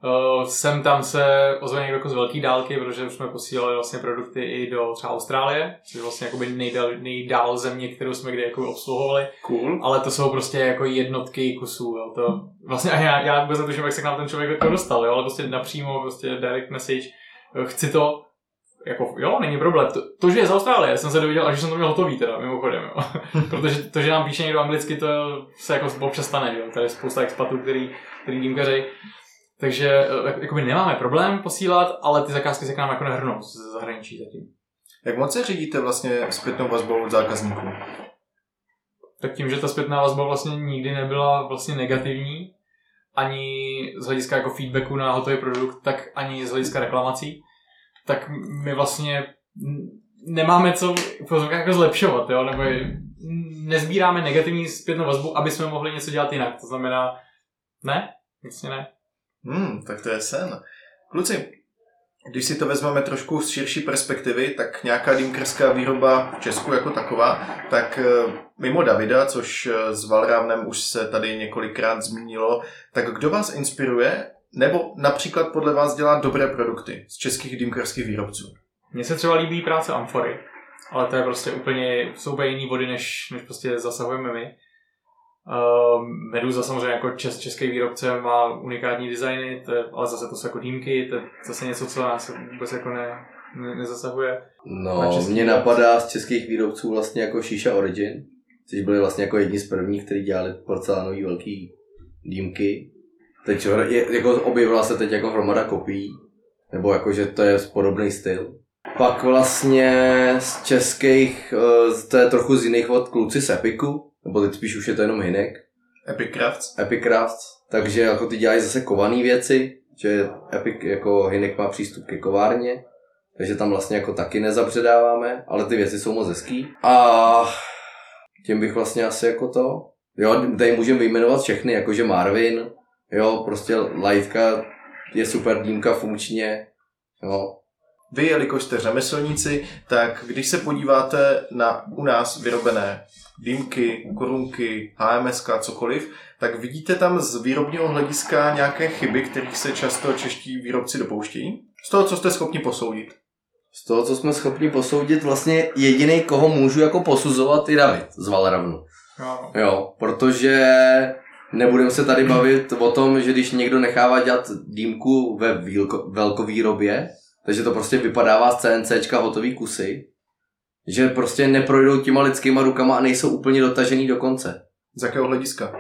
Uh, sem tam se ozve někdo jako z velké dálky, protože už jsme posílali vlastně produkty i do třeba Austrálie, což je vlastně jakoby nejdál, nejdál země, kterou jsme kdy jako obsluhovali, Cool. ale to jsou prostě jako jednotky kusů, jo. To vlastně a já, já vůbec netuším, jak se k nám ten člověk jako dostal, jo, ale prostě napřímo, prostě direct message, eh, chci to, jako jo, není problém. To, to, že je z Austrálie, jsem se dověděl, až že jsem to měl hotový teda, mimochodem, jo. [LAUGHS] Protože to, že nám píše někdo anglicky, to se jako občas stane, jo. Tady je spousta expatů, který, který dýmkařej. Takže eh, jakoby nemáme problém posílat, ale ty zakázky se k nám jako nehrnou z zahraničí zatím. Jak moc se řídíte vlastně zpětnou vazbou od zákazníků? Tak tím, že ta zpětná vazba vlastně nikdy nebyla vlastně negativní, ani z hlediska jako feedbacku na hotový produkt, tak ani z hlediska reklamací, tak my vlastně nemáme co jako zlepšovat, jo? nebo nezbíráme negativní zpětnou vazbu, aby jsme mohli něco dělat jinak. To znamená, ne, vlastně ne. Hmm, tak to je sen. Kluci, když si to vezmeme trošku z širší perspektivy, tak nějaká dýmkerská výroba v Česku jako taková, tak eh, mimo Davida, což eh, s Valrávnem už se tady několikrát zmínilo, tak kdo vás inspiruje, nebo například podle vás dělá dobré produkty z českých dýmkerských výrobců? Mně se třeba líbí práce Amfory, ale to je prostě úplně, jsou úplně jiný vody, než, než prostě zasahujeme my. Uh, Meduza samozřejmě jako čes, český výrobce má unikátní designy, to je, ale zase to jsou jako dýmky, to je zase něco, co nás vůbec jako ne, ne, nezasahuje. No, na mě napadá z českých výrobců vlastně jako Shisha Origin, což byli vlastně jako jedni z prvních, kteří dělali porcelánový velký dýmky. Teď je, jako objevila se teď jako hromada kopií, nebo jako, že to je podobný styl. Pak vlastně z českých, eh, to je trochu z jiných od kluci z Epiku, nebo teď spíš už je to jenom Hinek. Epic Crafts. Epic Crafts, takže jako ty dělají zase kované věci, že Epic jako Hinek má přístup ke kovárně, takže tam vlastně jako taky nezabředáváme, ale ty věci jsou moc hezký. A tím bych vlastně asi jako to, jo, tady můžeme vyjmenovat všechny, jakože Marvin, jo, prostě Lightka je super dýmka funkčně, jo, vy, jelikož jste řemeslníci, tak když se podíváte na u nás vyrobené dýmky, korunky, HMSK, cokoliv, tak vidíte tam z výrobního hlediska nějaké chyby, kterých se často čeští výrobci dopouštějí? Z toho, co jste schopni posoudit? Z toho, co jsme schopni posoudit, vlastně jediný, koho můžu jako posuzovat, je David z Valravnu. Jo. jo, protože nebudeme se tady bavit o tom, že když někdo nechává dělat dýmku ve výlko, velkovýrobě, takže to prostě vypadává z CNCčka hotový kusy, že prostě neprojdou těma lidskýma rukama a nejsou úplně dotažený do konce. Z jakého hlediska?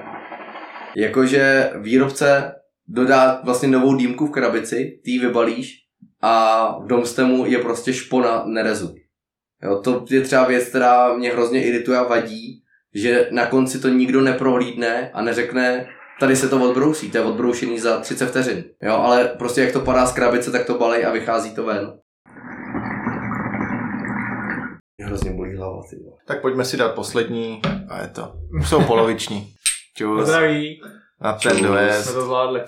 Jakože výrobce dodá vlastně novou dýmku v krabici, ty ji vybalíš a v domstemu je prostě špona nerezu. Jo, to je třeba věc, která mě hrozně irituje a vadí, že na konci to nikdo neprohlídne a neřekne, tady se to odbrousí, to je odbroušený za 30 vteřin. Jo, ale prostě jak to padá z krabice, tak to balej a vychází to ven. Mě hrozně bolí hlava, ty Tak pojďme si dát poslední a je to. Jsou poloviční. [LAUGHS] Čus. Zdraví. Na ten dojezd. Jsme to zvládli.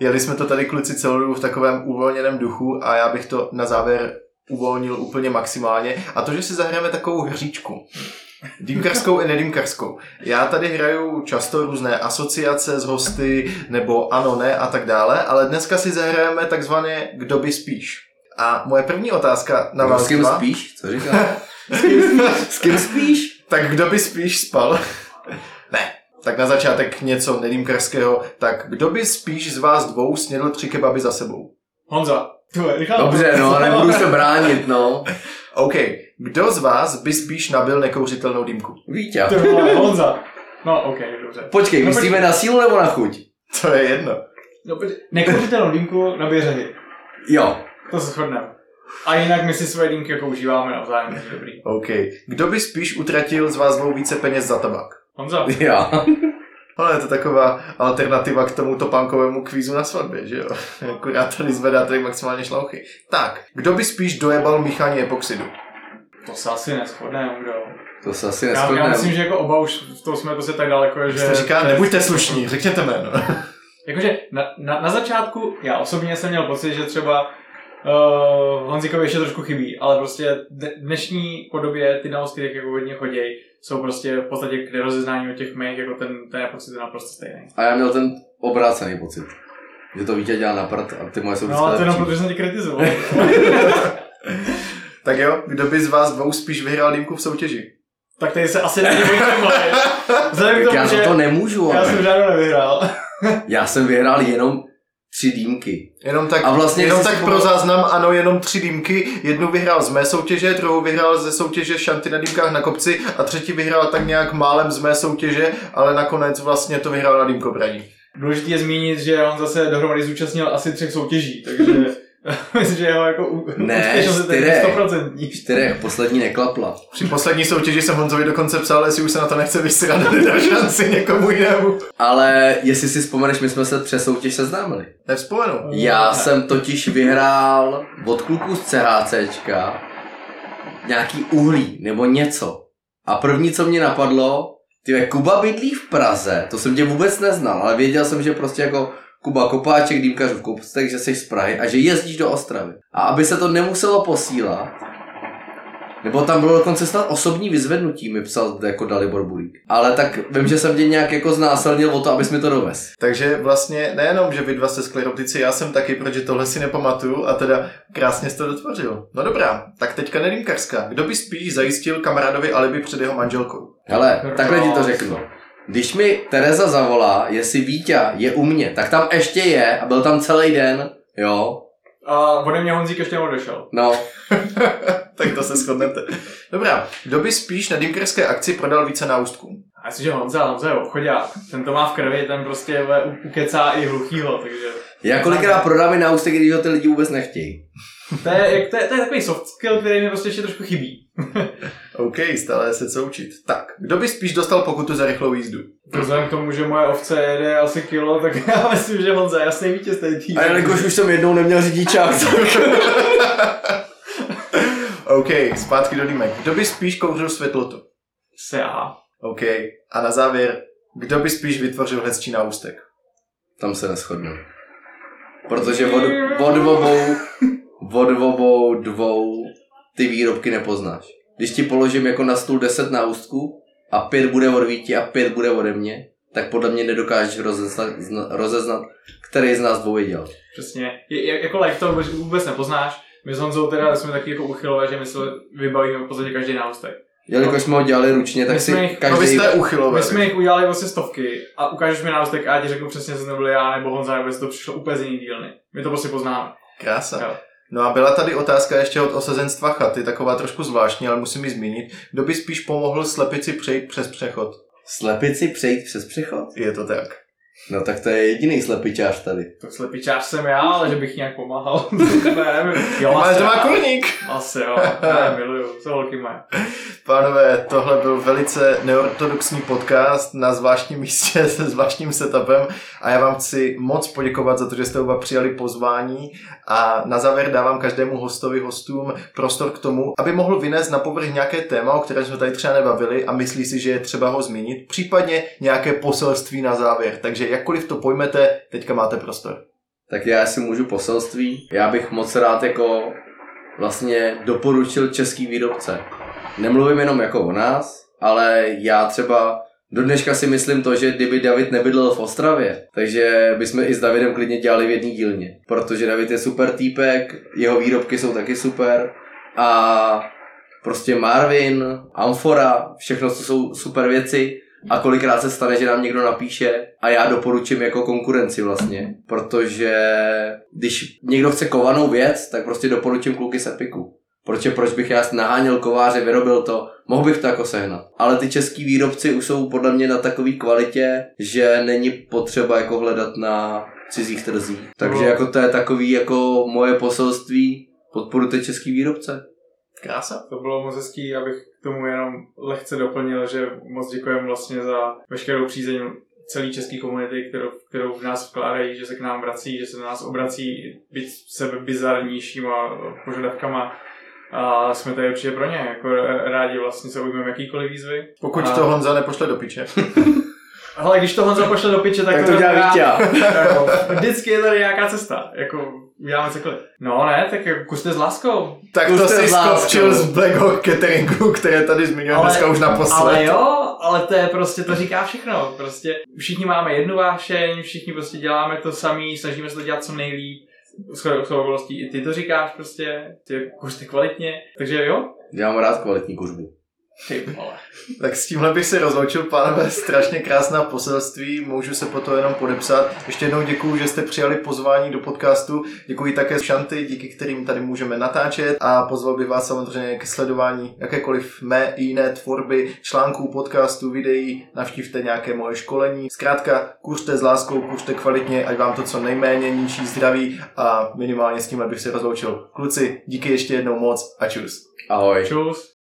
Jeli jsme to tady kluci celou dobu v takovém uvolněném duchu a já bych to na závěr uvolnil úplně maximálně. A to, že si zahrajeme takovou hříčku. Dýmkarskou i nedýmkarskou. Já tady hraju často různé asociace z hosty, nebo ano, ne a tak dále, ale dneska si zahrajeme takzvaně kdo by spíš. A moje první otázka na vás S kým dva... spíš? Co říká? [LAUGHS] S kým spíš? Tak kdo by spíš spal? [LAUGHS] ne. Tak na začátek něco nedýmkarského. Tak kdo by spíš z vás dvou snědl tři kebaby za sebou? Honza. Dobře, no, [LAUGHS] nebudu se bránit, no. OK. Kdo z vás by spíš nabil nekouřitelnou dýmku? Vítě. Honza. No, OK, dobře. Počkej, No, myslíme na sílu nebo na chuť? To je jedno. No, počkej. Nekouřitelnou dýmku na běřehy. Jo. To se shodneme. A jinak my si svoje dýmky jako užíváme navzájem, takže dobrý. OK. Kdo by spíš utratil z vás dvou více peněz za tabák? Honza. [LAUGHS] Já. Ale je to taková alternativa k tomu topankovému kvízu na svatbě, že jo? [LAUGHS] Akurát tady zvedáte maximálně šlauchy. Tak, kdo by spíš dojebal míchání epoxidu? To se asi neschodneme, kdo. To se asi Já, já neschodneme. myslím, že jako oba už v tom jsme prostě tak daleko, že... Jste říká, nebuďte slušní, řekněte jméno. Jakože na, na, na začátku, já osobně jsem měl pocit, že třeba uh, Honzikovi ještě trošku chybí, ale prostě v dnešní podobě ty naostky, jak jako hodně chodí, jsou prostě v podstatě k nerozeznání od těch mých, jako ten, ten pocit je naprosto stejný. A já měl ten obrácený pocit. Že to Vítě dělá na prd a ty moje jsou No ale to jenom protože jsem tě kritizoval. [LAUGHS] tak jo, kdo by z vás dvou spíš vyhrál dýmku v soutěži? tak tady se asi není [LAUGHS] Vzhledem k já tomu, za že to nemůžu, já jsem ale žádnou nevyhrál. já jsem vyhrál jenom tři dýmky. Jenom tak, A vlastně, jenom tak pro záznam, ano, jenom tři dýmky. Jednu vyhrál z mé soutěže, druhou vyhrál ze soutěže Šanty na dýmkách na kopci a třetí vyhrál tak nějak málem z mé soutěže, ale nakonec vlastně to vyhrál na dýmkobraní. Důležité je zmínit, že on zase dohromady zúčastnil asi třech soutěží, takže [LAUGHS] [LAUGHS] myslím, že jeho jako u- Ne, čtyřech. tady 100%. Čtyřech, poslední neklapla. Při poslední soutěži jsem Honzovi dokonce psal, jestli už se na to nechce vysrat, nedá šanci někomu jinému. Ale jestli si vzpomeneš, my jsme se přes soutěž seznámili. Nevzpomenu. Já jsem totiž vyhrál od kluků z CHCčka nějaký uhlí nebo něco. A první, co mě napadlo, ty Kuba bydlí v Praze, to jsem tě vůbec neznal, ale věděl jsem, že prostě jako Kuba Kopáček, Dýmkař v Kopstech, že jsi z Prahy a že jezdíš do Ostravy. A aby se to nemuselo posílat, nebo tam bylo dokonce snad osobní vyzvednutí, mi psal jako Dalibor Bulík. Ale tak vím, že jsem tě nějak jako znásilnil o to, abys mi to dovez. Takže vlastně nejenom, že vy dva jste sklerotici, já jsem taky, protože tohle si nepamatuju a teda krásně jste to dotvořil. No dobrá, tak teďka nedýmkařská. Kdo by spíš zajistil kamarádovi alibi před jeho manželkou? Hele, takhle ti to řeknu. Když mi Tereza zavolá, jestli Vítě je u mě, tak tam ještě je a byl tam celý den, jo, A ode mě Honzík ještě neodešel. no, [LAUGHS] tak to se shodnete. Dobrá, kdo by spíš na dýmkařské akci prodal více náustků? A jestliže Honza, Honza je obchodák, ten to má v krvi, ten prostě ukecá i hluchýho, takže já kolikrát prodám i na ústek, když ho ty lidi vůbec nechtějí. To je, to je, to je takový soft skill, který mi prostě ještě trošku chybí. OK, stále se co učit. Tak, kdo by spíš dostal pokutu za rychlou jízdu? Vzhledem k tomu, že moje ovce jede asi kilo, tak [LAUGHS] já myslím, že Honza je jasný vítěz té tým. A jelikož už jsem jednou neměl řidičák, tak... [LAUGHS] OK, zpátky do dýmek. Kdo by spíš kouřil světlotu? Se já. OK, a na závěr, kdo by spíš vytvořil hezčí náustek? Tam se neschodnu. Protože od, od obou, od obou dvou ty výrobky nepoznáš. Když ti položím jako na stůl 10 náustků a pět bude od Víti a pět bude ode mě, tak podle mě nedokážeš rozeznat, zna- rozeznat který z nás dvou je dělal. Přesně. Je, je, jako like to vůbec, vůbec nepoznáš. My s Honzou teda jsme taky jako uchylové, že my se vybavíme v podstatě každý náustek. Jelikož jsme ho dělali ručně, tak My si jsme jich- No vy každý... jste uchylové. My jsme jich udělali vlastně stovky a ukážeš mi náustek a já ti řeknu přesně, co to byl já nebo Honza, nebo to přišlo úplně z jiný dílny. My to prostě poznáme. Krása. Jo. No a byla tady otázka ještě od osazenstva chaty, taková trošku zvláštní, ale musím ji zmínit. Kdo by spíš pomohl slepici přejít přes přechod? Slepici přejít přes přechod? Je to tak. No tak to je jediný slepičář tady. To slepičář jsem já, ale že bych nějak pomáhal. [LAUGHS] ne, nevím. Jo, Máš asi, doma kurník? asi jo. Ne, [LAUGHS] miluju, co holky mají. Pánové, tohle byl velice neortodoxní podcast na zvláštním místě [LAUGHS] se zvláštním setupem a já vám chci moc poděkovat za to, že jste oba přijali pozvání a na závěr dávám každému hostovi, hostům prostor k tomu, aby mohl vynést na povrch nějaké téma, o kterém jsme tady třeba nebavili a myslí si, že je třeba ho zmínit, případně nějaké poselství na závěr. Takže jakkoliv to pojmete, teďka máte prostor. Tak já si můžu poselství. Já bych moc rád jako vlastně doporučil český výrobce. Nemluvím jenom jako o nás, ale já třeba do dneška si myslím to, že kdyby David nebydlel v Ostravě, takže bychom i s Davidem klidně dělali v jedné dílně. Protože David je super týpek, jeho výrobky jsou taky super a prostě Marvin, Amfora, všechno to jsou super věci a kolikrát se stane, že nám někdo napíše a já doporučím jako konkurenci vlastně, protože když někdo chce kovanou věc, tak prostě doporučím kluky z Epiku. Protože proč bych já naháněl kováře, vyrobil to, mohl bych to jako sehnat. Ale ty český výrobci už jsou podle mě na takové kvalitě, že není potřeba jako hledat na cizích trzích. Takže No. jako to je takový jako moje poselství, podporujte český výrobce. Krása. To bylo moc hezký, abych k tomu jenom lehce doplnil, že moc děkujeme vlastně za veškerou přízeň celé české komunity, kterou, kterou v nás vkládají, že se k nám vrací, že se na nás obrací, byť sebe bizarnějšíma požadavkama. A jsme tady určitě pro ně, jako rádi vlastně se ujmeme jakýkoliv výzvy. Pokud A- to Honza nepošle do piče. [LAUGHS] Ale když to Honza pošle do piče, tak, Tak to dělá znamená- Vítě. [LAUGHS] Vždycky je tady nějaká cesta, jako uděláme cokoliv. No ne, tak jako kuste s láskou. Tak Už to si s skopčil z Black Hawk Cateringu, které tady zmiňujeme dneska už naposled. Ale jo, ale to je prostě, to říká všechno. Prostě všichni máme jednu vášeň, všichni prostě děláme to samý, snažíme se to dělat co nejlíp. Shodou shodou okolností i ty to říkáš prostě, ty kuřte kvalitně, takže jo. Já mám rád kvalitní kuřbu. Ty vole. Tak s tímhle bych se rozloučil, pánové, strašně krásná poselství, můžu se po to jenom podepsat. Ještě jednou děkuji, že jste přijali pozvání do podcastu, děkuji také Šanty, díky kterým tady můžeme natáčet a pozval bych vás samozřejmě k sledování jakékoliv mé i jiné tvorby, článků, podcastů, videí, navštívte nějaké moje školení. Zkrátka, kuřte s láskou, kuřte kvalitně, ať vám to co nejméně ničí zdraví a minimálně s tímhle bych se rozloučil. Kluci, díky ještě jednou moc a čus. Ahoj. Čus.